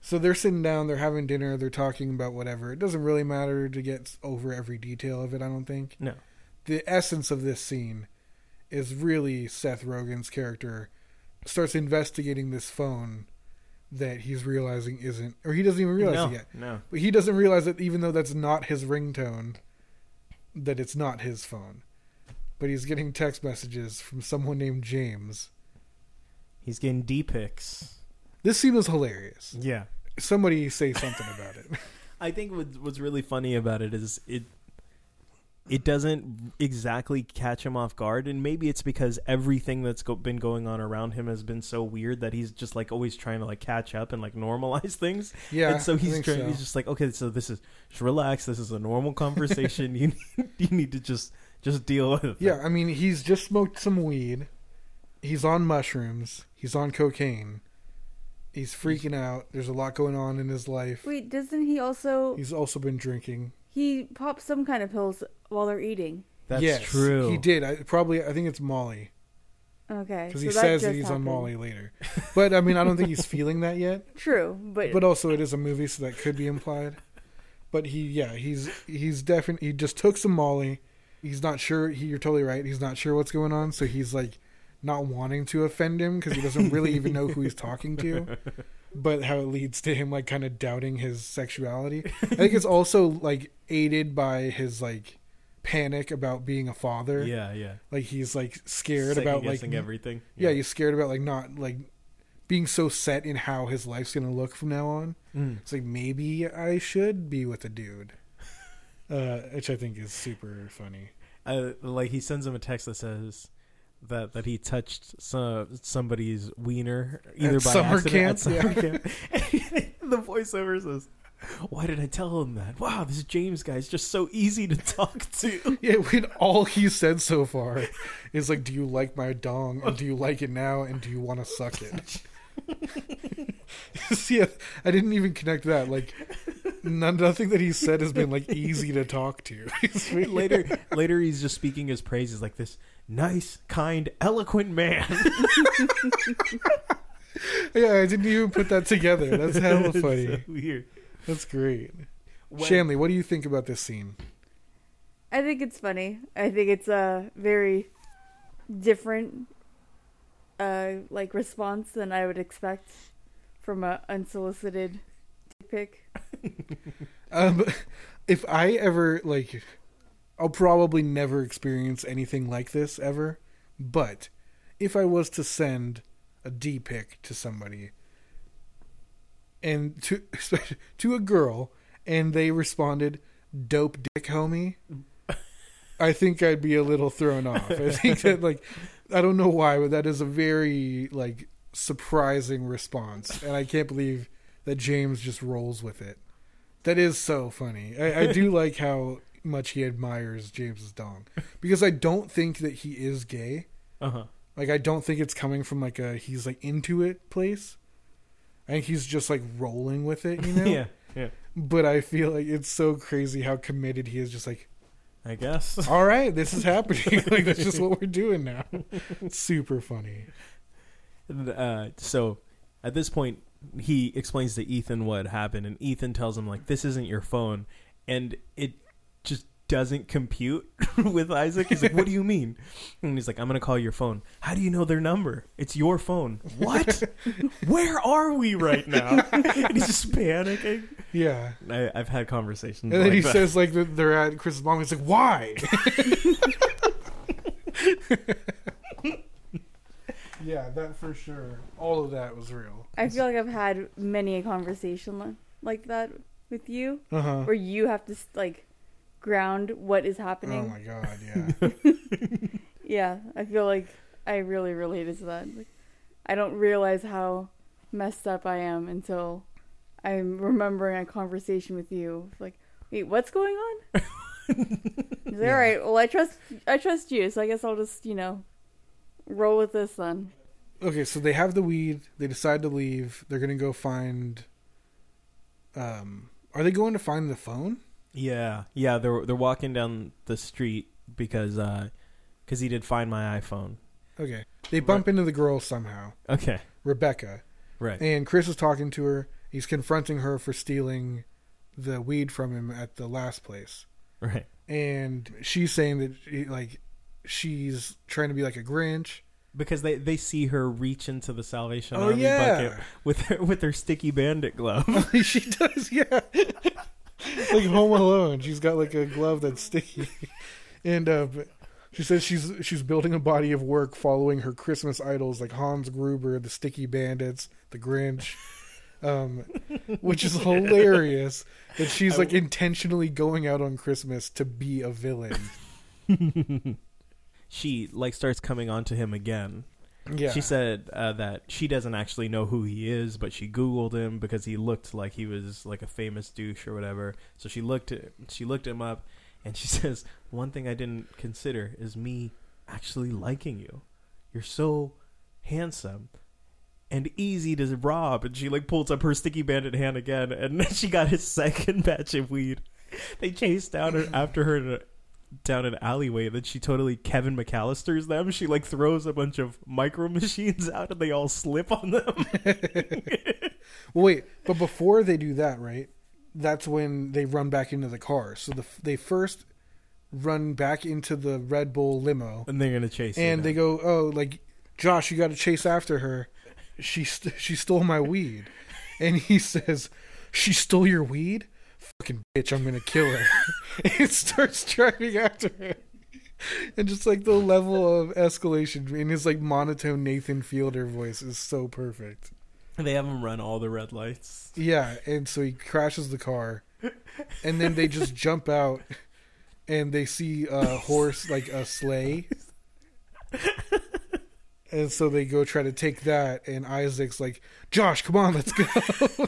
Speaker 2: So they're sitting down, they're having dinner, they're talking about whatever. It doesn't really matter to get over every detail of it, I don't think.
Speaker 3: No.
Speaker 2: The essence of this scene is really Seth Rogen's character starts investigating this phone that he's realizing isn't, or he doesn't even realize
Speaker 3: no,
Speaker 2: it yet.
Speaker 3: No.
Speaker 2: But he doesn't realize that even though that's not his ringtone, that it's not his phone. But he's getting text messages from someone named James.
Speaker 3: He's getting D pics.
Speaker 2: This scene was hilarious.
Speaker 3: Yeah.
Speaker 2: Somebody say something about it. (laughs)
Speaker 3: I think what's, what's really funny about it is it it doesn't exactly catch him off guard, and maybe it's because everything that's go- been going on around him has been so weird that he's just like always trying to like catch up and like normalize (laughs) things.
Speaker 2: Yeah,
Speaker 3: and so
Speaker 2: I
Speaker 3: he's
Speaker 2: think
Speaker 3: trying.
Speaker 2: so.
Speaker 3: He's just like, okay, so this is just relax. This is a normal (laughs) conversation. you need, (laughs) you need to just just deal with it.
Speaker 2: Yeah, I mean, he's just smoked some weed. He's on mushrooms. He's on cocaine. He's freaking out. There's a lot going on in his life.
Speaker 1: Wait, doesn't he also
Speaker 2: He's also been drinking.
Speaker 1: He pops some kind of pills while they're eating?
Speaker 3: that's
Speaker 2: yes,
Speaker 3: true.
Speaker 2: He did. I, probably, I think it's Molly
Speaker 1: Okay,
Speaker 2: because
Speaker 1: so
Speaker 2: he
Speaker 1: that
Speaker 2: says that
Speaker 1: just
Speaker 2: he's
Speaker 1: happened.
Speaker 2: on Molly later. But I mean, I don't think he's feeling that yet. (laughs)
Speaker 1: True, but,
Speaker 2: But also, it is a movie, so that could be implied. But he, yeah, he's he's definitely he just took some Molly. He's not sure. He, you're totally right. He's not sure what's going on, so he's like not wanting to offend him because he doesn't really even know who he's talking to. (laughs) But how it leads to him like kind of doubting his sexuality. I think it's also like aided by his like panic about being a father.
Speaker 3: Yeah, yeah.
Speaker 2: Like he's like scared about like
Speaker 3: everything.
Speaker 2: yeah, he's scared about like not like being so set in how his life's gonna look from now on.
Speaker 3: Mm.
Speaker 2: It's like maybe I should be with a dude, uh, which I think is super funny.
Speaker 3: uh, like he sends him a text that says, that that he touched some somebody's wiener either
Speaker 2: At
Speaker 3: by
Speaker 2: summer
Speaker 3: accident
Speaker 2: camp?
Speaker 3: at summer camp. (laughs) the voiceover says, "Why did I tell him that? Wow, this James guy is just so easy to talk to." (laughs)
Speaker 2: Yeah, when all he said so far is like, "Do you like my dong? And do you like it now? And do you want to suck it?" (laughs) See, I didn't even connect that. Like, none, nothing that he said has been like (laughs) easy to talk to. (laughs) (laughs)
Speaker 3: Later, later he's just speaking his praises like this nice, kind, eloquent man.
Speaker 2: yeah, I didn't even put that together. That's hella
Speaker 3: It's
Speaker 2: funny.
Speaker 3: so weird.
Speaker 2: That's great.
Speaker 3: When-
Speaker 2: Shanley, what do you think about this scene?
Speaker 1: I think it's funny. I think it's a very different, uh, like response than I would expect from a unsolicited dick pic. (laughs)
Speaker 2: Um, if I ever like, I'll probably never experience anything like this ever. But if I was to send a D pic to somebody, and to (laughs) to a girl, and they responded, "Dope dick, homie," I think I'd be a little thrown off. I (laughs) think that like, I don't know why, but that is a very like surprising response, and I can't believe that James just rolls with it. That is so funny. I, I do (laughs) like how much he admires James's dong because I don't think that he is gay.
Speaker 3: Uh-huh.
Speaker 2: Like I don't think it's coming from like a he's like into it place. I think he's just like rolling with it, you (laughs) know.
Speaker 3: Yeah, yeah.
Speaker 2: But I feel like it's so crazy how committed he is. Just like,
Speaker 3: I guess. (laughs)
Speaker 2: all right, this is happening. like that's just what we're doing now. Super funny.
Speaker 3: uh, so at this point, he explains to Ethan what happened, and Ethan tells him like, "This isn't your phone," and it just doesn't compute (laughs) with Isaac. He's like, "What do you mean?" And he's like, "I'm gonna call your phone. How do you know their number? It's your phone. What? (laughs) Where are we right now?" (laughs) and he's just panicking.
Speaker 2: Yeah.
Speaker 3: I, I've had conversations.
Speaker 2: And then
Speaker 3: like
Speaker 2: he
Speaker 3: that.
Speaker 2: says like they're at Chris's mom. He's like, why? Yeah, that for sure. All of that was real.
Speaker 1: I feel like I've had many a conversation like that with you,
Speaker 2: Uh huh.
Speaker 1: where you have to like ground what is happening.
Speaker 2: Oh my god, yeah. (laughs)
Speaker 1: Yeah, I feel like I really related to that. Like, I don't realize how messed up I am until I'm remembering a conversation with you. Like, wait, what's going on? (laughs) Like,
Speaker 2: Yeah.
Speaker 1: All right, well, I trust I trust you, so I guess I'll just you know roll with this then.
Speaker 2: Okay, so they have the weed. They decide to leave. They're gonna go find. Um, are they going to find the phone?
Speaker 3: Yeah, yeah. They're they're walking down the street because because he did find my iPhone.
Speaker 2: Okay, they bump into the girl somehow,
Speaker 3: Okay,
Speaker 2: Rebecca,
Speaker 3: right.
Speaker 2: and Chris is talking to her. He's confronting her for stealing the weed from him at the last place.
Speaker 3: Right.
Speaker 2: and she's saying that like she's trying to be like a Grinch.
Speaker 3: Because they, they see her reach into the Salvation
Speaker 2: Oh
Speaker 3: Army
Speaker 2: yeah,
Speaker 3: bucket with her with her sticky bandit glove. (laughs)
Speaker 2: she does. Yeah, (laughs) like Home Alone. She's got like a glove that's sticky, and uh, she says she's she's building a body of work following her Christmas idols like Hans Gruber, the Sticky Bandits, the Grinch. Um, which is (laughs) hilarious that she's like intentionally going out on Christmas to be a villain.
Speaker 3: She like starts coming on to him again.
Speaker 2: Yeah,
Speaker 3: She said uh, that she doesn't actually know who he is, but she Googled him because he looked like he was like a famous douche or whatever. So she looked at, she looked him up, and she (laughs) says, "One thing I didn't consider is me actually liking you. You're so handsome." And easy to rob, and she like pulls up her sticky bandit hand again, and then (laughs) she got his second batch of weed. They chased down her after her down an alleyway. Then she totally Kevin McAllister's them. She like throws a bunch of micro (laughs) machines out, and they all slip on them. (laughs)
Speaker 2: Well, wait, but before they do that, right? That's when they run back into the car. So the they first run back into the Red Bull limo,
Speaker 3: and they're gonna chase.
Speaker 2: and they go, "Oh, like Josh, you got to chase after her. She st- she stole my weed." And he (laughs) says, "She stole your weed? Fucking bitch! I'm gonna kill her." (laughs) and starts driving after her. And just like the level of escalation in his like monotone Nathan Fielder voice is so perfect.
Speaker 3: They have him run all the red lights.
Speaker 2: Yeah, and so he crashes the car, and then they just (laughs) jump out, and they see a horse like a sleigh, And so they go try to take that, and Isaac's like, "Josh, come on, let's go." (laughs)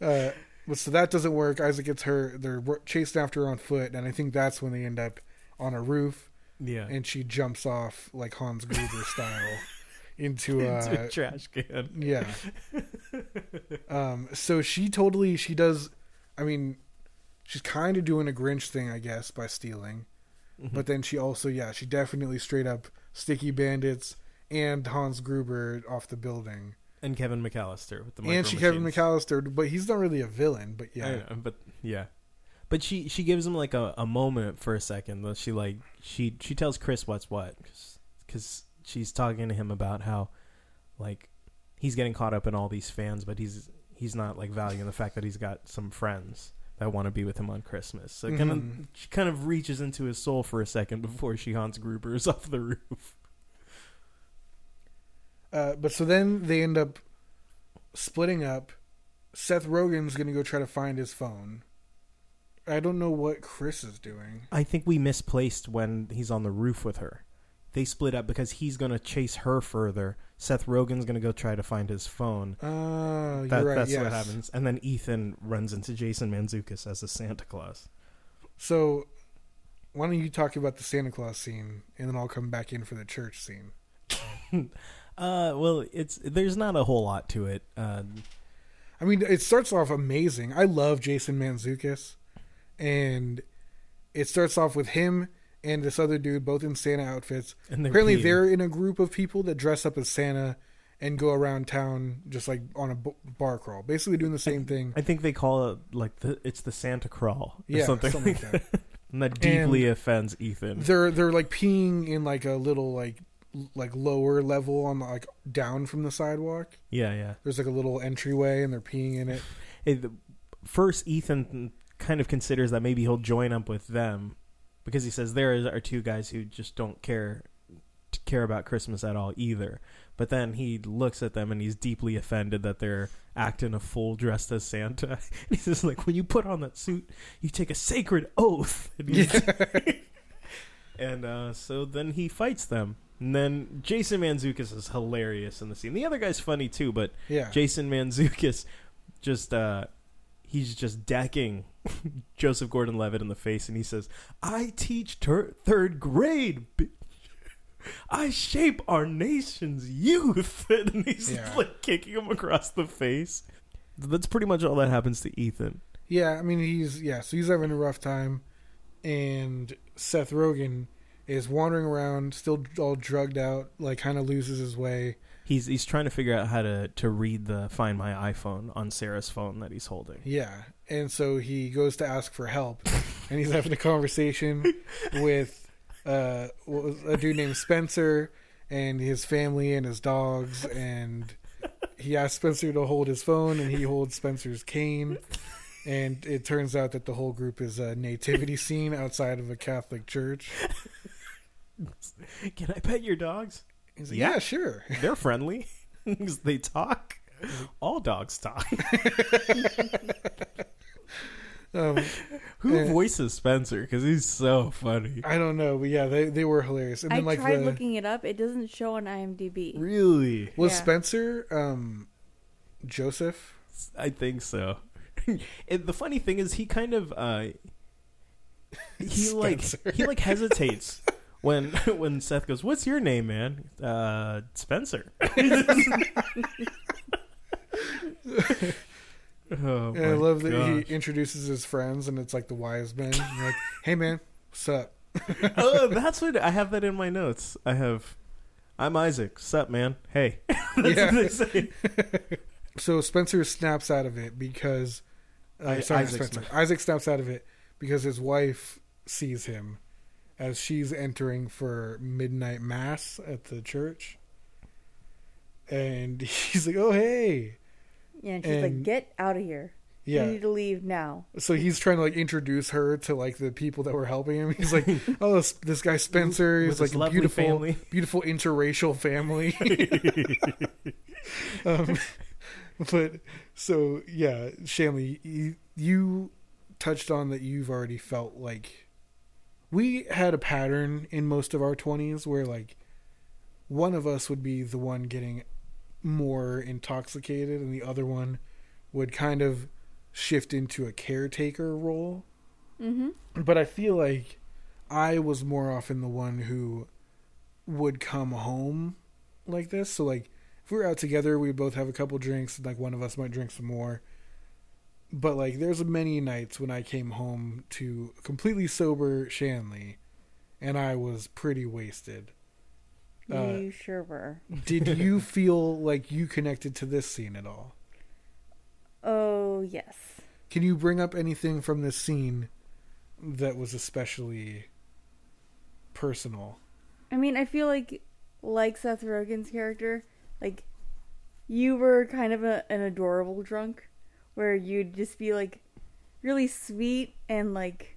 Speaker 2: uh, but so that doesn't work. Isaac gets hurt. They're chased after her on foot, and I think that's when they end up on a roof,
Speaker 3: Yeah.
Speaker 2: and she jumps off like Hans Gruber style (laughs) into
Speaker 3: Into
Speaker 2: a
Speaker 3: a trash can.
Speaker 2: yeah. (laughs) um. So she totally she does. I mean, she's kind of doing a Grinch thing, I guess, by stealing.
Speaker 3: Mm-hmm.
Speaker 2: But then she also, yeah, she definitely straight up sticky bandits and Hans Gruber off the building,
Speaker 3: And Kevin McAllister with the
Speaker 2: and she Kevin
Speaker 3: machines.
Speaker 2: McAllister, but he's not really a villain. But yeah,
Speaker 3: know, but yeah. But she she gives him like a, a moment for a second. Though she like she she tells Chris what's what because she's talking to him about how like he's getting caught up in all these fans, but he's he's not like valuing the fact that he's got some friends that want to be with him on Christmas. So kind of
Speaker 2: mm-hmm.
Speaker 3: she kind of reaches into his soul for a second before she Hans Gruber's (laughs) off the roof.
Speaker 2: Uh, but so then they end up splitting up. Seth Rogen's gonna go try to find his phone. I don't know what Chris is doing.
Speaker 3: I think we misplaced when he's on the roof with her. They split up because he's going to chase her further. Seth Rogen's going to go try to find his phone.
Speaker 2: Oh,
Speaker 3: That,
Speaker 2: you're right.
Speaker 3: that's
Speaker 2: yes.
Speaker 3: what happens. And then Ethan runs into Jason Mantzoukas as a Santa Claus.
Speaker 2: So, why don't you talk about the Santa Claus scene, and then I'll come back in for the church scene. (laughs)
Speaker 3: Uh, well, it's there's not a whole lot to it. Uh,
Speaker 2: I mean, it starts off amazing. I love Jason Mantzoukas, and it starts off with him and this other dude, both in Santa outfits.
Speaker 3: and they're
Speaker 2: Apparently,
Speaker 3: peeing.
Speaker 2: they're in a group of people that dress up as Santa and go around town just like on a bar crawl, basically doing the same thing.
Speaker 3: I think they call it like the it's the Santa crawl or
Speaker 2: Yeah,
Speaker 3: something,
Speaker 2: something
Speaker 3: like that. (laughs) and that deeply offends Ethan.
Speaker 2: They're they're like peeing in like a little like like lower level on the, like down from the sidewalk.
Speaker 3: Yeah, yeah.
Speaker 2: There's like a little entryway, and they're peeing in it.
Speaker 3: It, first, Ethan kind of considers that maybe he'll join up with them because he says there are two guys who just don't care to care about Christmas at all either. But then he looks at them and he's deeply offended that they're acting a fool dressed as Santa. (laughs) And he says, like, when you put on that suit, you take a sacred oath. (laughs) And, he's- (laughs) and uh, so then he fights them. And then Jason Mantzoukas is hilarious in the scene. The other guy's funny too, but
Speaker 2: Yeah,
Speaker 3: Jason Mantzoukas just uh he's just decking (laughs) Joseph Gordon-Levitt in the face and he says, "I teach ter- third grade. bitch. I shape our nation's youth." (laughs) and he's
Speaker 2: Yeah.
Speaker 3: like kicking him across the face. That's pretty much all that happens to Ethan.
Speaker 2: yeah. I mean, he's yeah. So he's having a rough time, and Seth Rogen is wandering around, still all drugged out, like kind of loses his way.
Speaker 3: He's he's trying to figure out how to to read the Find My iPhone on Sarah's phone that he's holding.
Speaker 2: Yeah, and so he goes to ask for help, and he's having a conversation (laughs) with uh, a dude named Spencer and his family and his dogs, and he asks Spencer to hold his phone, and he holds Spencer's cane. And it turns out that the whole group is a nativity scene outside of a Catholic church. (laughs)
Speaker 3: Can I pet your dogs?
Speaker 2: He's like,
Speaker 3: Yeah.
Speaker 2: yeah, sure. (laughs)
Speaker 3: They're friendly. 'Cause (laughs) they talk. All dogs talk.
Speaker 2: Um,
Speaker 3: Who
Speaker 2: Yeah.
Speaker 3: voices Spencer? Because he's so funny.
Speaker 2: I don't know, but yeah, they they were hilarious. And
Speaker 1: I
Speaker 2: then like
Speaker 1: tried
Speaker 2: the
Speaker 1: looking it up. It doesn't show on IMDb.
Speaker 3: Really?
Speaker 2: was
Speaker 1: Yeah.
Speaker 2: Spencer um, Joseph.
Speaker 3: I think so. and the funny thing is, he kind of uh, he like he like hesitates when (laughs) when Seth goes, "What's your name, man?" Uh, Spencer. (laughs) oh,
Speaker 2: And I love that
Speaker 3: gosh.
Speaker 2: he introduces his friends, and it's like the wise men. Like, hey man, what's up?
Speaker 3: oh, that's what I have that in my notes. I have. I'm Isaac. Sup, man? Hey. (laughs) that's
Speaker 2: Yeah. So Spencer snaps out of it because uh,
Speaker 3: I-
Speaker 2: sorry,
Speaker 3: Isaac
Speaker 2: Spencer. Isaac snaps out of it because his wife sees him as she's entering for midnight mass at the church, and (laughs) he's like, "Oh hey,
Speaker 1: Yeah, and she's
Speaker 2: And-
Speaker 1: like, "Get out of here! You need to leave now."
Speaker 2: So he's trying to like introduce her to like the people that were helping him. He's like, (laughs) "Oh, this, this guy Spencer is like a beautiful,
Speaker 3: family. (laughs)
Speaker 2: beautiful interracial family." um, but so yeah, Shanley, you, you touched on that you've already felt like we had a pattern in most of our 20s where like one of us would be the one getting more intoxicated and the other one would kind of shift into a caretaker role.
Speaker 1: Mm-hmm.
Speaker 2: But I feel like I was more often the one who would come home like this. So like if we were out together, we'd both have a couple drinks, and like one of us might drink some more. But like there's many nights when I came home to completely sober Shanley and I was pretty wasted. Uh,
Speaker 1: you sure were. (laughs)
Speaker 2: Did you feel like you connected to this scene at all?
Speaker 1: Oh yes.
Speaker 2: Can you bring up anything from this scene that was especially personal?
Speaker 1: I mean, I feel like, like Seth Rogen's character, like, you were kind of a, an adorable drunk, where you'd just be like, really sweet and like,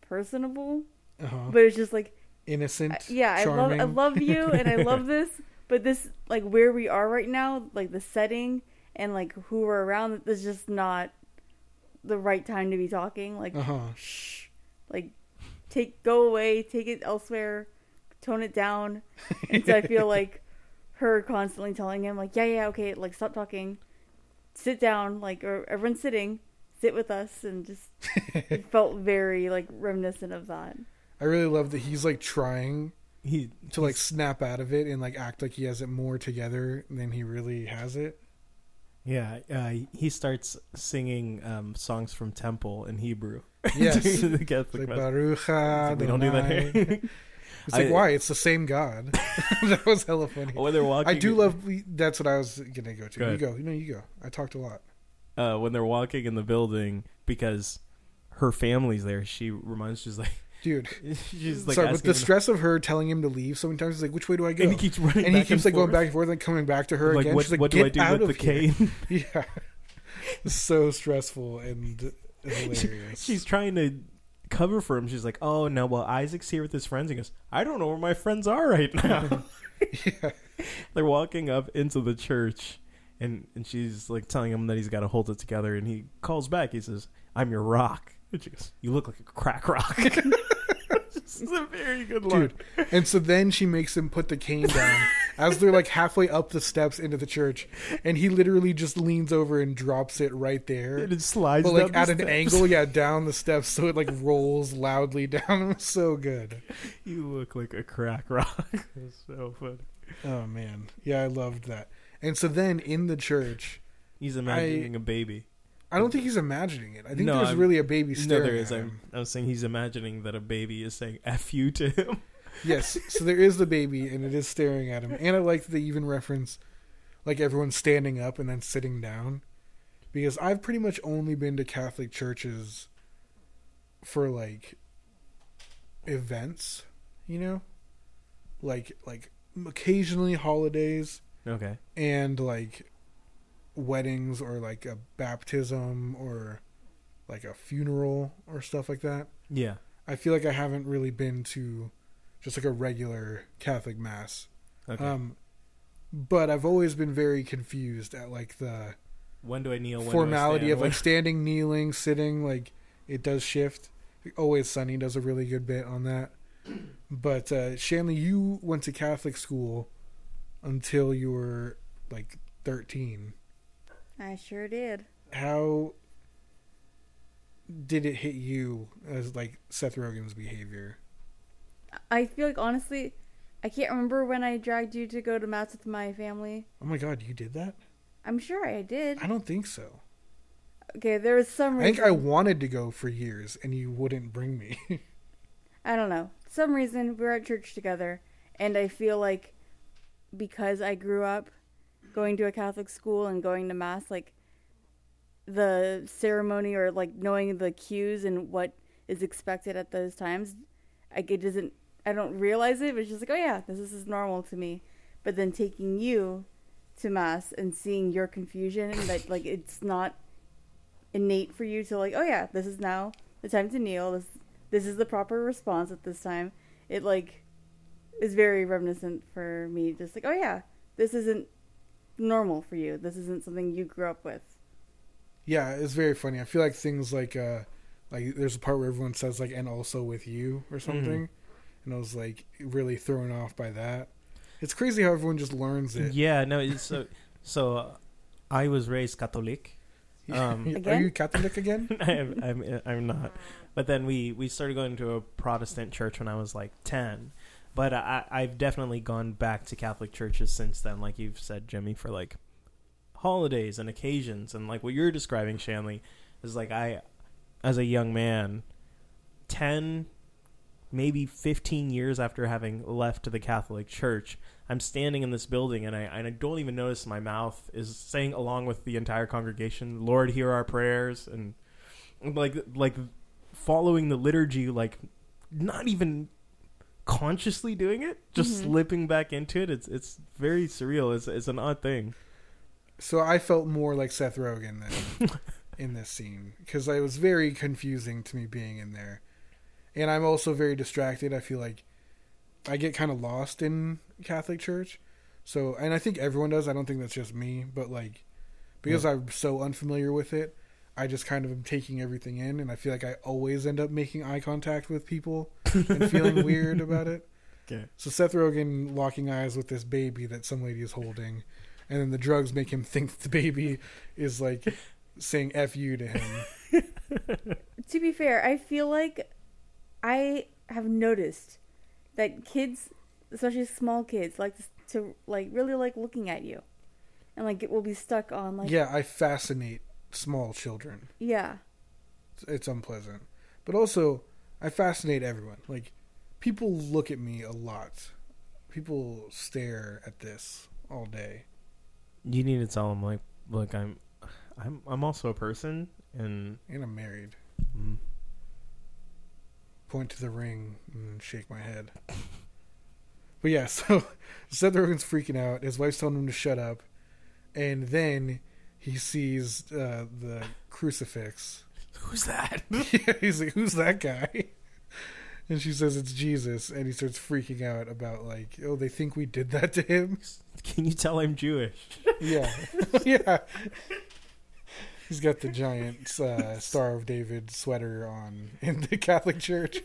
Speaker 1: personable,
Speaker 2: Uh-huh.
Speaker 1: but it's just like,
Speaker 2: Innocent.
Speaker 1: I- yeah, I love, I love you (laughs) and I love this, but this, like, where we are right now, like the setting and like who we're around, is just not the right time to be talking. Like,
Speaker 2: Uh-huh.
Speaker 1: shh, like, take, go away, take it elsewhere, tone it down. And so I feel (laughs) like her constantly telling him, like, yeah, yeah, okay, like, stop talking, sit down, like, or everyone's sitting, sit with us, and just (laughs) it felt very like reminiscent of that.
Speaker 2: I really love that he's like trying
Speaker 3: He
Speaker 2: to like snap out of it and like act like he has it more together than he really has it.
Speaker 3: yeah uh, he starts singing um, songs from temple in Hebrew.
Speaker 2: Yes. (laughs)
Speaker 3: to the
Speaker 2: It's
Speaker 3: Catholic
Speaker 2: like Baruch
Speaker 3: we don't do that here. (laughs)
Speaker 2: It's like
Speaker 3: I-
Speaker 2: why? It's the same God. (laughs) that was hella funny.
Speaker 3: when they're walking,
Speaker 2: I do love. That's what I was gonna go to.
Speaker 3: Go
Speaker 2: you
Speaker 3: ahead.
Speaker 2: go. No, you go. I talked a lot.
Speaker 3: uh, when they're walking in the building because her family's there. She reminds she's like
Speaker 2: Dude, (laughs)
Speaker 3: she's like
Speaker 2: sorry, but the stress of her telling him to leave so many times, he's like, "Which way do I go?"
Speaker 3: and he keeps running,
Speaker 2: And he
Speaker 3: back
Speaker 2: keeps like going back and forth, and coming back to her
Speaker 3: like
Speaker 2: again.
Speaker 3: what,
Speaker 2: She's like,
Speaker 3: what do I
Speaker 2: "Get
Speaker 3: do
Speaker 2: out
Speaker 3: with
Speaker 2: of
Speaker 3: the
Speaker 2: here."
Speaker 3: cane? (laughs)
Speaker 2: Yeah, so stressful and hilarious.
Speaker 3: She's trying to cover for him. She's like, "Oh no, well Isaac's here with his friends." He goes, "I don't know where my friends are right now." (laughs)
Speaker 2: yeah. (laughs)
Speaker 3: They're walking up into the church, and and she's like telling him that he's got to hold it together. And he calls back. He says, "I'm your rock." And she goes, "You look like a crack rock." (laughs) this is a very good line.
Speaker 2: Dude. And so then she makes him put the cane down as they're like halfway up the steps into the church, and he literally just leans over and drops it right there.
Speaker 3: And it slides,
Speaker 2: But like at an
Speaker 3: steps.
Speaker 2: angle, (laughs) yeah, down the steps, so it like rolls loudly (laughs) down. It was so good.
Speaker 3: You look like a crack rock. (laughs) It's so funny.
Speaker 2: Oh man, yeah, I loved that. And so then in the church,
Speaker 3: He's imagining a baby.
Speaker 2: I don't think he's imagining it. I think
Speaker 3: No,
Speaker 2: there's
Speaker 3: I'm-
Speaker 2: really a baby
Speaker 3: No,
Speaker 2: staring
Speaker 3: there is.
Speaker 2: at
Speaker 3: I'm,
Speaker 2: him.
Speaker 3: I was saying he's imagining that a baby is saying "f you" to him.
Speaker 2: Yes, so there is the baby, and it is staring at him. And I like that they even reference like everyone standing up and then sitting down, because I've pretty much only been to Catholic churches for like events, you know, like like occasionally holidays
Speaker 3: Okay.
Speaker 2: and like weddings or like a baptism or like a funeral or stuff like that.
Speaker 3: Yeah.
Speaker 2: I feel like I haven't really been to just like a regular Catholic mass.
Speaker 3: Okay.
Speaker 2: Um, but I've always been very confused at like the
Speaker 3: when do I kneel? When
Speaker 2: formality
Speaker 3: I
Speaker 2: of like standing, kneeling, sitting. Like it does shift. Always Sunny does a really good bit on that. But uh, Shanley, you went to Catholic school until you were like thirteen.
Speaker 1: I sure did.
Speaker 2: How did it hit you as like Seth Rogen's behavior?
Speaker 1: I feel like honestly, I can't remember when I dragged you to go to mass with my family.
Speaker 2: Oh my god, you did that?
Speaker 1: I'm sure I did.
Speaker 2: I don't think so.
Speaker 1: Okay, there was some reason.
Speaker 2: I think I wanted to go for years and you wouldn't bring me. (laughs)
Speaker 1: I don't know. Some reason we were at church together, and I feel like because I grew up going to a Catholic school and going to mass, like the ceremony or like knowing the cues and what is expected at those times, like it doesn't. I don't realize it. But it's just like, oh yeah, this is- this is normal to me. But then taking you to mass and seeing your confusion and that like it's not innate for you to like, oh yeah, this is now the time to kneel. This this is the proper response at this time. It like is very reminiscent for me. Just like, oh yeah, this isn't normal for you. This isn't something you grew up with.
Speaker 2: yeah, it's very funny. I feel like things like uh Like there's a part where everyone says like "and also with you" or something, and I was like really thrown off by that. It's crazy how everyone just learns it.
Speaker 3: Yeah, no. It's so (laughs) so. Uh, I was raised Catholic. Um, (laughs)
Speaker 2: Are you (laughs) Catholic again?
Speaker 3: I'm, I'm I'm not. But then we we started going to a Protestant church when I was like ten. But I I've definitely gone back to Catholic churches since then. Like you've said, Jimmy, for like holidays and occasions, and like what you're describing, Shanley, is like I, as a young man, ten, maybe fifteen years after having left the Catholic Church, I'm standing in this building and I and I don't even notice my mouth is saying along with the entire congregation, "Lord, hear our prayers," and like like following the liturgy, like not even consciously doing it, just
Speaker 1: Mhm.
Speaker 3: slipping back into it. It's it's very surreal. It's it's an odd thing.
Speaker 2: So I felt more like Seth Rogen than in this scene because it was very confusing to me being in there, and I'm also very distracted. I feel like I get kind of lost in Catholic Church, so and I think everyone does. I don't think that's just me, but like because I'm so unfamiliar with it, I just kind of am taking everything in, and I feel like I always end up making eye contact with people and feeling weird about it. (laughs)
Speaker 3: Okay.
Speaker 2: So Seth Rogen locking eyes with this baby that some lady is holding, and then the drugs make him think the baby is like saying "f you" to him. (laughs)
Speaker 1: To be fair, I feel like I have noticed that kids, especially small kids, like to like really like looking at you, and like it will be stuck on like
Speaker 2: yeah, I fascinate small children.
Speaker 1: yeah.
Speaker 2: It's, it's unpleasant, but also I fascinate everyone. Like people look at me a lot. People stare at this all day.
Speaker 3: You need to tell them like, look, I'm I'm I'm also a person, and
Speaker 2: And I'm married.
Speaker 3: mm,
Speaker 2: point to the ring and shake my head. (laughs) But yeah, (laughs) so Seth Rogen's freaking out. His wife's telling him to shut up, and then he sees uh, the crucifix.
Speaker 3: who's that? (laughs)
Speaker 2: yeah, he's like, "Who's that guy?" And she says it's Jesus, and he starts freaking out about like, "Oh, they think we did that to him."
Speaker 3: Can you tell I'm Jewish?
Speaker 2: Yeah, yeah. He's got the giant uh, Star of David sweater on in the Catholic Church.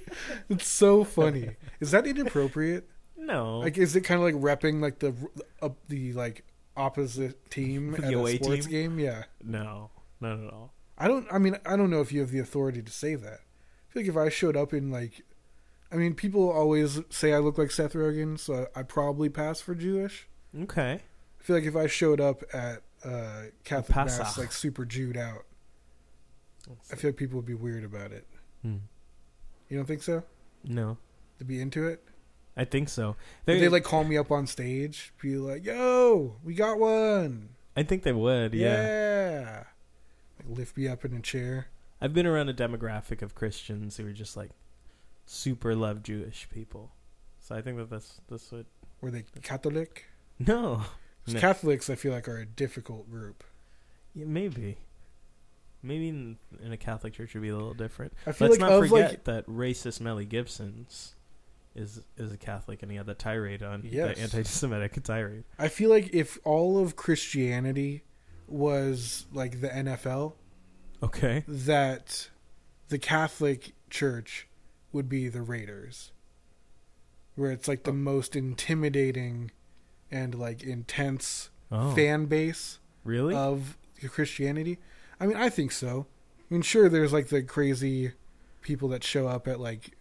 Speaker 2: It's so funny. Is that inappropriate?
Speaker 3: No,
Speaker 2: Like, is it kind of like repping like the uh, the like opposite team
Speaker 3: The
Speaker 2: at a sports
Speaker 3: team?
Speaker 2: game? Yeah,
Speaker 3: no, not at all.
Speaker 2: I don't. I mean, I don't know if you have the authority to say that. I feel like if I showed up in like, I mean, people always say I look like Seth Rogen, so I probably pass for Jewish.
Speaker 3: Okay.
Speaker 2: I feel like if I showed up at uh, Catholic mass like super Jewed out, I feel like people would be weird about it.
Speaker 3: Hmm.
Speaker 2: You don't think so?
Speaker 3: No,
Speaker 2: To be into it,
Speaker 3: I think so.
Speaker 2: Would they like call me up on stage, be like, "Yo, we got one."
Speaker 3: I think they would. Yeah.
Speaker 2: Yeah. Like lift me up in a chair.
Speaker 3: I've been around a demographic of Christians who are just like super love Jewish people. So I think that that's that's what.
Speaker 2: Were they Catholic?
Speaker 3: No. No.
Speaker 2: Catholics, I feel like, are a difficult group.
Speaker 3: Yeah, maybe. Maybe in, in a Catholic church would be a little different.
Speaker 2: I feel
Speaker 3: Let's
Speaker 2: like
Speaker 3: not forget
Speaker 2: like
Speaker 3: that racist Melly Gibson's is is a Catholic and he had that tirade on
Speaker 2: Yes.
Speaker 3: the anti-Semitic tirade.
Speaker 2: I feel like if all of Christianity was like the NFL,
Speaker 3: Okay.
Speaker 2: that the Catholic Church would be the Raiders, where it's like the oh. most intimidating and like intense
Speaker 3: Oh,
Speaker 2: fan base
Speaker 3: really?
Speaker 2: of Christianity. I mean, I think so. I mean, sure, there's like the crazy people that show up at like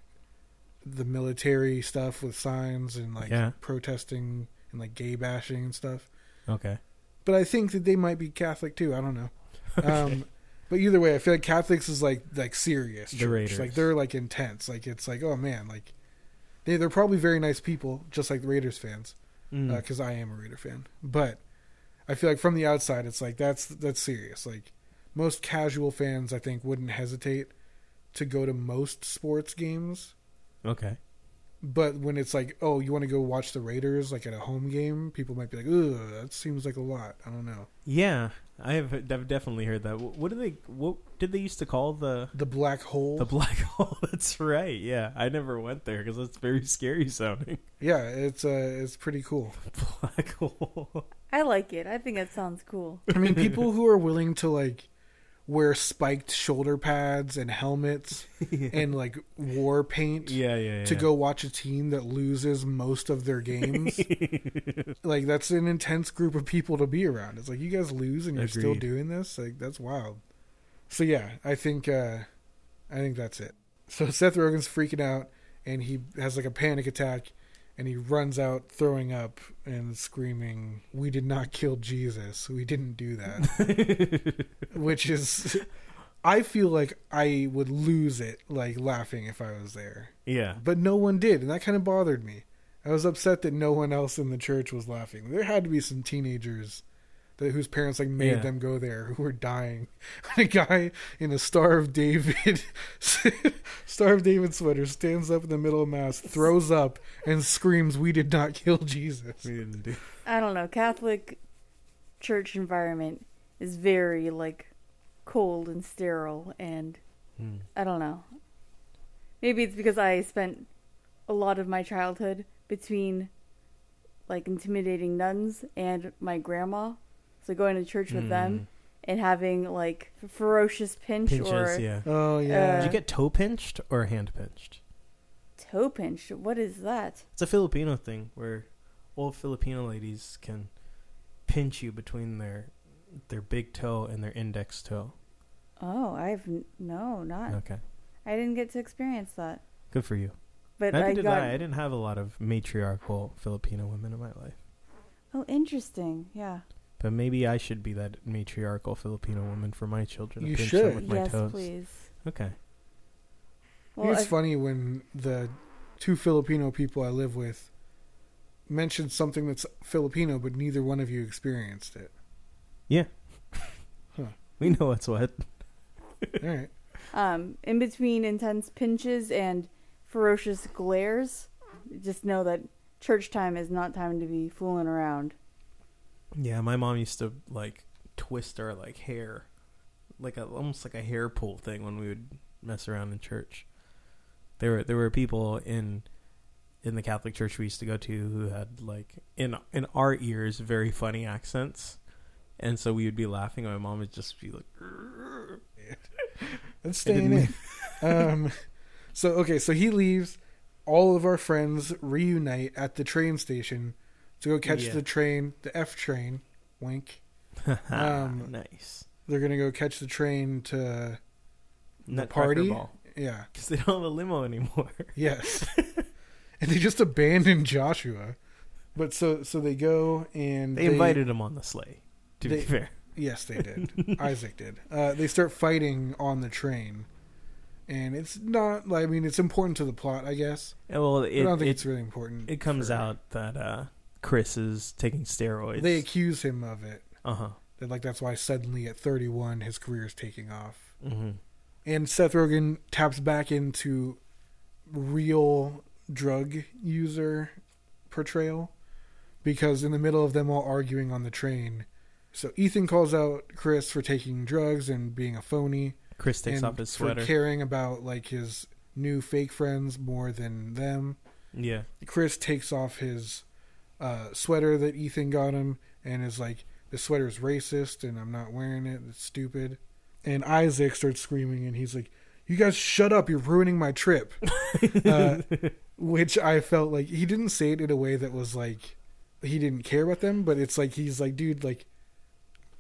Speaker 2: the military stuff with signs and like
Speaker 3: Yeah.
Speaker 2: protesting and like gay bashing and stuff.
Speaker 3: okay.
Speaker 2: But I think that they might be Catholic too. I don't know. (laughs) Um, but either way, I feel like Catholics is like like serious.
Speaker 3: The. Raiders.
Speaker 2: Like they're like intense. Like it's like oh man, like they they're probably very nice people, just like the Raiders fans
Speaker 3: Mm.
Speaker 2: because I am a Raider fan. But I feel like from the outside, it's like that's that's serious. Like most casual fans, I think, wouldn't hesitate to go to most sports games.
Speaker 3: okay.
Speaker 2: But when it's like, oh, you want to go watch the Raiders like at a home game, people might be like, ugh, that seems like a lot. I don't know.
Speaker 3: Yeah, I have I've definitely heard that. What do they? What did they used to call the
Speaker 2: The black hole.
Speaker 3: the black (laughs) hole? That's right. Yeah, I never went there because it's very scary sounding.
Speaker 2: yeah, it's uh, it's pretty cool. (laughs)
Speaker 3: Black hole.
Speaker 1: I like it. I think it sounds cool.
Speaker 2: I mean, people who are willing to like wear spiked shoulder pads and helmets (laughs) and like war paint
Speaker 3: Yeah, yeah, yeah.
Speaker 2: to go watch a team that loses most of their games. (laughs) like that's an intense group of people to be around. It's like you guys lose and you're still doing this. Like that's wild. So yeah, I think uh I think that's it. So Seth Rogen's freaking out and he has like a panic attack and he runs out throwing up and screaming, "We did not kill Jesus. We didn't do that." (laughs) Which is I feel like I would lose it like laughing if I was there
Speaker 3: Yeah.
Speaker 2: but no one did, and that kind of bothered me. I was upset that no one else in the church was laughing. There had to be some teenagers that whose parents like made
Speaker 3: Yeah.
Speaker 2: them go there who were dying. (laughs) a guy in a Star of David (laughs) Star of David sweater stands up in the middle of mass, throws up, and screams, "We did not kill Jesus."
Speaker 3: We didn't do.
Speaker 1: I don't know. Catholic church environment is very like cold and sterile, and
Speaker 3: Hmm.
Speaker 1: I don't know. Maybe it's because I spent a lot of my childhood between like intimidating nuns and my grandma. So going to church with them mm. and having like ferocious pinch
Speaker 3: Pinches,
Speaker 1: or
Speaker 3: yeah.
Speaker 2: Oh yeah.
Speaker 3: Uh, did you get toe pinched or hand pinched?
Speaker 1: toe pinch. What is that?
Speaker 3: It's a Filipino thing where old Filipino ladies can pinch you between their their big toe and their index toe.
Speaker 1: Oh, I've n- no, not.
Speaker 3: Okay.
Speaker 1: I didn't get to experience that.
Speaker 3: Good for you.
Speaker 1: But
Speaker 3: Neither
Speaker 1: I
Speaker 3: did
Speaker 1: got.
Speaker 3: I. I didn't have a lot of matriarchal Filipino women in my life.
Speaker 1: Oh, interesting. Yeah.
Speaker 3: But maybe I should be that matriarchal Filipino woman for my children.
Speaker 2: You
Speaker 3: pinch
Speaker 2: should.
Speaker 3: Them with my
Speaker 1: yes,
Speaker 3: toes.
Speaker 1: please.
Speaker 3: Okay.
Speaker 1: Well,
Speaker 2: it's
Speaker 1: I-
Speaker 2: funny when the two Filipino people I live with mentioned something that's Filipino, but neither one of you experienced it.
Speaker 3: Yeah. (laughs)
Speaker 2: Huh.
Speaker 3: We know what's what.
Speaker 2: All right.
Speaker 1: um, in between intense pinches and ferocious glares, just know that church time is not time to be fooling around.
Speaker 3: Yeah, my mom used to like twist our like hair, like a almost like a hair pull thing when we would mess around in church. There were there were people in in the Catholic church we used to go to who had like in in our ears very funny accents, and so we would be laughing, and my mom would just be like, (laughs)
Speaker 2: That's staying in. (laughs) um, so okay, so he leaves. All of our friends reunite at the train station to go catch
Speaker 3: Yeah.
Speaker 2: the train, the F train. Wink. (laughs) Um,
Speaker 3: nice
Speaker 2: They're gonna go catch the train to
Speaker 3: Nutcracker
Speaker 2: party?
Speaker 3: ball
Speaker 2: yeah,
Speaker 3: because they don't have a limo anymore. (laughs)
Speaker 2: yes. and they just abandoned Joshua. But so so they go and
Speaker 3: They invited him on the sleigh. To be fair,
Speaker 2: Yes, they did. (laughs) Isaac did. Uh, they start fighting on the train, and it's not. like I mean, it's important to the plot, I guess.
Speaker 3: Well, it
Speaker 2: I don't think
Speaker 3: it,
Speaker 2: it's really important.
Speaker 3: it comes
Speaker 2: for-
Speaker 3: out that uh, Chris is taking steroids.
Speaker 2: They accuse him of it.
Speaker 3: uh huh.
Speaker 2: That like that's why suddenly at 31 his career is taking off.
Speaker 3: hmm
Speaker 2: And Seth Rogen taps back into real drug user portrayal because in the middle of them all arguing on the train, so Ethan calls out Chris for taking drugs and being a phony.
Speaker 3: Chris takes
Speaker 2: and
Speaker 3: off his sweater, for
Speaker 2: caring about like his new fake friends more than them.
Speaker 3: yeah,
Speaker 2: Chris takes off his uh, sweater that Ethan got him and is like, "The sweater's racist, and I'm not wearing it. It's stupid." And Isaac starts screaming, and he's like, "You guys, shut up! You're ruining my trip." (laughs) uh, which I felt like he didn't say it in a way that was like he didn't care about them, but it's like he's like, "Dude, like."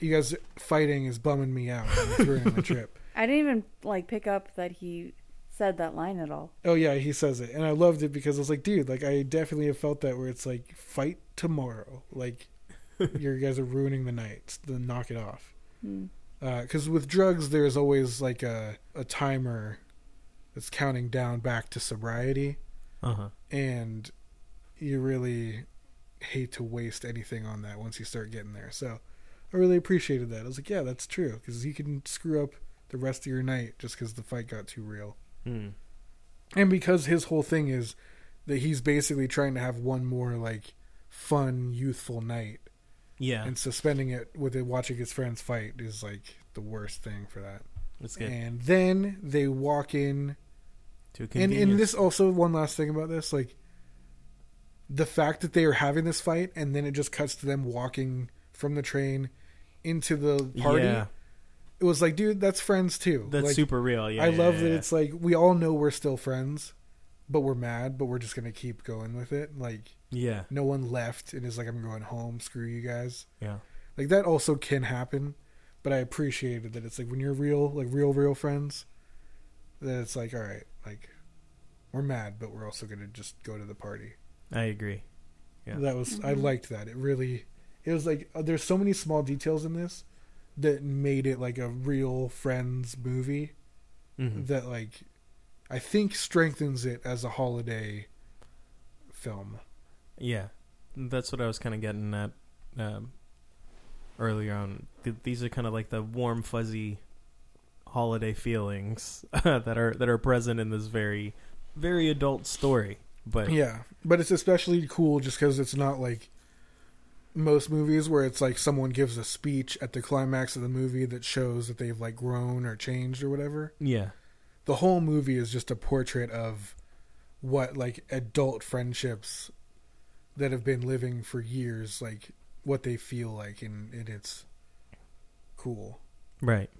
Speaker 2: You guys fighting is bumming me out. and It's ruining my (laughs) trip.
Speaker 1: I didn't even like pick up that he said that line at all.
Speaker 2: Oh yeah, he says it, and I loved it because I was like, dude, like I definitely have felt that where it's like, fight tomorrow, like (laughs) you guys are ruining the night, then knock it off.
Speaker 1: Hmm.
Speaker 2: Because with drugs, there's always like a a timer that's counting down back to sobriety,
Speaker 3: uh huh.
Speaker 2: and you really hate to waste anything on that once you start getting there. So I really appreciated that. I was like, yeah, that's true, because you can screw up the rest of your night just because the fight got too real.
Speaker 3: Mm.
Speaker 2: and because his whole thing is that he's basically trying to have one more like fun youthful night
Speaker 3: Yeah,
Speaker 2: and suspending it with it watching his friends fight is like the worst thing for that
Speaker 3: that's good.
Speaker 2: and then they walk in
Speaker 3: to
Speaker 2: and, and this also one last thing about this like the fact that they are having this fight and then it just cuts to them walking from the train into the party
Speaker 3: Yeah.
Speaker 2: It was like, dude, that's friends too.
Speaker 3: That's
Speaker 2: like,
Speaker 3: super real. Yeah,
Speaker 2: I
Speaker 3: yeah,
Speaker 2: love
Speaker 3: yeah,
Speaker 2: that
Speaker 3: yeah.
Speaker 2: it's like we all know we're still friends, but we're mad, but we're just gonna keep going with it. Like
Speaker 3: yeah,
Speaker 2: no one left and is like, I'm going home. Screw you guys.
Speaker 3: yeah,
Speaker 2: Like that also can happen, but I appreciated that it's like when you're real, like real, real friends, that it's like, all right, like we're mad, but we're also gonna just go to the party.
Speaker 3: I agree. Yeah.
Speaker 2: That was I
Speaker 1: Mhm.
Speaker 2: liked that. It really, it was like uh, there's so many small details in this that made it like a real friends movie
Speaker 3: Mhm.
Speaker 2: that like I think strengthens it as a holiday film.
Speaker 3: Yeah, that's what I was kind of getting at um, earlier on. Th- these are kind of like the warm, fuzzy holiday feelings (laughs) that are that are present in this very, very adult story. But
Speaker 2: Yeah, but it's especially cool just because it's not like most movies where it's like someone gives a speech at the climax of the movie that shows that they've like grown or changed or whatever.
Speaker 3: yeah,
Speaker 2: The whole movie is just a portrait of what like adult friendships that have been living for years, like what they feel like, and, and it's cool.
Speaker 3: right.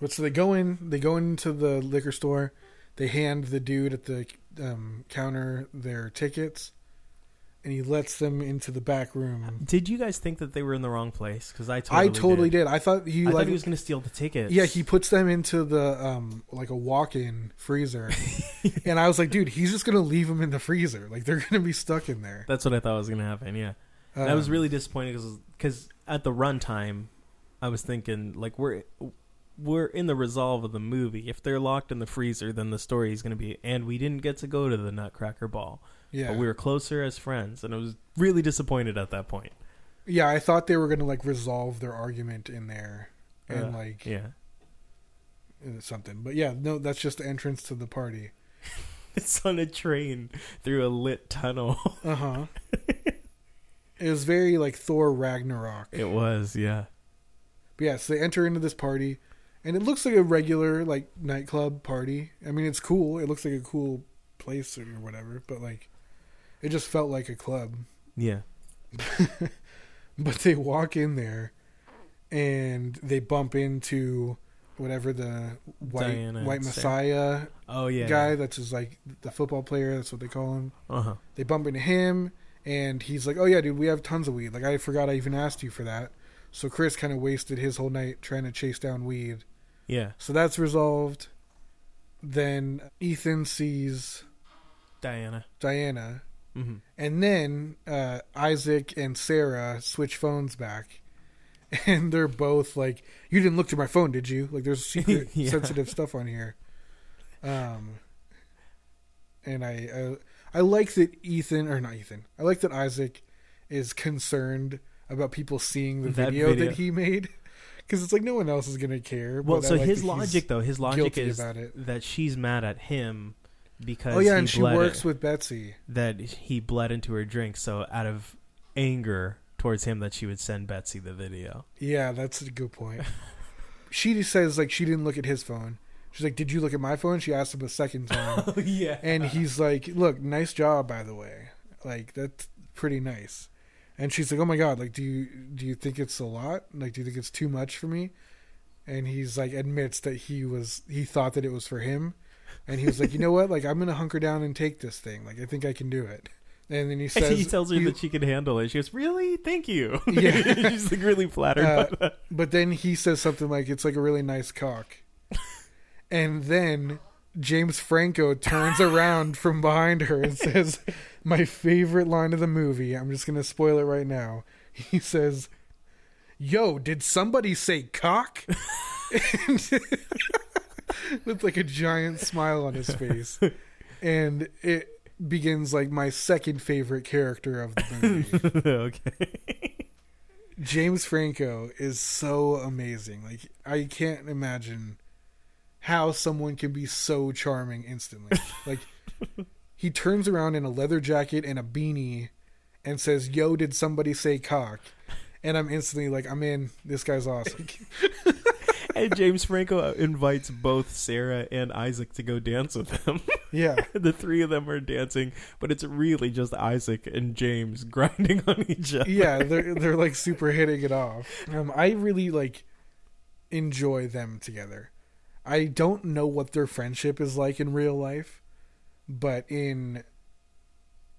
Speaker 2: But so they go in, they go into the liquor store, they hand the dude at the um, counter their tickets, and he lets them into the back room.
Speaker 3: Did you guys think that they were in the wrong place? Because I totally
Speaker 2: I totally did. I thought he
Speaker 3: I
Speaker 2: like
Speaker 3: thought he was going to steal the tickets.
Speaker 2: yeah he puts them into the um like a walk-in freezer, (laughs) and I was like, dude, he's just gonna leave them in the freezer. Like they're gonna be stuck in there.
Speaker 3: That's what I thought was going to happen. Yeah. And I was
Speaker 2: Um,
Speaker 3: really disappointed because at the runtime, I was thinking like we're we're in the resolve of the movie. If they're locked in the freezer, then the story is going to be. And we didn't get to go to the Nutcracker Ball,
Speaker 2: yeah
Speaker 3: but we were closer as friends, and I was really disappointed at that point.
Speaker 2: yeah. I thought they were gonna like resolve their argument in there and like
Speaker 3: Yeah,
Speaker 2: uh, something. But yeah, no, that's just the entrance to the party. (laughs)
Speaker 3: it's on a train through a lit tunnel. (laughs)
Speaker 2: Uh huh. it was very like Thor Ragnarok.
Speaker 3: it was, yeah,
Speaker 2: But yeah, so they enter into this party, and it looks like a regular like nightclub party. I mean, it's cool. It looks like a cool place or whatever, but like, it just felt like a club.
Speaker 3: yeah, (laughs)
Speaker 2: But they walk in there, and they bump into whatever the white
Speaker 3: Diana
Speaker 2: white
Speaker 3: Sarah.
Speaker 2: Messiah
Speaker 3: oh yeah,
Speaker 2: guy. That's just like the football player. That's what they call him.
Speaker 3: Uh huh.
Speaker 2: They bump into him, and he's like, "Oh yeah, dude, we have tons of weed. Like I forgot I even asked you for that." So Chris kind of wasted his whole night trying to chase down weed.
Speaker 3: Yeah,
Speaker 2: So that's resolved. Then Ethan sees
Speaker 3: Diana.
Speaker 2: Diana,
Speaker 3: hmm
Speaker 2: and then uh, Isaac and Sarah switch phones back, (laughs) and they're both like, "You didn't look through my phone, did you? Like, there's (laughs) secret
Speaker 3: Yeah.
Speaker 2: sensitive stuff on here." Um, and I, I I like that Ethan or not Ethan. I like that Isaac is concerned about people seeing the
Speaker 3: That
Speaker 2: video,
Speaker 3: video.
Speaker 2: that he made (laughs) because it's like no one else is gonna care.
Speaker 3: Well, so
Speaker 2: like
Speaker 3: his logic though, his logic is that she's mad at him because
Speaker 2: Oh yeah, and she works
Speaker 3: it-
Speaker 2: with Betsy.
Speaker 3: that he bled into her drink. So out of anger towards him, that she would send Betsy the video.
Speaker 2: Yeah, that's a good point. (laughs) she just says like she didn't look at his phone. She's like, "Did you look at my phone?" She asked him a second (laughs) time,
Speaker 3: Oh yeah,
Speaker 2: and he's like, "Look, nice job, by the way. Like that's pretty nice." And she's like, "Oh my god, like do you do you think it's a lot? Like do you think it's too much for me?" And he's like admits that he was he thought that it was for him, and he was like, "You know what? Like I'm gonna hunker down and take this thing. Like I think I can do it." And then he says,
Speaker 3: he tells her
Speaker 2: he-
Speaker 3: that she can handle it. She goes, "Really? Thank you." (laughs)
Speaker 2: Yeah. (laughs)
Speaker 3: she's like really flattered
Speaker 2: Uh,
Speaker 3: by that.
Speaker 2: But then he says something like it's like a really nice cock. and then James Franco turns around (laughs) from behind her and says my favorite line of the movie. I'm just going to spoil it right now. He says, "Yo, did somebody say cock?" And- (laughs) With like a giant smile on his face. (laughs) And it begins like my second favorite character of the (laughs) movie.
Speaker 3: okay.
Speaker 2: James Franco is so amazing. Like I can't imagine how someone can be so charming instantly. Like he turns around in a leather jacket and a beanie and says, "Yo, did somebody say cock?" And I'm instantly like, "I'm in. This guy's awesome." (laughs)
Speaker 3: and James Franco invites both Sarah and Isaac to go dance with him. (laughs)
Speaker 2: yeah.
Speaker 3: the three of them are dancing, but it's really just Isaac and James (laughs) grinding on each other.
Speaker 2: Yeah, they're they're like super hitting it off. Um, I really like enjoy them together. I don't know what their friendship is like in real life, but in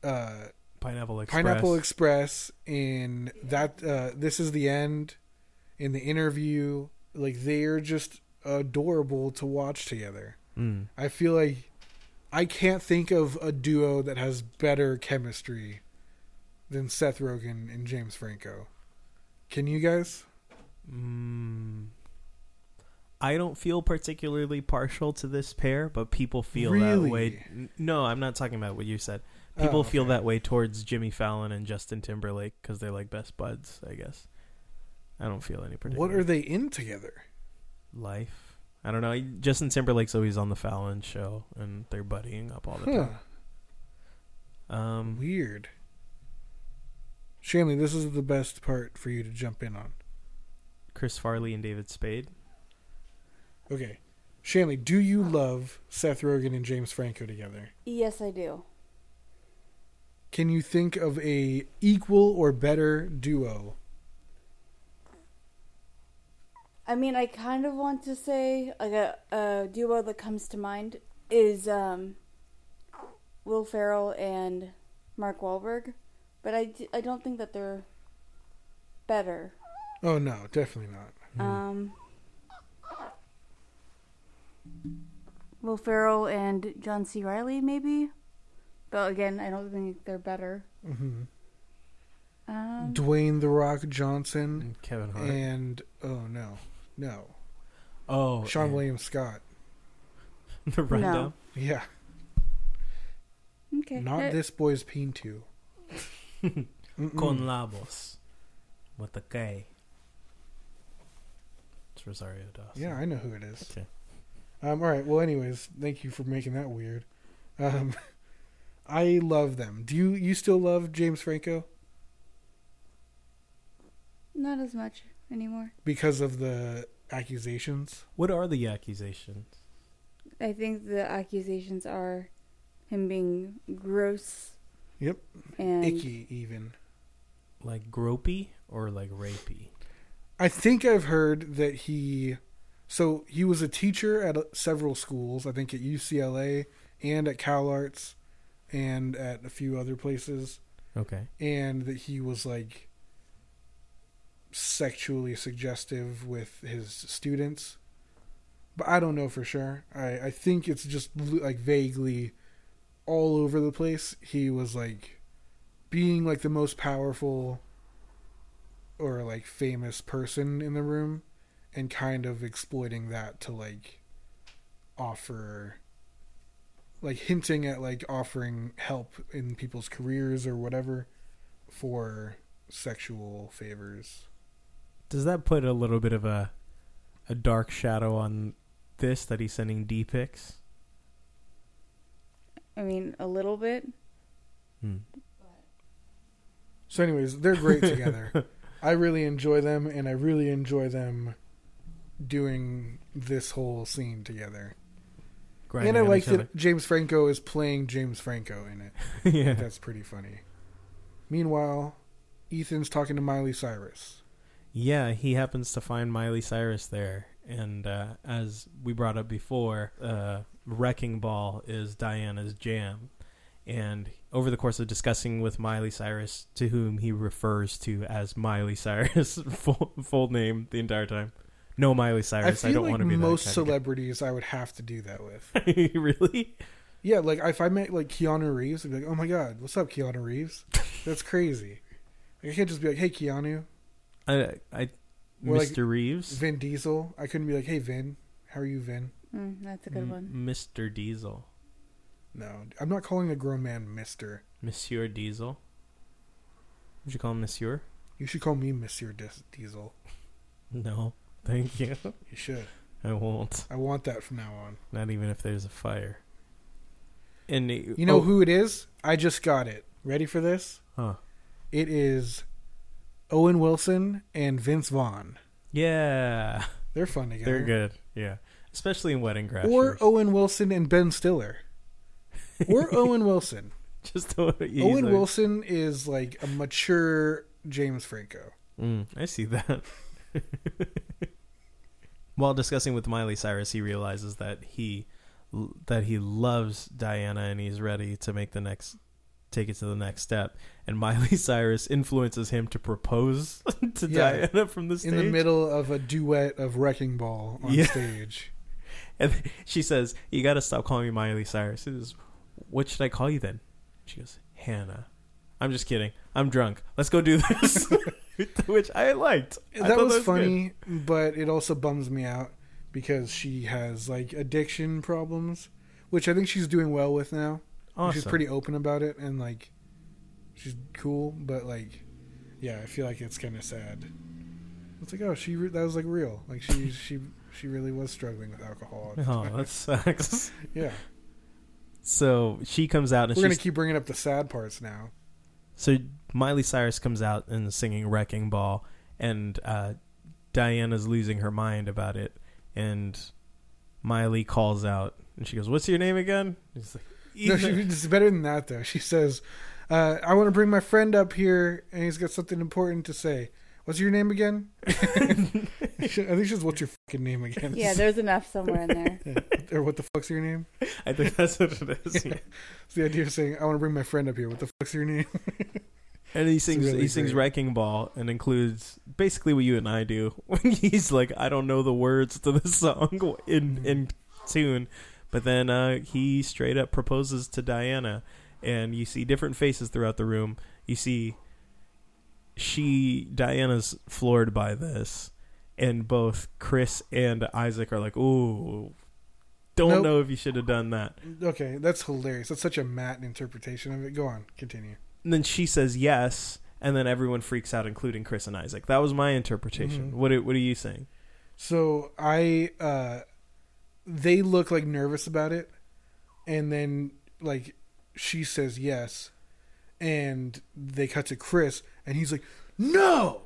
Speaker 2: uh,
Speaker 3: Pineapple Express.
Speaker 2: Pineapple Express, in that uh, this is the end, in the interview, like they are just adorable to watch together.
Speaker 3: Mm.
Speaker 2: I feel like I can't think of a duo that has better chemistry than Seth Rogen and James Franco. Can you guys?
Speaker 3: Mm. I don't feel particularly partial to this pair, but people feel that way. No, I'm not talking about what you said. People
Speaker 2: Oh,
Speaker 3: feel that way towards Jimmy Fallon and Justin Timberlake because they're like best buds, I guess. I don't feel any particular.
Speaker 2: What are they in together?
Speaker 3: life? I don't know. Justin Timberlake's always on the Fallon show, and they're buddying up all the
Speaker 2: Huh.
Speaker 3: time. Um,
Speaker 2: Weird. Shanley, this is the best part for you to jump in on.
Speaker 3: Chris Farley and David Spade.
Speaker 2: Okay. Shanley, do you love Seth Rogen and James Franco together?
Speaker 1: Yes, I do.
Speaker 2: Can you think of a equal or better duo?
Speaker 1: I mean, I kind of want to say like a, a duo that comes to mind is um, Will Ferrell and Mark Wahlberg, but I, I don't think that they're better.
Speaker 2: Oh no, definitely not.
Speaker 1: Um, Will Ferrell and John C. Reilly, maybe, but again, I don't think they're better.
Speaker 2: hmm
Speaker 1: Um,
Speaker 2: Dwayne the Rock Johnson
Speaker 3: And Kevin Hart.
Speaker 2: and oh no, no,
Speaker 3: oh,
Speaker 2: Sean
Speaker 3: and
Speaker 2: William Scott. (laughs)
Speaker 3: the rundown.
Speaker 2: Yeah,
Speaker 1: okay,
Speaker 2: not
Speaker 1: Uh,
Speaker 2: this boy's Pintu. (laughs) Mm-mm.
Speaker 3: Con labos. With the K. It's Rosario Dawson.
Speaker 2: Yeah, I know who it is.
Speaker 3: Okay.
Speaker 2: Um, all right. Well, anyways, thank you for making that weird. Um, (laughs) I love them. Do you you still love James Franco
Speaker 1: not as much anymore.
Speaker 2: because of the accusations?
Speaker 3: What are the accusations?
Speaker 1: I think the accusations are him being gross.
Speaker 2: Yep.
Speaker 1: And
Speaker 2: Icky, even.
Speaker 3: Like gropey or like rapey?
Speaker 2: I think I've heard that he. So he was a teacher at uh, several schools. I think at UCLA and at CalArts, and at a few other places.
Speaker 3: Okay.
Speaker 2: and that he was like sexually suggestive with his students but i don't know for sure i i think it's just like vaguely all over the place he was like being like the most powerful or like famous person in the room and kind of exploiting that to like offer like hinting at like offering help in people's careers or whatever for sexual favors.
Speaker 3: Does that put a little bit of a a dark shadow on this that he's sending D pics?
Speaker 1: I mean, a little bit.
Speaker 3: Hmm.
Speaker 2: So anyways, they're great (laughs) together. I really enjoy them and I really enjoy them doing this whole scene together.
Speaker 3: Grinding
Speaker 2: and I like
Speaker 3: each other.
Speaker 2: that James Franco is playing James Franco in it. (laughs)
Speaker 3: yeah.
Speaker 2: That's pretty funny. Meanwhile, Ethan's talking to Miley Cyrus.
Speaker 3: Yeah, he happens to find Miley Cyrus there. And uh, as we brought up before, uh, Wrecking Ball is Diana's jam. And over the course of discussing with Miley Cyrus, to whom he refers to as Miley Cyrus, (laughs) full, full name the entire time. No Miley Cyrus.
Speaker 2: feel
Speaker 3: I, don't
Speaker 2: like
Speaker 3: want to be
Speaker 2: most celebrities I would have to do that with. (laughs)
Speaker 3: really?
Speaker 2: Yeah, like if I met like Keanu Reeves, I'd be like, "Oh my god, what's up, Keanu Reeves?" That's crazy. Like, I can't just be like, "Hey, Keanu."
Speaker 3: I, I,
Speaker 2: Or like
Speaker 3: Mr. Reeves,
Speaker 2: Vin Diesel. I couldn't be like, "Hey, Vin, how are you, Vin?"
Speaker 1: Mm, that's a good
Speaker 3: M-
Speaker 1: one.
Speaker 3: Mr. Diesel,
Speaker 2: No, I'm not calling a grown man Mister.
Speaker 3: Monsieur Diesel. Would you call him Monsieur?
Speaker 2: You should call me Monsieur Dis- Diesel. (laughs)
Speaker 3: No, thank you.
Speaker 2: You should.
Speaker 3: I won't.
Speaker 2: I want that from now on.
Speaker 3: Not even if there's a fire. And it-
Speaker 2: You know
Speaker 3: oh,
Speaker 2: who it is? I just got it. Ready for this?
Speaker 3: Huh.
Speaker 2: It is Owen Wilson and Vince Vaughn.
Speaker 3: Yeah,
Speaker 2: They're fun together.
Speaker 3: they're good. Yeah, especially in Wedding Crashers.
Speaker 2: Or Owen Wilson and Ben Stiller. Or (laughs) Owen Wilson.
Speaker 3: just Owen
Speaker 2: Wilson is like a mature James Franco.
Speaker 3: Mm, I see that. (laughs) While discussing with Miley Cyrus, he realizes that he that he loves Diana and he's ready to make the next take it to the next step. And Miley (laughs) Cyrus influences him to propose (laughs) to
Speaker 2: Yeah.
Speaker 3: Diana from the stage.
Speaker 2: In the middle of a duet of Wrecking Ball on
Speaker 3: Yeah.
Speaker 2: stage. (laughs)
Speaker 3: And she says, "You got to stop calling me Miley Cyrus." He says, "What should I call you then?" She goes, "Hannah." I'm just kidding. I'm drunk. Let's go do this. Which I liked. I
Speaker 2: that
Speaker 3: thought
Speaker 2: was
Speaker 3: good.
Speaker 2: funny, but it also bums me out because she has like addiction problems, which I think she's doing well with now.
Speaker 3: Awesome.
Speaker 2: She's pretty open about it and like she's cool, but like yeah, I feel like it's kind of sad. It's like oh, she re- that was like real. Like she (laughs) she she really was struggling with alcohol.
Speaker 3: Oh, that sucks. (laughs)
Speaker 2: yeah,
Speaker 3: so she comes out and
Speaker 2: we're gonna keep bringing up the sad parts now.
Speaker 3: so Miley Cyrus comes out and is singing "Wrecking Ball," and uh, Diana's losing her mind about it, and Miley calls out and she goes, "What's your name again?" He's like,
Speaker 2: No, she, it's better than that though. She says, uh, "I want to bring my friend up here, and he's got something important to say." What's your name again? (laughs) I think she says, "What's your fucking name again?"
Speaker 1: Yeah, there's enough somewhere in there. (laughs)
Speaker 2: Yeah. or what the fuck's your name?
Speaker 3: I think that's what it is. (laughs) yeah.
Speaker 2: It's the idea of saying, "I want to bring my friend up here." What the fuck's your name?
Speaker 3: And he sings
Speaker 2: really
Speaker 3: he sings
Speaker 2: great.
Speaker 3: Wrecking Ball and includes basically what you and I do when he's like, I don't know the words to the song in in tune. But then uh, he straight up proposes to Diana and you see different faces throughout the room. You see she Diana's floored by this and both Chris and Isaac are like, Ooh don't
Speaker 2: Nope.
Speaker 3: know if you should have done that.
Speaker 2: Okay, that's hilarious. That's such a Matt interpretation of it. Go on, continue.
Speaker 3: And then she says yes, and then everyone freaks out, including Chris and Isaac. That was my interpretation.
Speaker 2: Mhm.
Speaker 3: What are, What are you saying?
Speaker 2: So I, uh, they look like nervous about it, and then like she says yes, and they cut to Chris, and he's like, no,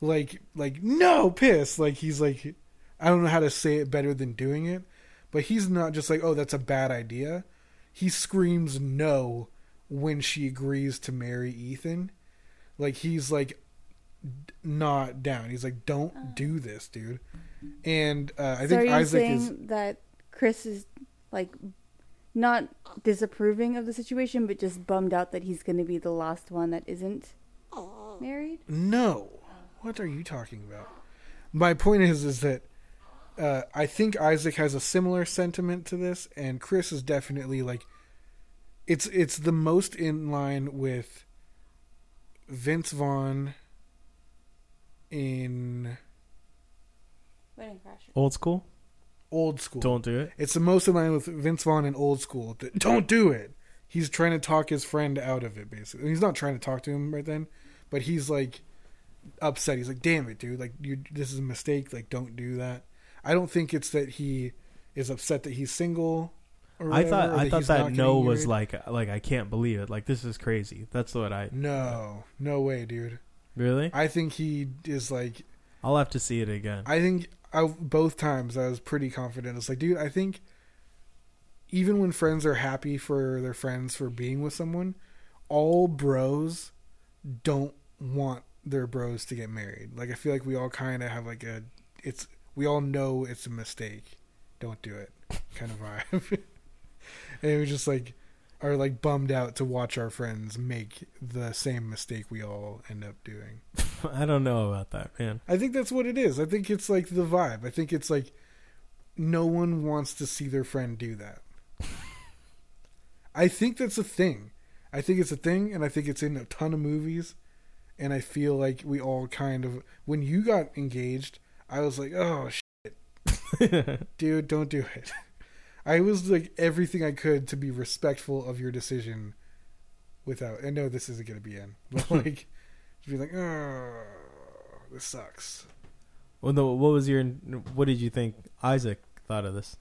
Speaker 2: like like no, piss, like he's like, I don't know how to say it better than doing it, but he's not just like, oh, that's a bad idea. He screams no when she agrees to marry Ethan. Like he's like not down. He's like, don't do this, dude. And uh, I
Speaker 1: so are
Speaker 2: think
Speaker 1: you
Speaker 2: Isaac
Speaker 1: saying
Speaker 2: is
Speaker 1: that Chris is like not disapproving of the situation, but just bummed out that he's going to be the last one that isn't married?
Speaker 2: no. What are you talking about? My point is, is that uh, I think Isaac has a similar sentiment to this, and Chris is definitely like, it's it's the most in line with Vince Vaughn in
Speaker 1: Wedding Crashers.
Speaker 3: Old school?
Speaker 2: old school.
Speaker 3: Don't do it.
Speaker 2: It's the most in line with Vince Vaughn in old school. Don't do it. He's trying to talk his friend out of it, basically. He's not trying to talk to him right then, but he's like upset. He's like, "Damn it, dude! Like, you, this is a mistake. Like, don't do that." I don't think it's that he is upset that he's single. Or
Speaker 3: I thought
Speaker 2: or
Speaker 3: I
Speaker 2: that
Speaker 3: thought that no was
Speaker 2: married.
Speaker 3: like like I can't believe it. Like this is crazy. That's what I
Speaker 2: no, no way, dude.
Speaker 3: Really.
Speaker 2: I think he is like
Speaker 3: I'll have to see it again.
Speaker 2: I think I both times I was pretty confident. It's like, dude, I think even when friends are happy for their friends for being with someone, all bros don't want their bros to get married. Like I feel like we all kind of have like a it's we all know it's a mistake. Don't do it. Kind of vibe. (laughs) and we just like are like bummed out to watch our friends make the same mistake we all end up doing. (laughs)
Speaker 3: I don't know about that, man.
Speaker 2: I think that's what it is. I think it's like the vibe. I think it's like no one wants to see their friend do that. (laughs) I think that's a thing. I think it's a thing, and I think it's in a ton of movies. And I feel like we all kind of, when you got engaged, I was like, oh shit, (laughs) dude, don't do it. I was like everything I could to be respectful of your decision. Without, I know this isn't gonna be in, (laughs) but like, to be like, oh, this sucks.
Speaker 3: Well, no, what was your what did you think Isaac thought of this?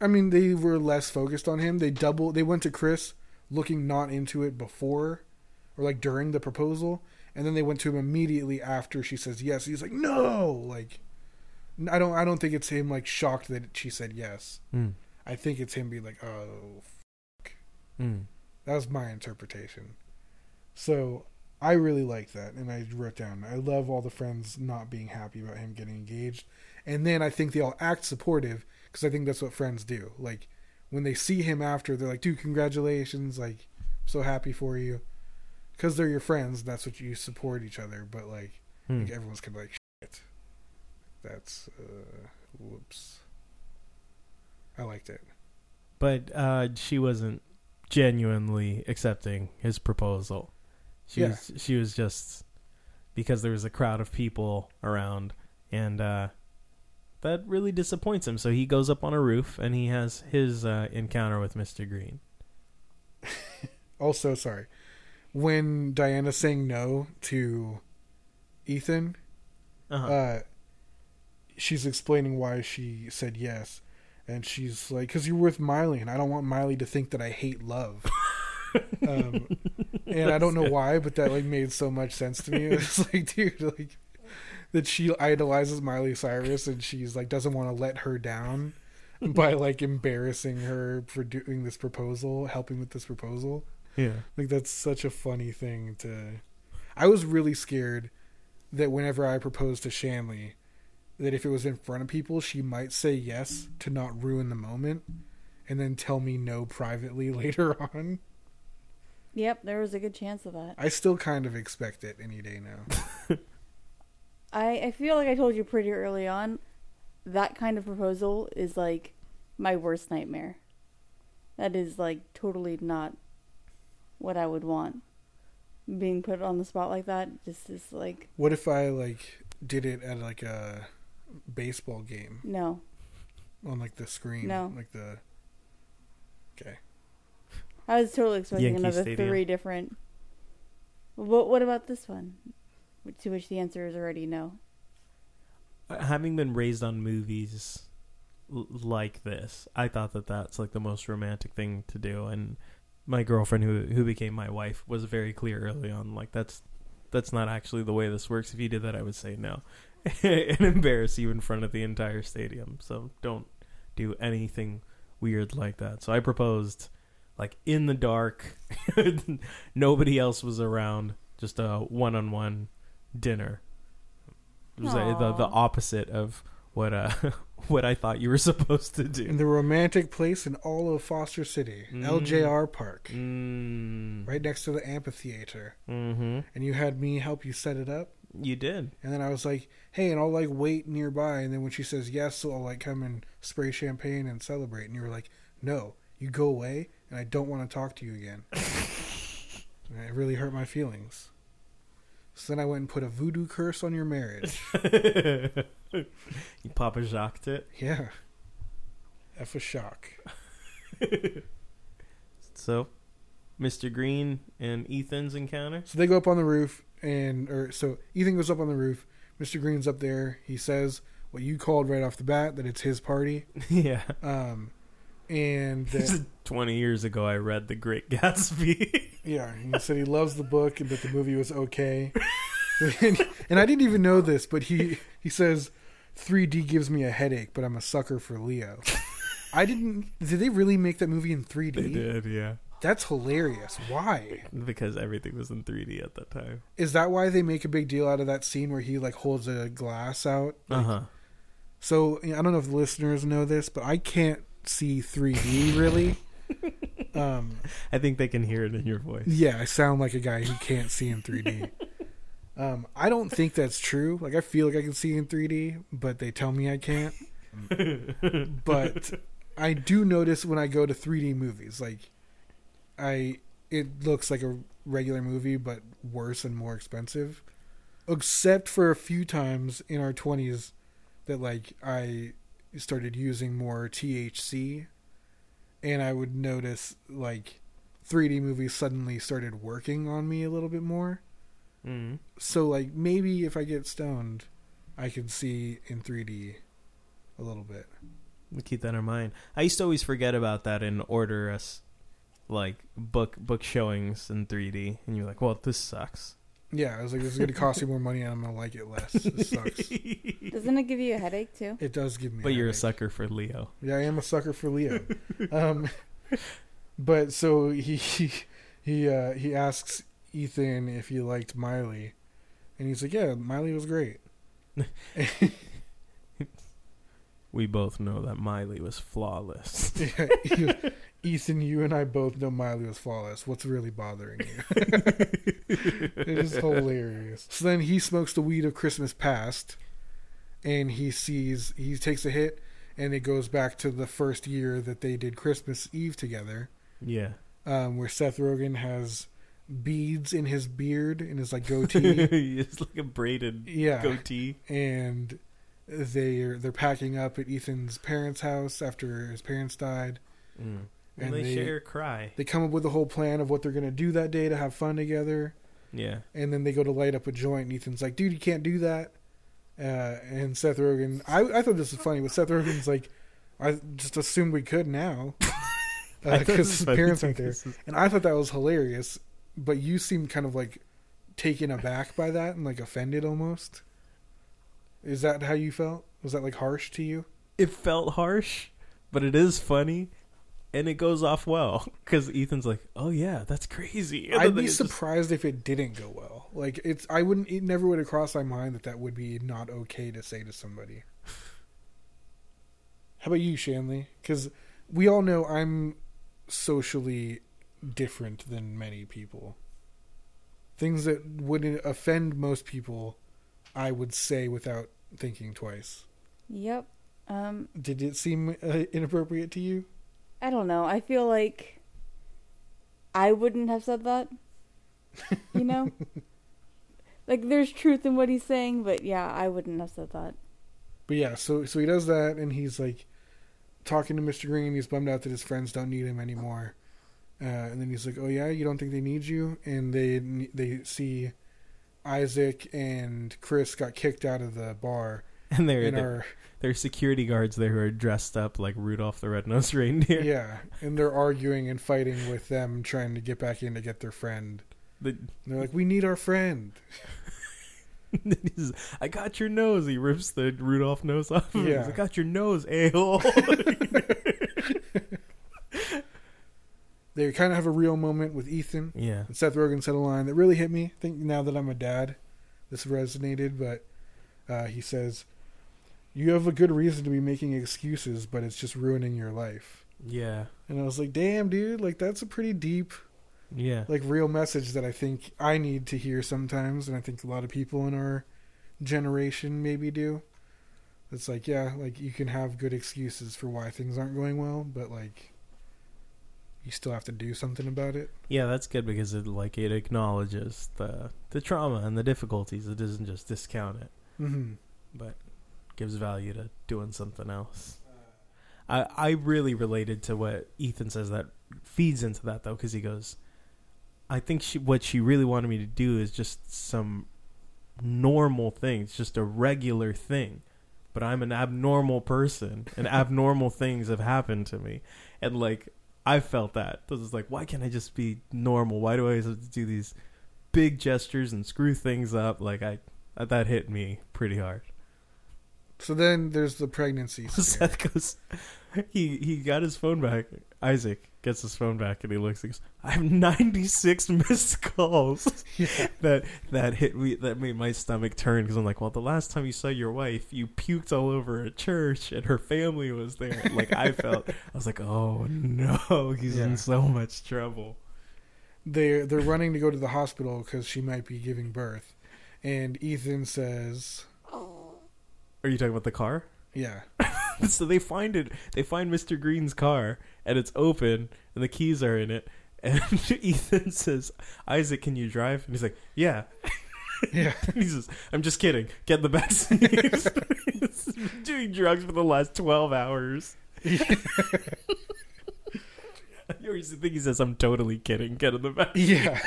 Speaker 2: I mean, they were less focused on him. They double. They went to Chris, looking not into it before, or like during the proposal, and then they went to him immediately after she says yes. He's like, no, like, I don't. I don't think it's him like shocked that she said yes.
Speaker 3: Mm.
Speaker 2: I think it's him being like, oh,
Speaker 3: Mm.
Speaker 2: that was my interpretation. So I really like that, and I wrote down. I love all the friends not being happy about him getting engaged, and then I think they all act supportive because I think that's what friends do. Like when they see him after, they're like, "Dude, congratulations! Like, so happy for you." Because they're your friends, that's what you support each other. But like,
Speaker 3: Hmm.
Speaker 2: like everyone's kind of like, "Shit, that's uh, whoops." I liked it.
Speaker 3: But uh, she wasn't genuinely accepting his proposal. She
Speaker 2: Yeah.
Speaker 3: was she was just because there was a crowd of people around and uh, that really disappoints him. So he goes up on a roof and he has his uh, encounter with Mr. Green. (laughs)
Speaker 2: Also, sorry, when Diana's saying no to Ethan,
Speaker 3: Uh-huh.
Speaker 2: uh, she's explaining why she said yes, and she's like, "Cause you're with Miley, and I don't want Miley to think that I hate love." (laughs) um, and I don't know why, but that like made so much sense to me. (laughs) It's like, dude, like that she idolizes Miley Cyrus, and she's like doesn't want to let her down by like embarrassing her for doing this proposal, helping with this proposal.
Speaker 3: yeah.
Speaker 2: Like that's such a funny thing to. I was really scared that whenever I proposed to Shanley, that if it was in front of people, she might say yes to not ruin the moment, and then tell me no privately (laughs) later on.
Speaker 1: Yep, there was a good chance of that.
Speaker 2: I still kind of expect it any day now. (laughs)
Speaker 1: I, I feel like I told you pretty early on, that kind of proposal is like my worst nightmare. That is like totally not what I would want. Being put on the spot like that just is like
Speaker 2: What if I like did it at like a baseball game
Speaker 1: no.
Speaker 2: on like the screen?
Speaker 1: No.
Speaker 2: Like the. Okay.
Speaker 1: I was totally expecting
Speaker 3: Yankee
Speaker 1: another
Speaker 3: Stadium.
Speaker 1: three different. What what about this one? To which the answer is already no.
Speaker 3: Uh, having been raised on movies l- like this, I thought that that's like the most romantic thing to do. And my girlfriend, who who became my wife, was very clear early on. Like that's that's not actually the way this works. If you did that, I would say no (laughs) and embarrass you in front of the entire stadium. So don't do anything weird like that. So I proposed like in the dark. (laughs) Nobody else was around. Just a one-on-one dinner. It was the the opposite of what uh (laughs) what I thought you were supposed to do.
Speaker 2: In
Speaker 3: do.
Speaker 2: the romantic place in all of Foster City,
Speaker 3: Mm.
Speaker 2: LJR Park,
Speaker 3: Mm.
Speaker 2: right next to the amphitheater.
Speaker 3: Mm-hmm.
Speaker 2: And you had me help you set it up.
Speaker 3: You did.
Speaker 2: And then I was like, hey, and I'll like wait nearby. And then when she says yes, so I'll like come and spray champagne and celebrate. And you were like, no, you go away, and I don't want to talk to you again. (laughs) and it really hurt my feelings. So then I went and put a voodoo curse on your marriage. (laughs)
Speaker 3: you Papa Jacques it.
Speaker 2: yeah. F a shock. (laughs)
Speaker 3: So, Mr. Green and Ethan's encounter.
Speaker 2: So they go up on the roof, and or so Ethan goes up on the roof. Mr. Green's up there. He says what you called right off the bat that it's his party. (laughs)
Speaker 3: yeah.
Speaker 2: Um, and (laughs) that,
Speaker 3: Twenty years ago, I read The Great (laughs) Gatsby.
Speaker 2: yeah, he said he loves the book and that the movie was okay. and, and I didn't even know this, but he he says 3D gives me a headache, but I'm a sucker for Leo. I didn't. Did they really make that movie in 3D?
Speaker 3: they did, yeah.
Speaker 2: That's hilarious. Why?
Speaker 3: Because everything was in 3D at that time.
Speaker 2: Is that why they make a big deal out of that scene where he like holds a glass out?
Speaker 3: Uh huh.
Speaker 2: So I don't know if the listeners know this, but I can't see 3D really. (laughs) um,
Speaker 3: I think they can hear it in your voice.
Speaker 2: yeah, I sound like a guy who can't see in 3D. (laughs) Um, I don't think that's true. Like I feel like I can see in 3D, but they tell me I can't. (laughs) but I do notice when I go to 3D movies, like I it looks like a regular movie but worse and more expensive. Except for a few times in our 20s that like I started using more THC and I would notice like 3D movies suddenly started working on me a little bit more.
Speaker 3: Mm.
Speaker 2: So like maybe if I get stoned, I can see in 3D a little bit.
Speaker 3: We'll keep that in mind. I used to always forget about that and order us like book book showings in 3D, and you're like, "Well, this sucks."
Speaker 2: Yeah, I was like, this is going to cost you more money, and I'm going to like it less. This sucks. (laughs)
Speaker 1: Doesn't it give you a headache too?
Speaker 2: It does give me.
Speaker 3: but you're a
Speaker 2: headache.
Speaker 3: sucker for Leo.
Speaker 2: Yeah, I am a sucker for Leo. (laughs) um, but so he he he, uh, he asks Ethan if he liked Miley, and he's like, "Yeah, Miley was great." (laughs)
Speaker 3: We both know that Miley was flawless.
Speaker 2: Yeah, Ethan, you and I both know Miley was flawless. What's really bothering you? (laughs) it is hilarious. So then he smokes the weed of Christmas past, and he sees he takes a hit, and it goes back to the first year that they did Christmas Eve together,
Speaker 3: yeah.
Speaker 2: um, where Seth Rogen has beads in his beard and his like (laughs) goatee.
Speaker 3: it's like a braided
Speaker 2: yeah,
Speaker 3: goatee.
Speaker 2: and they're they're packing up at Ethan's parents' house after his parents died.
Speaker 3: Mm.
Speaker 2: And
Speaker 3: they,
Speaker 2: they-
Speaker 3: share cry.
Speaker 2: They come up with a whole plan of what they're gonna do that day to have fun together.
Speaker 3: Yeah.
Speaker 2: and then they go to light up a joint, and Ethan's like, "Dude, you can't do that." Uh, and Seth Rogen, I, I thought this was funny, but Seth Rogen's like, "I just assumed we could now," (laughs) because
Speaker 3: this
Speaker 2: his parents aren't there.
Speaker 3: 'cause-
Speaker 2: And I thought that was hilarious, but you seemed kind of like taken aback by that and like offended almost. Is that how you felt? Was that like harsh to you?
Speaker 3: It felt harsh, but it is funny. And it goes off well (laughs) because Ethan's like, "Oh yeah, that's crazy." And
Speaker 2: I'd be
Speaker 3: it's just-
Speaker 2: surprised if it didn't go well. Like it's, I wouldn't. It never would have crossed my mind that that would be not okay to say to somebody. How about you, Shanley? Because we all know I'm socially different than many people. Things that wouldn't offend most people, I would say without thinking twice.
Speaker 1: Yep. Um,
Speaker 2: Did it seem uh, inappropriate to you?
Speaker 1: I don't know. I feel like I wouldn't have said that. You know? (laughs) like there's truth in what he's saying, but yeah, I wouldn't have said that.
Speaker 2: But yeah, so so he does that, and he's like talking to Mr. Green. He's bummed out that his friends don't need him anymore. Uh, and then he's like, "Oh yeah, you don't think they need you?" And they they see Isaac and Chris got kicked out of the bar (laughs)
Speaker 3: and they're,
Speaker 2: and
Speaker 3: they're
Speaker 2: are
Speaker 3: there are security guards there who are dressed up like Rudolph the Red-Nosed Reindeer.
Speaker 2: yeah, and they're arguing and fighting with them, trying to get back in to get their friend.
Speaker 3: The-
Speaker 2: they're like, "We need our friend." (laughs)
Speaker 3: I got your nose. He rips the Rudolph nose off. Of him.
Speaker 2: Yeah.
Speaker 3: He's, I got your nose, a hole. (laughs) (laughs)
Speaker 2: They kind of have a real moment with Ethan.
Speaker 3: yeah,
Speaker 2: And Seth Rogen said a line that really hit me. I think now that I'm a dad, this resonated. But uh, he says, "You have a good reason to be making excuses, but it's just ruining your life."
Speaker 3: yeah,
Speaker 2: And I was like, "Damn, dude! Like that's a pretty deep,
Speaker 3: yeah.
Speaker 2: like real message that I think I need to hear sometimes, and I think a lot of people in our generation maybe do." It's like, yeah, like you can have good excuses for why things aren't going well, but like you still have to do something about it.
Speaker 3: Yeah, that's good because it like it acknowledges the the trauma and the difficulties. It doesn't just discount it,
Speaker 2: hmm
Speaker 3: but gives value to doing something else. I I really related to what Ethan says that feeds into that though because he goes, I think she what she really wanted me to do is just some normal things, just a regular thing. But I'm an abnormal person, and (laughs) abnormal things have happened to me, and like I felt that. This is like, why can't I just be normal? Why do I have to do these big gestures and screw things up? Like I, that hit me pretty hard.
Speaker 2: So then there's the pregnancy. (laughs) scare.
Speaker 3: Seth goes, he he got his phone back. Isaac gets his phone back and he looks. He goes, I have ninety six (laughs) missed calls. (laughs)
Speaker 2: Yeah.
Speaker 3: that that hit me. That made my stomach turn because I'm like, well, the last time you saw your wife, you puked all over a church and her family was there. Like I felt, I was like, oh no, he's
Speaker 2: Yeah.
Speaker 3: in so much trouble.
Speaker 2: They're they're running to go to the hospital because she might be giving birth, and Ethan says,
Speaker 3: Are you talking about the car?
Speaker 2: "Yeah, (laughs)
Speaker 3: so they find it. They find Mr. Green's car, and it's open, and the keys are in it. And (laughs) Ethan says, "Isaac, can you drive?" And he's like, "Yeah." (laughs)
Speaker 2: yeah."
Speaker 3: And he says, "I'm just kidding. Get in the back seat." Doing drugs for the last twelve hours. You always think he says, "I'm totally kidding. Get in the back."
Speaker 2: Yeah,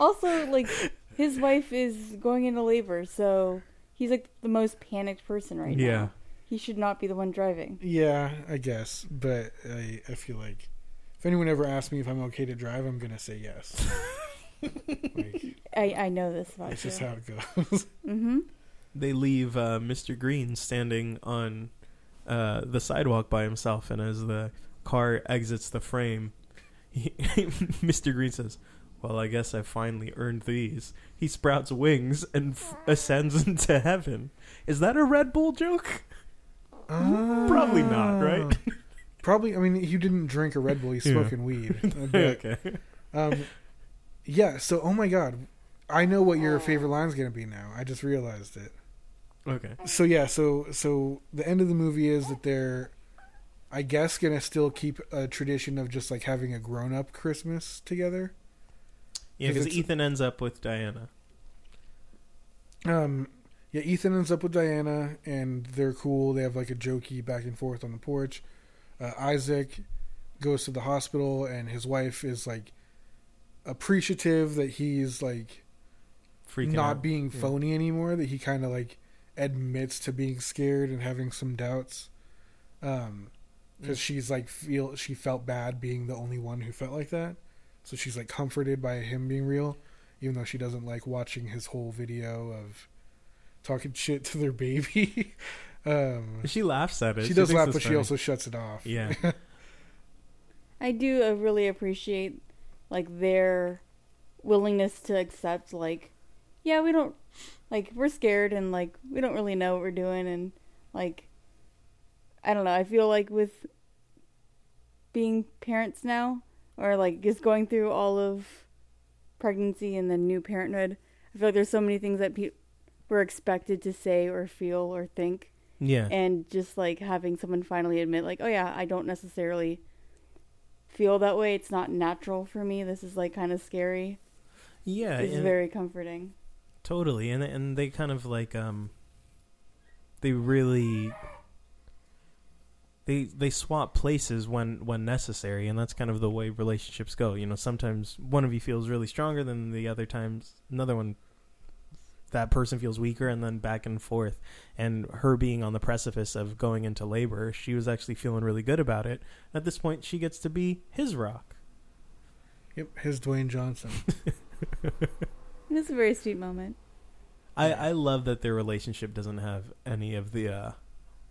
Speaker 1: Also, like his wife is going into labor, so he's like the most panicked person right
Speaker 3: Yeah.
Speaker 1: now. He should not be the one driving.
Speaker 2: yeah, I guess. But I I feel like if anyone ever asks me if I'm okay to drive, I'm gonna say yes. (laughs) like,
Speaker 1: I I know this about
Speaker 2: it's
Speaker 1: you.
Speaker 2: just how it goes. (laughs)
Speaker 1: mm-hmm.
Speaker 3: They leave uh, Mr. Green standing on uh, the sidewalk by himself, and as the car exits the frame, he, (laughs) Mr. Green says, Well, I guess I finally earned these. He sprouts wings and f- ascends (laughs) into heaven. Is that a Red Bull joke? Probably not, right? (laughs)
Speaker 2: Probably. I mean, you didn't drink a Red Bull. He's
Speaker 3: Yeah.
Speaker 2: smoking weed. (laughs) I
Speaker 3: okay.
Speaker 2: Um, yeah. So, oh my god, I know what your favorite line's gonna be now. I just realized it.
Speaker 3: Okay.
Speaker 2: So yeah. So so the end of the movie is that they're, I guess, gonna still keep a tradition of just like having a grown up Christmas together.
Speaker 3: Yeah,
Speaker 2: 'Cause
Speaker 3: because Ethan ends up with Diana.
Speaker 2: Um, yeah, Ethan ends up with Diana, and they're cool. They have like a jokey back and forth on the porch. Uh, Isaac goes to the hospital, and his wife is like appreciative that he's like
Speaker 3: Freaking
Speaker 2: not
Speaker 3: out.
Speaker 2: being
Speaker 3: Yeah.
Speaker 2: phony anymore. That he kind of like admits to being scared and having some doubts. Um, because she's like feel she felt bad being the only one who felt like that, so she's like comforted by him being real, even though she doesn't like watching his whole video of talking (laughs) shit to their baby. (laughs) um,
Speaker 3: She laughs at it.
Speaker 2: she does laugh,
Speaker 3: it's
Speaker 2: but she also shuts it off.
Speaker 3: Yeah. (laughs)
Speaker 1: I do uh, really appreciate like their willingness to accept like yeah, we don't like we're scared and like we don't really know what we're doing and like I don't know, I feel like with being parents now or like just going through all of pregnancy and then new parenthood, I feel like there's so many things that people we're expected to say or feel or think
Speaker 3: yeah.
Speaker 1: and just like having someone finally admit like oh yeah i don't necessarily feel that way it's not natural for me this is like kind of scary
Speaker 3: yeah.
Speaker 1: it's very comforting
Speaker 3: Totally, and and they kind of like um, they really they they swap places when when necessary, and that's kind of the way relationships go. You know, sometimes one of you feels really stronger than the other times another one that person feels weaker, and then back and forth. And her being on the precipice of going into labor, she was actually feeling really good about it. At this point, she gets to be his rock.
Speaker 2: Yep, his Dwayne Johnson. (laughs)
Speaker 1: it's a very sweet moment
Speaker 3: I, I love that their relationship doesn't have any of the uh,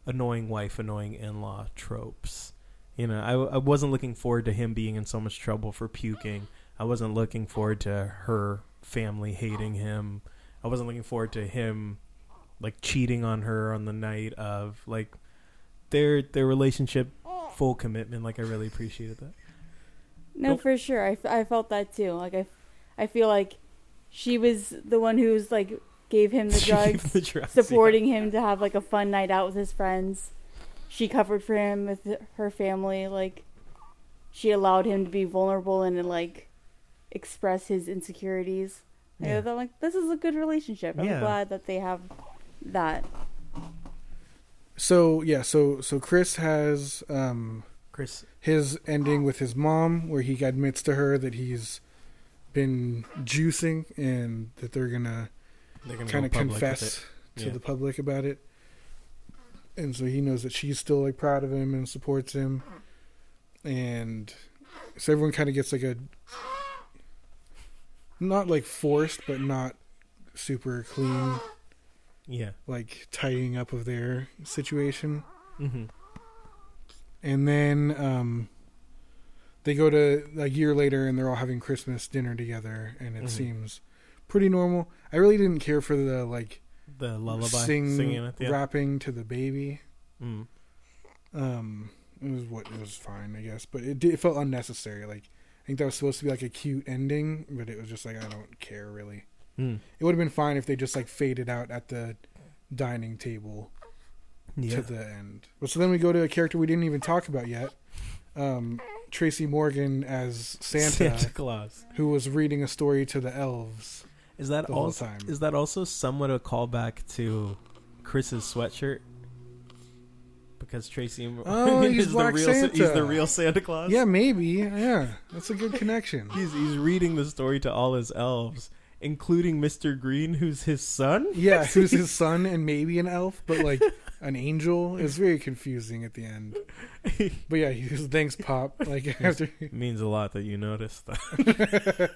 Speaker 3: annoying wife, annoying in law tropes. You know, I, I wasn't looking forward to him being in so much trouble for puking. I wasn't looking forward to her family hating him. I wasn't looking forward to him like cheating on her on the night of like their their relationship full commitment. Like I really appreciated that.
Speaker 1: no
Speaker 3: Nope.
Speaker 1: for sure I, f- I felt that too like I, I feel like she was the one who's like gave him the (laughs)
Speaker 3: She gave
Speaker 1: drugs
Speaker 3: the drugs, yeah.
Speaker 1: supporting him to have like a fun night out with his friends she covered for him with her family like she allowed him to be vulnerable and to like express his insecurities
Speaker 3: Yeah.
Speaker 1: I thought like this is a good relationship. I'm
Speaker 3: Yeah.
Speaker 1: glad that they have that.
Speaker 2: So yeah, so so Chris has um
Speaker 3: Chris.
Speaker 2: his ending with his mom where he admits to her that he's been juicing and that They're gonna kind of confess
Speaker 3: it.
Speaker 2: to
Speaker 3: Yeah.
Speaker 2: the public about it. And so he knows that she's still like proud of him and supports him. And so everyone kind of gets like a not like forced but not super clean
Speaker 3: Yeah.
Speaker 2: like tidying up of their situation.
Speaker 3: Mm-hmm.
Speaker 2: And then um, they go to a year later and they're all having Christmas dinner together, and it
Speaker 3: Mhm.
Speaker 2: seems pretty normal. I really didn't care for the like
Speaker 3: The lullaby
Speaker 2: sing
Speaker 3: singing it. Yeah.
Speaker 2: rapping to the baby.
Speaker 3: Mm.
Speaker 2: Um, it was what it was fine, I guess, but it did, it felt unnecessary. Like I think that was supposed to be like a cute ending, but it was just like I don't care really.
Speaker 3: Mm.
Speaker 2: It would have been fine if they just like faded out at the dining table
Speaker 3: Yeah.
Speaker 2: to the end. But so then we go to a character we didn't even talk about yet. Um, Tracy Morgan as Santa,
Speaker 3: Santa Claus.
Speaker 2: who was reading a story to the elves.
Speaker 3: Is that also
Speaker 2: time.
Speaker 3: is that also somewhat a callback to Chris's sweatshirt? Because Tracy
Speaker 2: Oh, (laughs)
Speaker 3: is the real Sa- he's
Speaker 2: Santa.
Speaker 3: the real Santa Claus.
Speaker 2: Yeah, maybe. Yeah, that's a good connection.
Speaker 3: He's he's reading the story to all his elves, including Mr. Green, who's his son.
Speaker 2: Yeah, (laughs) who's his son and maybe an elf, but like an angel. It's very confusing at the end. (laughs) But yeah, he was thanks, Pop. Like after,
Speaker 3: means a lot that you noticed that.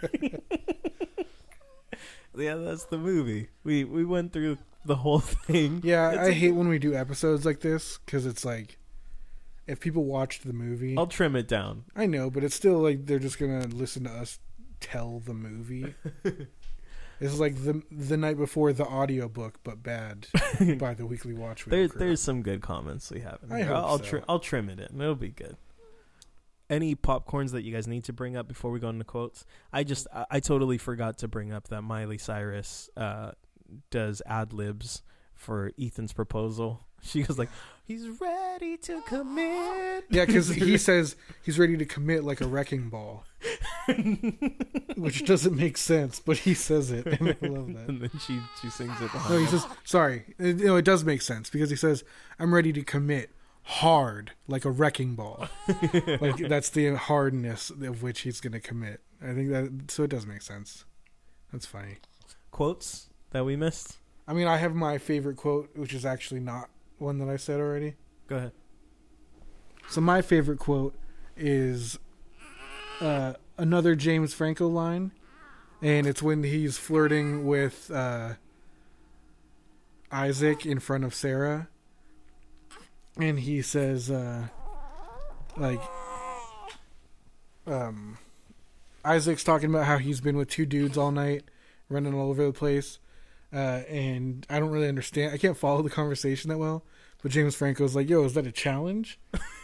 Speaker 3: Yeah, that's the movie. We we went through the whole (laughs) thing.
Speaker 2: yeah,
Speaker 3: It's
Speaker 2: I
Speaker 3: a-
Speaker 2: hate when we do episodes like this because it's like if people watched the movie,
Speaker 3: I'll trim it down.
Speaker 2: I know, but it's still like they're just gonna listen to us tell the movie. (laughs) This is like the the night before the audiobook, but bad (laughs) by the Weekly Watch.
Speaker 3: There, there's some good comments we have. In
Speaker 2: I
Speaker 3: here.
Speaker 2: hope
Speaker 3: I'll,
Speaker 2: so.
Speaker 3: tri- I'll trim it in. It'll be good. Any popcorns that you guys need to bring up before we go into quotes? I just I, I totally forgot to bring up that Miley Cyrus uh, does ad libs for Ethan's proposal. (laughs) She goes like, "He's ready to commit."
Speaker 2: yeah, because (laughs) he says he's ready to commit like a wrecking ball, (laughs) which doesn't make sense, but he says it, and I love that.
Speaker 3: and then she she sings it.
Speaker 2: No, he says sorry. It, you know, it does make sense because he says I'm ready to commit hard like a wrecking ball. (laughs) like that's the hardness of which he's going to commit. I think that so it does make sense. That's funny.
Speaker 3: quotes that we missed.
Speaker 2: I mean, I have my favorite quote, which is actually not one that I said already.
Speaker 3: Go ahead.
Speaker 2: So my favorite quote is uh, another James Franco line, and it's when he's flirting with uh, Isaac in front of Sarah, and he says, uh, like, um, Isaac's talking about how he's been with two dudes all night, running all over the place, uh, and I don't really understand. I can't follow the conversation that well. But James Franco's like, "Yo, is that a challenge?"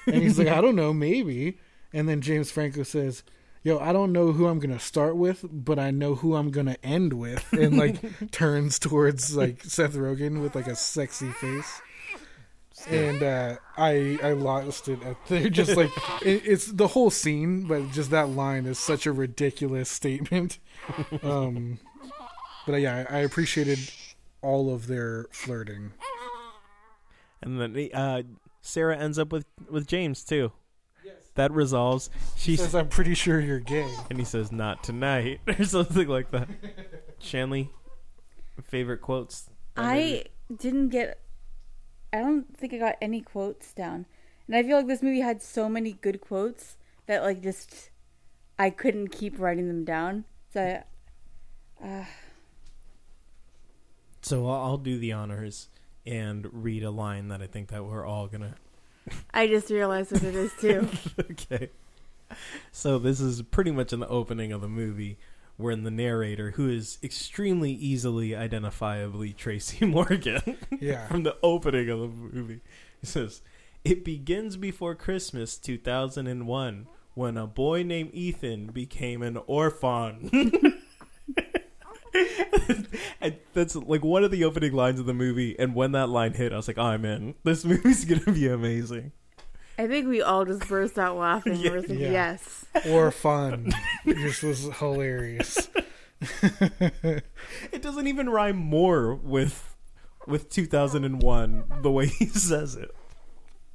Speaker 2: And he's like, (laughs) "I don't know, maybe." And then James Franco says, "Yo, I don't know who I'm gonna start with, but I know who I'm gonna end with." And like (laughs) turns towards like Seth Rogen with like a sexy face. And uh, I I lost it. At, they're (laughs) just like it, it's the whole scene, but just that line is such a ridiculous statement. (laughs) Um, but uh, yeah, I appreciated all of their flirting.
Speaker 3: And then uh, Sarah ends up with with James too. That resolves. She
Speaker 2: He says, "I'm pretty sure you're gay."
Speaker 3: and he says, "Not tonight," (laughs) or something like that. Shanley, favorite quotes.
Speaker 1: I didn't get. I don't think I got any quotes down, and I feel like this movie had so many good quotes that like just I couldn't keep writing them down. So I,
Speaker 3: So I'll, I'll do the honors and read a line that I think that we're all gonna.
Speaker 1: I just realized what it is too. (laughs)
Speaker 3: okay. So this is pretty much in the opening of the movie, wherein the narrator, who is extremely easily identifiably Tracy (laughs) Morgan,
Speaker 2: Yeah.
Speaker 3: from the opening of the movie. He says, It begins before Christmas 2001 when a boy named Ethan became an orphan. (laughs) that's like one of the opening lines of the movie. And when that line hit, I was like, oh, I'm in. This movie's going to be amazing.
Speaker 1: I think we all just burst out laughing.
Speaker 3: Yeah.
Speaker 1: We're like,
Speaker 2: Yeah.
Speaker 1: yes.
Speaker 2: or fun. (laughs) this was hilarious. (laughs)
Speaker 3: It doesn't even rhyme more with with 2001 the way he says it.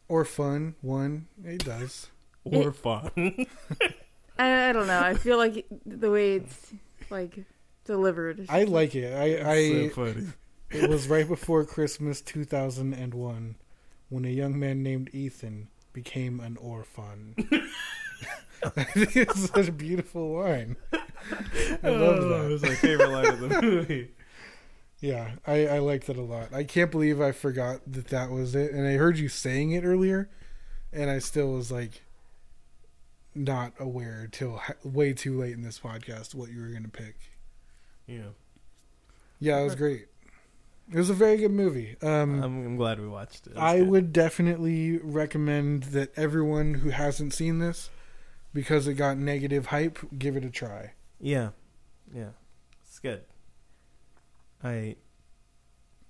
Speaker 2: Or fun. One. It does.
Speaker 3: Or fun. (laughs)
Speaker 1: I, I don't know. I feel like the way it's like delivered.
Speaker 2: I like it. I. I
Speaker 3: so funny.
Speaker 2: it was right before Christmas 2001 when a young man named Ethan became an orphan. I (laughs) think (laughs) it's such a beautiful line. I love
Speaker 3: Oh,
Speaker 2: that.
Speaker 3: It was my favorite line of the (laughs) movie.
Speaker 2: Yeah, I, I liked it a lot. I can't believe I forgot that that was it. And I heard you saying it earlier, and I still was like not aware till way too late in this podcast what you were going to pick.
Speaker 3: Yeah.
Speaker 2: Yeah, it was great. It was a very good movie. Um,
Speaker 3: I'm, I'm glad we watched it.
Speaker 2: I
Speaker 3: good.
Speaker 2: would definitely recommend that everyone who hasn't seen this, because it got negative hype, give it a try.
Speaker 3: Yeah. Yeah. It's good. I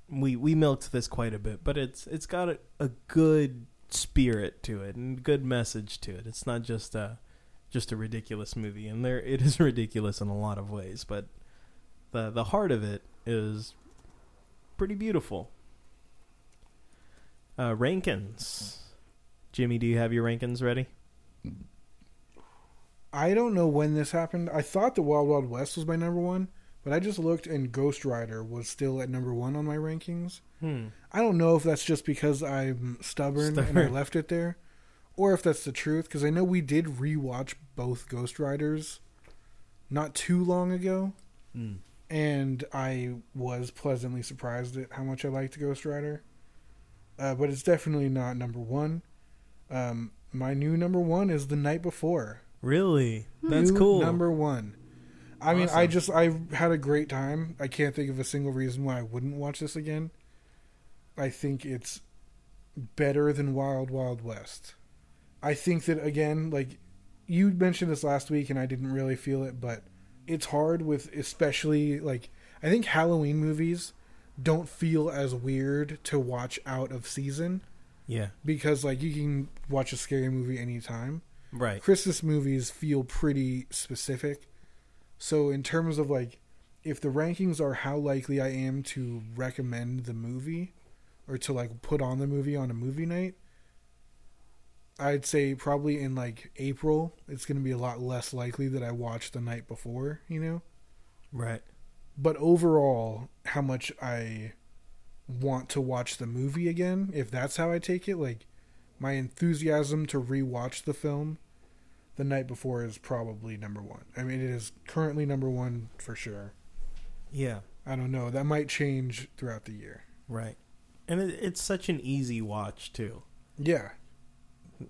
Speaker 3: we we milked this quite a bit, but it's it's got a, a good spirit to it and good message to it. It's not just a just a ridiculous movie, and there it is (laughs) ridiculous in a lot of ways, but the the heart of it is pretty beautiful. Uh, Rankins, Jimmy, do you have your Rankins ready?
Speaker 2: I don't know when this happened. I thought the Wild Wild West was my number one, but I just looked and Ghost Rider was still at number one on my rankings.
Speaker 3: Hmm.
Speaker 2: I don't know if that's just because I'm stubborn, and I (laughs) left it there, or if that's the truth. Because I know we did rewatch both Ghost Riders not too long ago,
Speaker 3: Hmm.
Speaker 2: And I was pleasantly surprised at how much I liked Ghost Rider. Uh, but it's definitely not number one. Um, my new number one is The Night Before.
Speaker 3: Really? That's
Speaker 2: New
Speaker 3: cool.
Speaker 2: Number one. I mean, I just I had a great time. I can't think of a single reason why I wouldn't watch this again. I think it's better than Wild Wild West. I think that again, like you mentioned this last week, and I didn't really feel it, but it's hard with especially like I think Halloween movies don't feel as weird to watch out of season
Speaker 3: Yeah.
Speaker 2: because like you can watch a scary movie anytime.
Speaker 3: Right.
Speaker 2: Christmas movies feel pretty specific. So in terms of like if the rankings are how likely I am to recommend the movie or to like put on the movie on a movie night, I'd say probably in like April it's going to be a lot less likely that I watch the night before, you know?
Speaker 3: Right.
Speaker 2: But overall, how much I want to watch the movie again, if that's how I take it, like my enthusiasm to rewatch the film the night before is probably number one. I mean, it is currently number one for sure.
Speaker 3: Yeah.
Speaker 2: I don't know. That might change throughout the year.
Speaker 3: Right. And it, it's such an easy watch too.
Speaker 2: Yeah.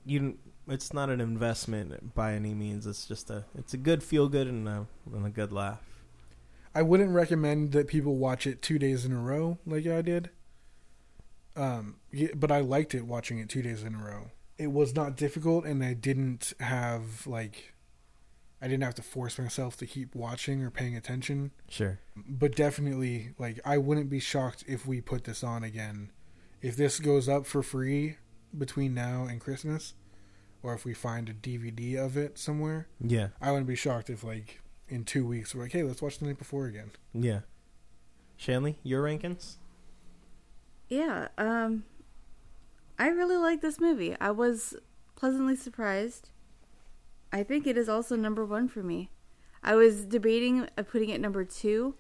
Speaker 3: You, it's not an investment by any means. It's just a, it's a good feel good and a, and a good laugh.
Speaker 2: I wouldn't recommend that people watch it two days in a row like I did. Um, but I liked it watching it two days in a row. It was not difficult, and I didn't have like, I didn't have to force myself to keep watching or paying attention.
Speaker 3: Sure.
Speaker 2: But definitely, like, I wouldn't be shocked if we put this on again. If this goes up for free between now and Christmas, or if we find a DVD of it somewhere,
Speaker 3: Yeah.
Speaker 2: I wouldn't be shocked if like in two weeks we're like, hey, let's watch the night before again.
Speaker 3: Yeah. Shanley, your rankings?
Speaker 1: Yeah, um I really like this movie. I was pleasantly surprised. I think it is also number 1 for me. I was debating putting it number 2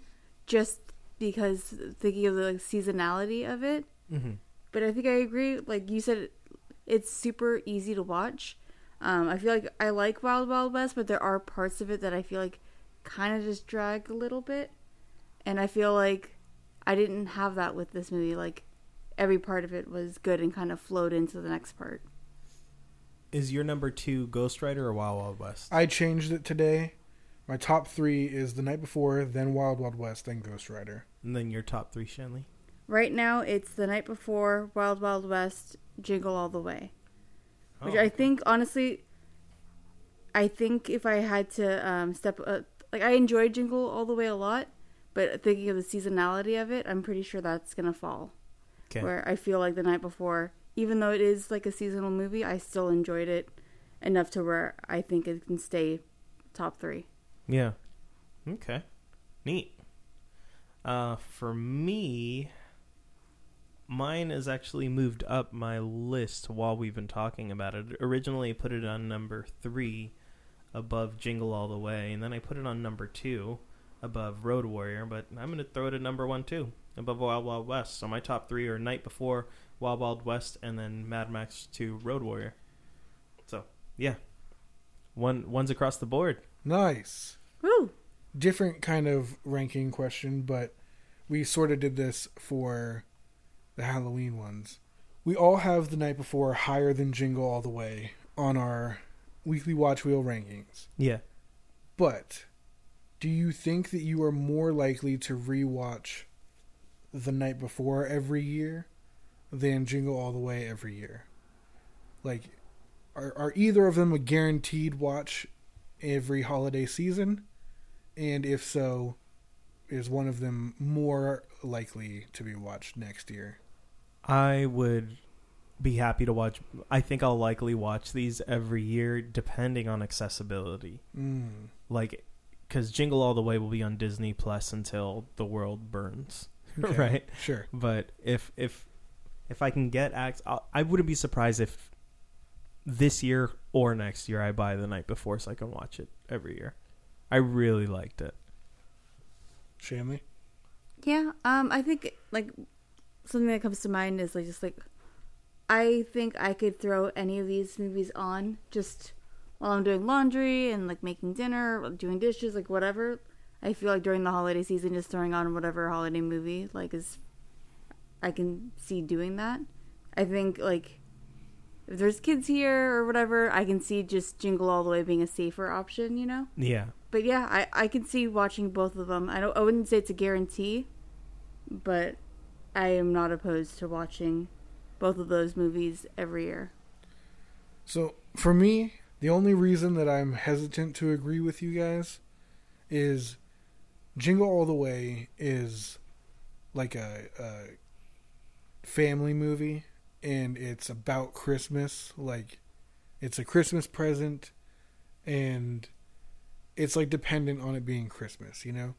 Speaker 1: just because thinking of the like, seasonality of it,
Speaker 3: Mm-hmm.
Speaker 1: but I think I agree like you said it's super easy to watch. Um I feel like I like Wild Wild West, but there are parts of it that I feel like kind of just drag a little bit. And I feel like I didn't have that with this movie like every part of it was good and kind of flowed into the next part.
Speaker 3: Is your number two Ghost Rider or Wild Wild West?
Speaker 2: I changed it today. My top three is the night before, then Wild Wild West, then Ghost Rider.
Speaker 3: and then your top three, Shanley?
Speaker 1: Right now, it's the night before Wild Wild West, Jingle All the Way, which
Speaker 3: Oh,
Speaker 1: I
Speaker 3: okay.
Speaker 1: think honestly, I think if I had to um, step uh, like I enjoy Jingle All the Way a lot, but thinking of the seasonality of it, I'm pretty sure that's gonna fall.
Speaker 3: Okay.
Speaker 1: Where I feel like the night before, even though it is like a seasonal movie, I still enjoyed it enough to where I think it can stay top three.
Speaker 3: Yeah. Okay. Neat. Uh, for me, mine has actually moved up my list while we've been talking about it. Originally, I put it on number three, above Jingle All the Way, and then I put it on number two, above Road Warrior. But I'm going to throw it at number one too, above Wild Wild West. So my top three are Night Before, Wild Wild West, and then Mad Max 2 Road Warrior. So yeah, one one's across the board.
Speaker 2: Nice.
Speaker 1: Woo!
Speaker 2: Different kind of ranking question, but we sort of did this for the Halloween ones. We all have the night before higher than Jingle All the Way on our weekly watch wheel rankings.
Speaker 3: Yeah.
Speaker 2: But do you think that you are more likely to rewatch the night before every year than Jingle All the Way every year? Like, are are either of them a guaranteed watch every holiday season? And if so, is one of them more likely to be watched next year?
Speaker 3: I would be happy to watch. I think I'll likely watch these every year, depending on accessibility.
Speaker 2: Mm.
Speaker 3: Like, because Jingle All the Way will be on Disney Plus until the world burns, (laughs)
Speaker 2: Okay,
Speaker 3: right?
Speaker 2: Sure.
Speaker 3: But if if if I can get access, I wouldn't be surprised if this year or next year I buy the night before so I can watch it every year. I really liked it.
Speaker 2: Shanley?
Speaker 1: Yeah, um, I think like something that comes to mind is like just like I think I could throw any of these movies on just while I'm doing laundry and like making dinner, doing dishes, like whatever. I feel like during the holiday season, just throwing on whatever holiday movie like is, I can see doing that. I think like if there's kids here or whatever, I can see just Jingle All the Way being a safer option. You know.
Speaker 3: Yeah.
Speaker 1: but yeah, I I can see watching both of them. I don't. I wouldn't say it's a guarantee, but I am not opposed to watching both of those movies every year.
Speaker 2: So for me, the only reason that I'm hesitant to agree with you guys is Jingle All the Way is like a, a family movie and it's about Christmas. Like it's a Christmas present and it's like dependent on it being Christmas, you know?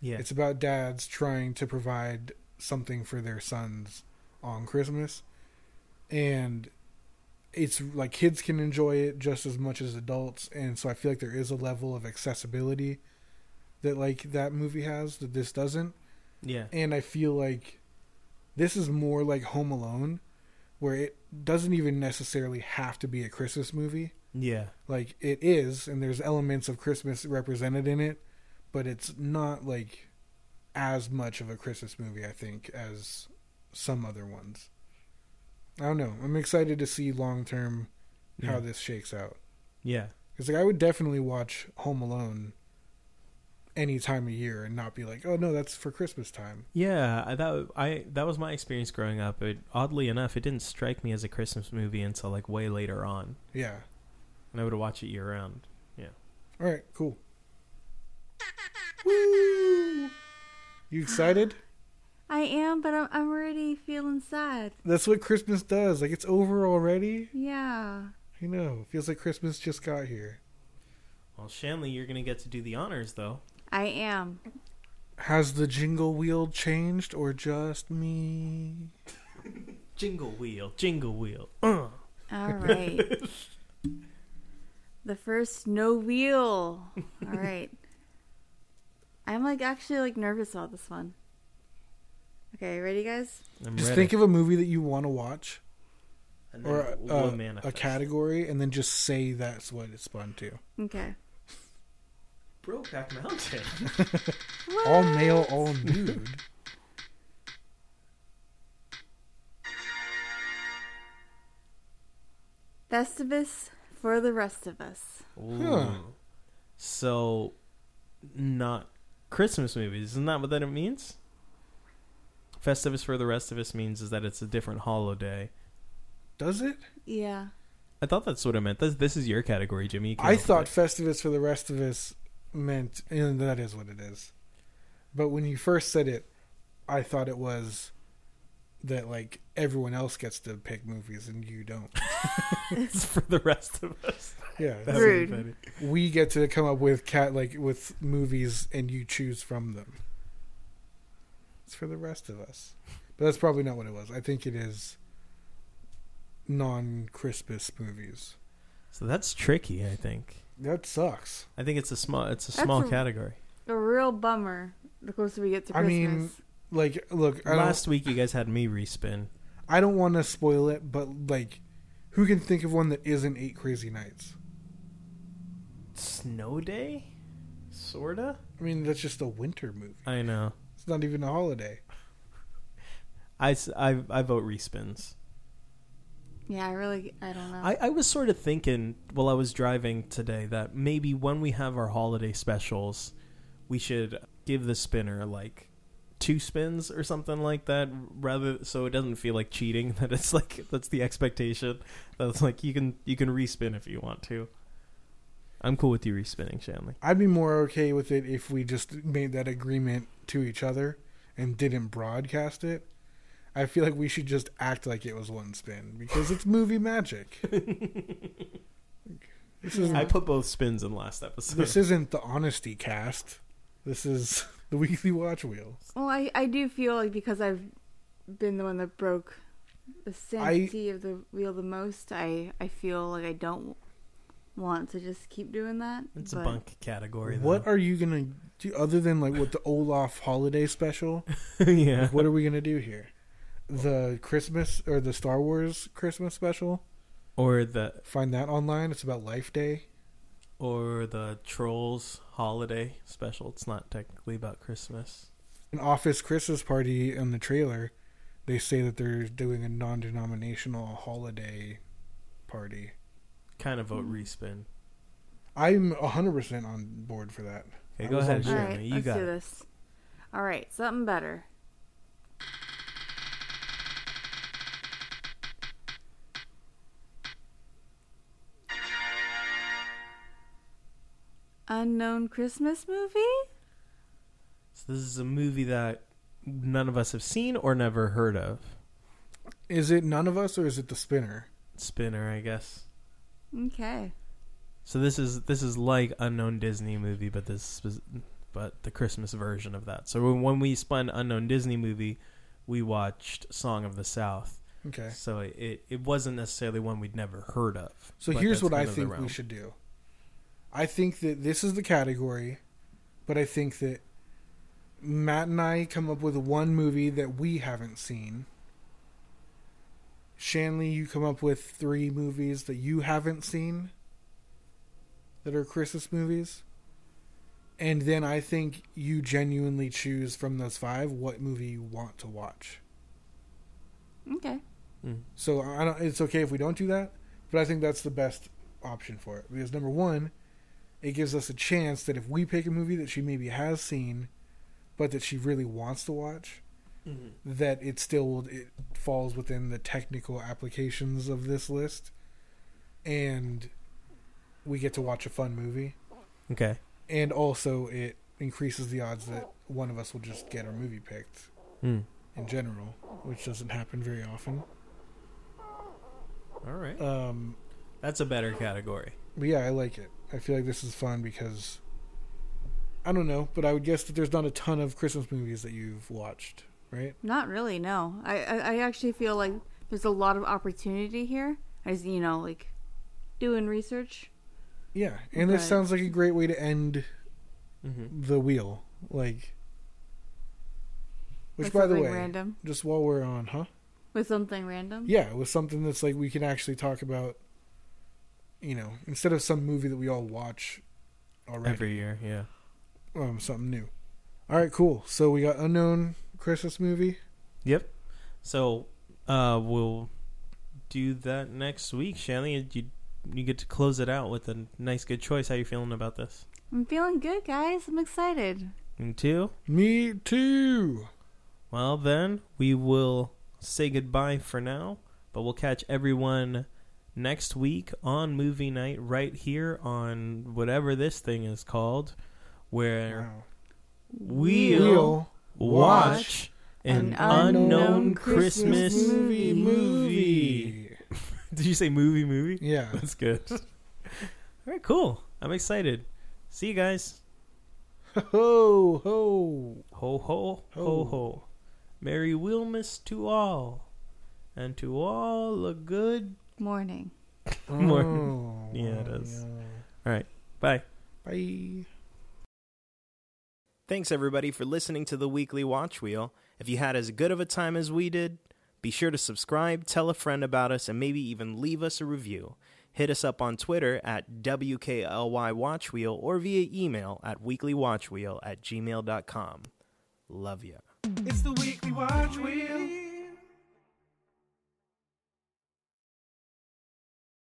Speaker 3: Yeah.
Speaker 2: It's about dads trying to provide something for their sons on Christmas. And it's like kids can enjoy it just as much as adults and so I feel like there is a level of accessibility that like that movie has that this doesn't.
Speaker 3: yeah.
Speaker 2: And I feel like this is more like Home Alone where it doesn't even necessarily have to be a Christmas movie.
Speaker 3: Yeah.
Speaker 2: Like it is and there's elements of Christmas represented in it, but it's not like as much of a Christmas movie I think as some other ones. I don't know. I'm excited to see long term how
Speaker 3: Yeah.
Speaker 2: this shakes out.
Speaker 3: Yeah.
Speaker 2: Because like I would definitely watch Home Alone any time of year and not be like, oh no, that's for Christmas time.
Speaker 3: Yeah, I- that I that was my experience growing up. It, oddly enough, it didn't strike me as a Christmas movie until like way later on,
Speaker 2: Yeah.
Speaker 3: and I would watch it year round. Yeah.
Speaker 2: All right. Cool. (laughs) Woo! You excited?
Speaker 1: I am, but I'm I'm already feeling sad.
Speaker 2: That's what Christmas does. Like it's over already.
Speaker 1: Yeah.
Speaker 2: I know. Feels like Christmas just got here.
Speaker 3: Well, Shanley, you're gonna get to do the honors though.
Speaker 1: I am.
Speaker 2: Has the jingle wheel changed or just me? (laughs)
Speaker 3: Jingle wheel, jingle wheel. Uh.
Speaker 1: All (laughs) right. the first no wheel. All right. (laughs) I'm like actually like nervous about this one. Okay, ready guys?
Speaker 3: I'm
Speaker 2: Just
Speaker 3: ready.
Speaker 2: think of a movie that you want to watch
Speaker 3: And then
Speaker 2: or a,
Speaker 3: we'll
Speaker 2: a, a category and then just say that's what it's spun to.
Speaker 1: Okay.
Speaker 3: Brokeback Mountain. (laughs)
Speaker 2: All male, all nude. (laughs)
Speaker 1: Festivus for the rest of us.
Speaker 3: Ooh. So, not Christmas movies. Isn't that what that it means? Festivus for the rest of us means is that it's a different holiday.
Speaker 2: Does it?
Speaker 1: Yeah.
Speaker 3: I thought that's what it meant. This, this is your category, Jimmy. You
Speaker 2: I thought. Festivus for the rest of us meant, and that is what it is. But when you first said it, I thought it was that like everyone else gets to pick movies and you don't. (laughs)
Speaker 3: it's for the rest of us.
Speaker 2: Yeah,
Speaker 3: That
Speaker 1: Rude.
Speaker 3: would be funny.
Speaker 2: we get to come up with cat like with movies and you choose from them. It's for the rest of us. But that's probably not what it was. I think it is non-Christmas movies.
Speaker 3: So that's tricky. I think.
Speaker 2: That sucks.
Speaker 3: I think it's a small. It's a
Speaker 1: That's
Speaker 3: small
Speaker 1: a-
Speaker 3: category.
Speaker 1: A real bummer the closer we get to
Speaker 2: I
Speaker 1: Christmas.
Speaker 2: mean, Like, look, I
Speaker 3: Last week, you guys had me respin.
Speaker 2: I don't want to spoil it, but like, who can think of one that isn't Eight Crazy Nights?
Speaker 3: Snow Day, sorta.
Speaker 2: I mean, that's just a winter movie.
Speaker 3: I know.
Speaker 2: It's not even a holiday.
Speaker 3: I, I, I vote respins.
Speaker 1: yeah, I really, I don't know.
Speaker 3: I, I was sort of thinking while I was driving today that maybe when we have our holiday specials, we should give the spinner like two spins or something like that, rather so it doesn't feel like cheating. (laughs) That it's like that's the expectation. That's like you can you can respin if you want to. I'm cool with you respinning, Shanley.
Speaker 2: I'd be more okay with it if we just made that agreement to each other and didn't broadcast it. I feel like we should just act like it was one spin because it's movie magic. (laughs) this isn't
Speaker 3: I put both spins in last episode.
Speaker 2: this isn't the honesty cast. This is the weekly watch wheel.
Speaker 1: well, I, I do feel like because I've been the one that broke the sanctity of the wheel the most, I, I feel like I don't want to just keep doing that.
Speaker 3: it's a bunk category.
Speaker 2: What are you gonna do other than like what the Olaf holiday special? (laughs)
Speaker 3: yeah.
Speaker 2: Like, what are we gonna do here? The Christmas or the Star Wars Christmas special?
Speaker 3: Or the
Speaker 2: Find that online. It's about Life Day.
Speaker 3: Or the Trolls holiday special. It's not technically about Christmas.
Speaker 2: An Office Christmas party in the trailer. They say that they're doing a non-denominational holiday party.
Speaker 3: Kind of vote hmm. respin.
Speaker 2: I'm 100% on board for that.
Speaker 3: Okay,
Speaker 2: I
Speaker 3: go ahead,
Speaker 2: on
Speaker 1: All
Speaker 2: board.
Speaker 3: Shannon.
Speaker 1: right,
Speaker 3: You
Speaker 1: let's
Speaker 3: got
Speaker 1: do
Speaker 3: it.
Speaker 1: this. All right, something better. Unknown Christmas movie?
Speaker 3: So this is a movie that none of us have seen or never heard of.
Speaker 2: Is it none of us or is it the spinner?
Speaker 3: Spinner, I guess.
Speaker 1: Okay.
Speaker 3: So this is this is like unknown Disney movie, but this was but the Christmas version of that. So when- when we spun unknown Disney movie, we watched Song of the South.
Speaker 2: Okay.
Speaker 3: So it it, it wasn't necessarily one we'd never heard of.
Speaker 2: So here's what I
Speaker 3: kind of the
Speaker 2: think we should do. I think that this is the category, but I think that Matt and I come up with one movie that we haven't seen. Shanley, you come up with three movies that you haven't seen that are Christmas movies. And then I think you genuinely choose from those five what movie you want to watch.
Speaker 1: Okay.
Speaker 3: Mm.
Speaker 2: So I don't, it's okay if we don't do that, but I think that's the best option for it because number one, it gives us a chance that if we pick a movie that she maybe has seen, but that she really wants to watch, that it still it falls within the technical applications of this list, and we get to watch a fun movie,
Speaker 3: Okay.
Speaker 2: and also it increases the odds that one of us will just get our movie picked
Speaker 3: Hmm.
Speaker 2: in general, which doesn't happen very often.
Speaker 3: All right.
Speaker 2: Um,
Speaker 3: That's a better category.
Speaker 2: But yeah, I like it. I feel like this is fun because I don't know, but I would guess that there's not a ton of Christmas movies that you've watched, right?
Speaker 1: Not really, no. I, I, I actually feel like there's a lot of opportunity here. As you know, like doing research.
Speaker 2: Yeah, and this sounds like a great way to end
Speaker 3: Mm-hmm.
Speaker 2: the wheel. Like, which,
Speaker 1: with
Speaker 2: by the
Speaker 1: something
Speaker 2: way,
Speaker 1: random.
Speaker 2: just while we're on, huh?
Speaker 1: With something random.
Speaker 2: Yeah, with something that's like we can actually talk about. You know, instead of some movie that we all watch already,
Speaker 3: Every year, yeah.
Speaker 2: um, something new. All right, cool. So we got unknown Christmas movie.
Speaker 3: Yep. So uh, we'll do that next week, Shelly. You you get to close it out with a nice, good choice. How you feeling about this?
Speaker 1: I'm feeling good, guys. I'm excited.
Speaker 3: Me too.
Speaker 2: Me too.
Speaker 3: Well, then we will say goodbye for now, but we'll catch everyone next week on movie night right here on whatever this thing is called, where
Speaker 2: Wow.
Speaker 3: we'll,
Speaker 2: We'll
Speaker 3: watch an, unknown,
Speaker 1: unknown
Speaker 3: Christmas,
Speaker 1: Christmas
Speaker 3: movie.
Speaker 1: movie.
Speaker 3: Movie. (laughs) Did you say movie? Movie?
Speaker 2: Yeah. (laughs)
Speaker 3: That's good. All right, cool. I'm excited. See you guys.
Speaker 2: Ho ho.
Speaker 3: Ho ho ho
Speaker 2: Ho.
Speaker 3: ho. Merry Wilmas to all, and to all a good.
Speaker 1: Morning.
Speaker 3: More-
Speaker 2: Oh,
Speaker 3: Yeah, it is.
Speaker 2: Oh, yeah.
Speaker 3: All right, bye.
Speaker 2: Bye.
Speaker 3: Thanks everybody for listening to the weekly Watch Wheel. If you had as good of a time as we did, be sure to subscribe, tell a friend about us, and maybe even leave us a review. Hit us up on Twitter at WKLY Watch Wheel or via email at weeklywatchwheel at gmail.com. Love ya.
Speaker 5: It's the weekly watch wheel.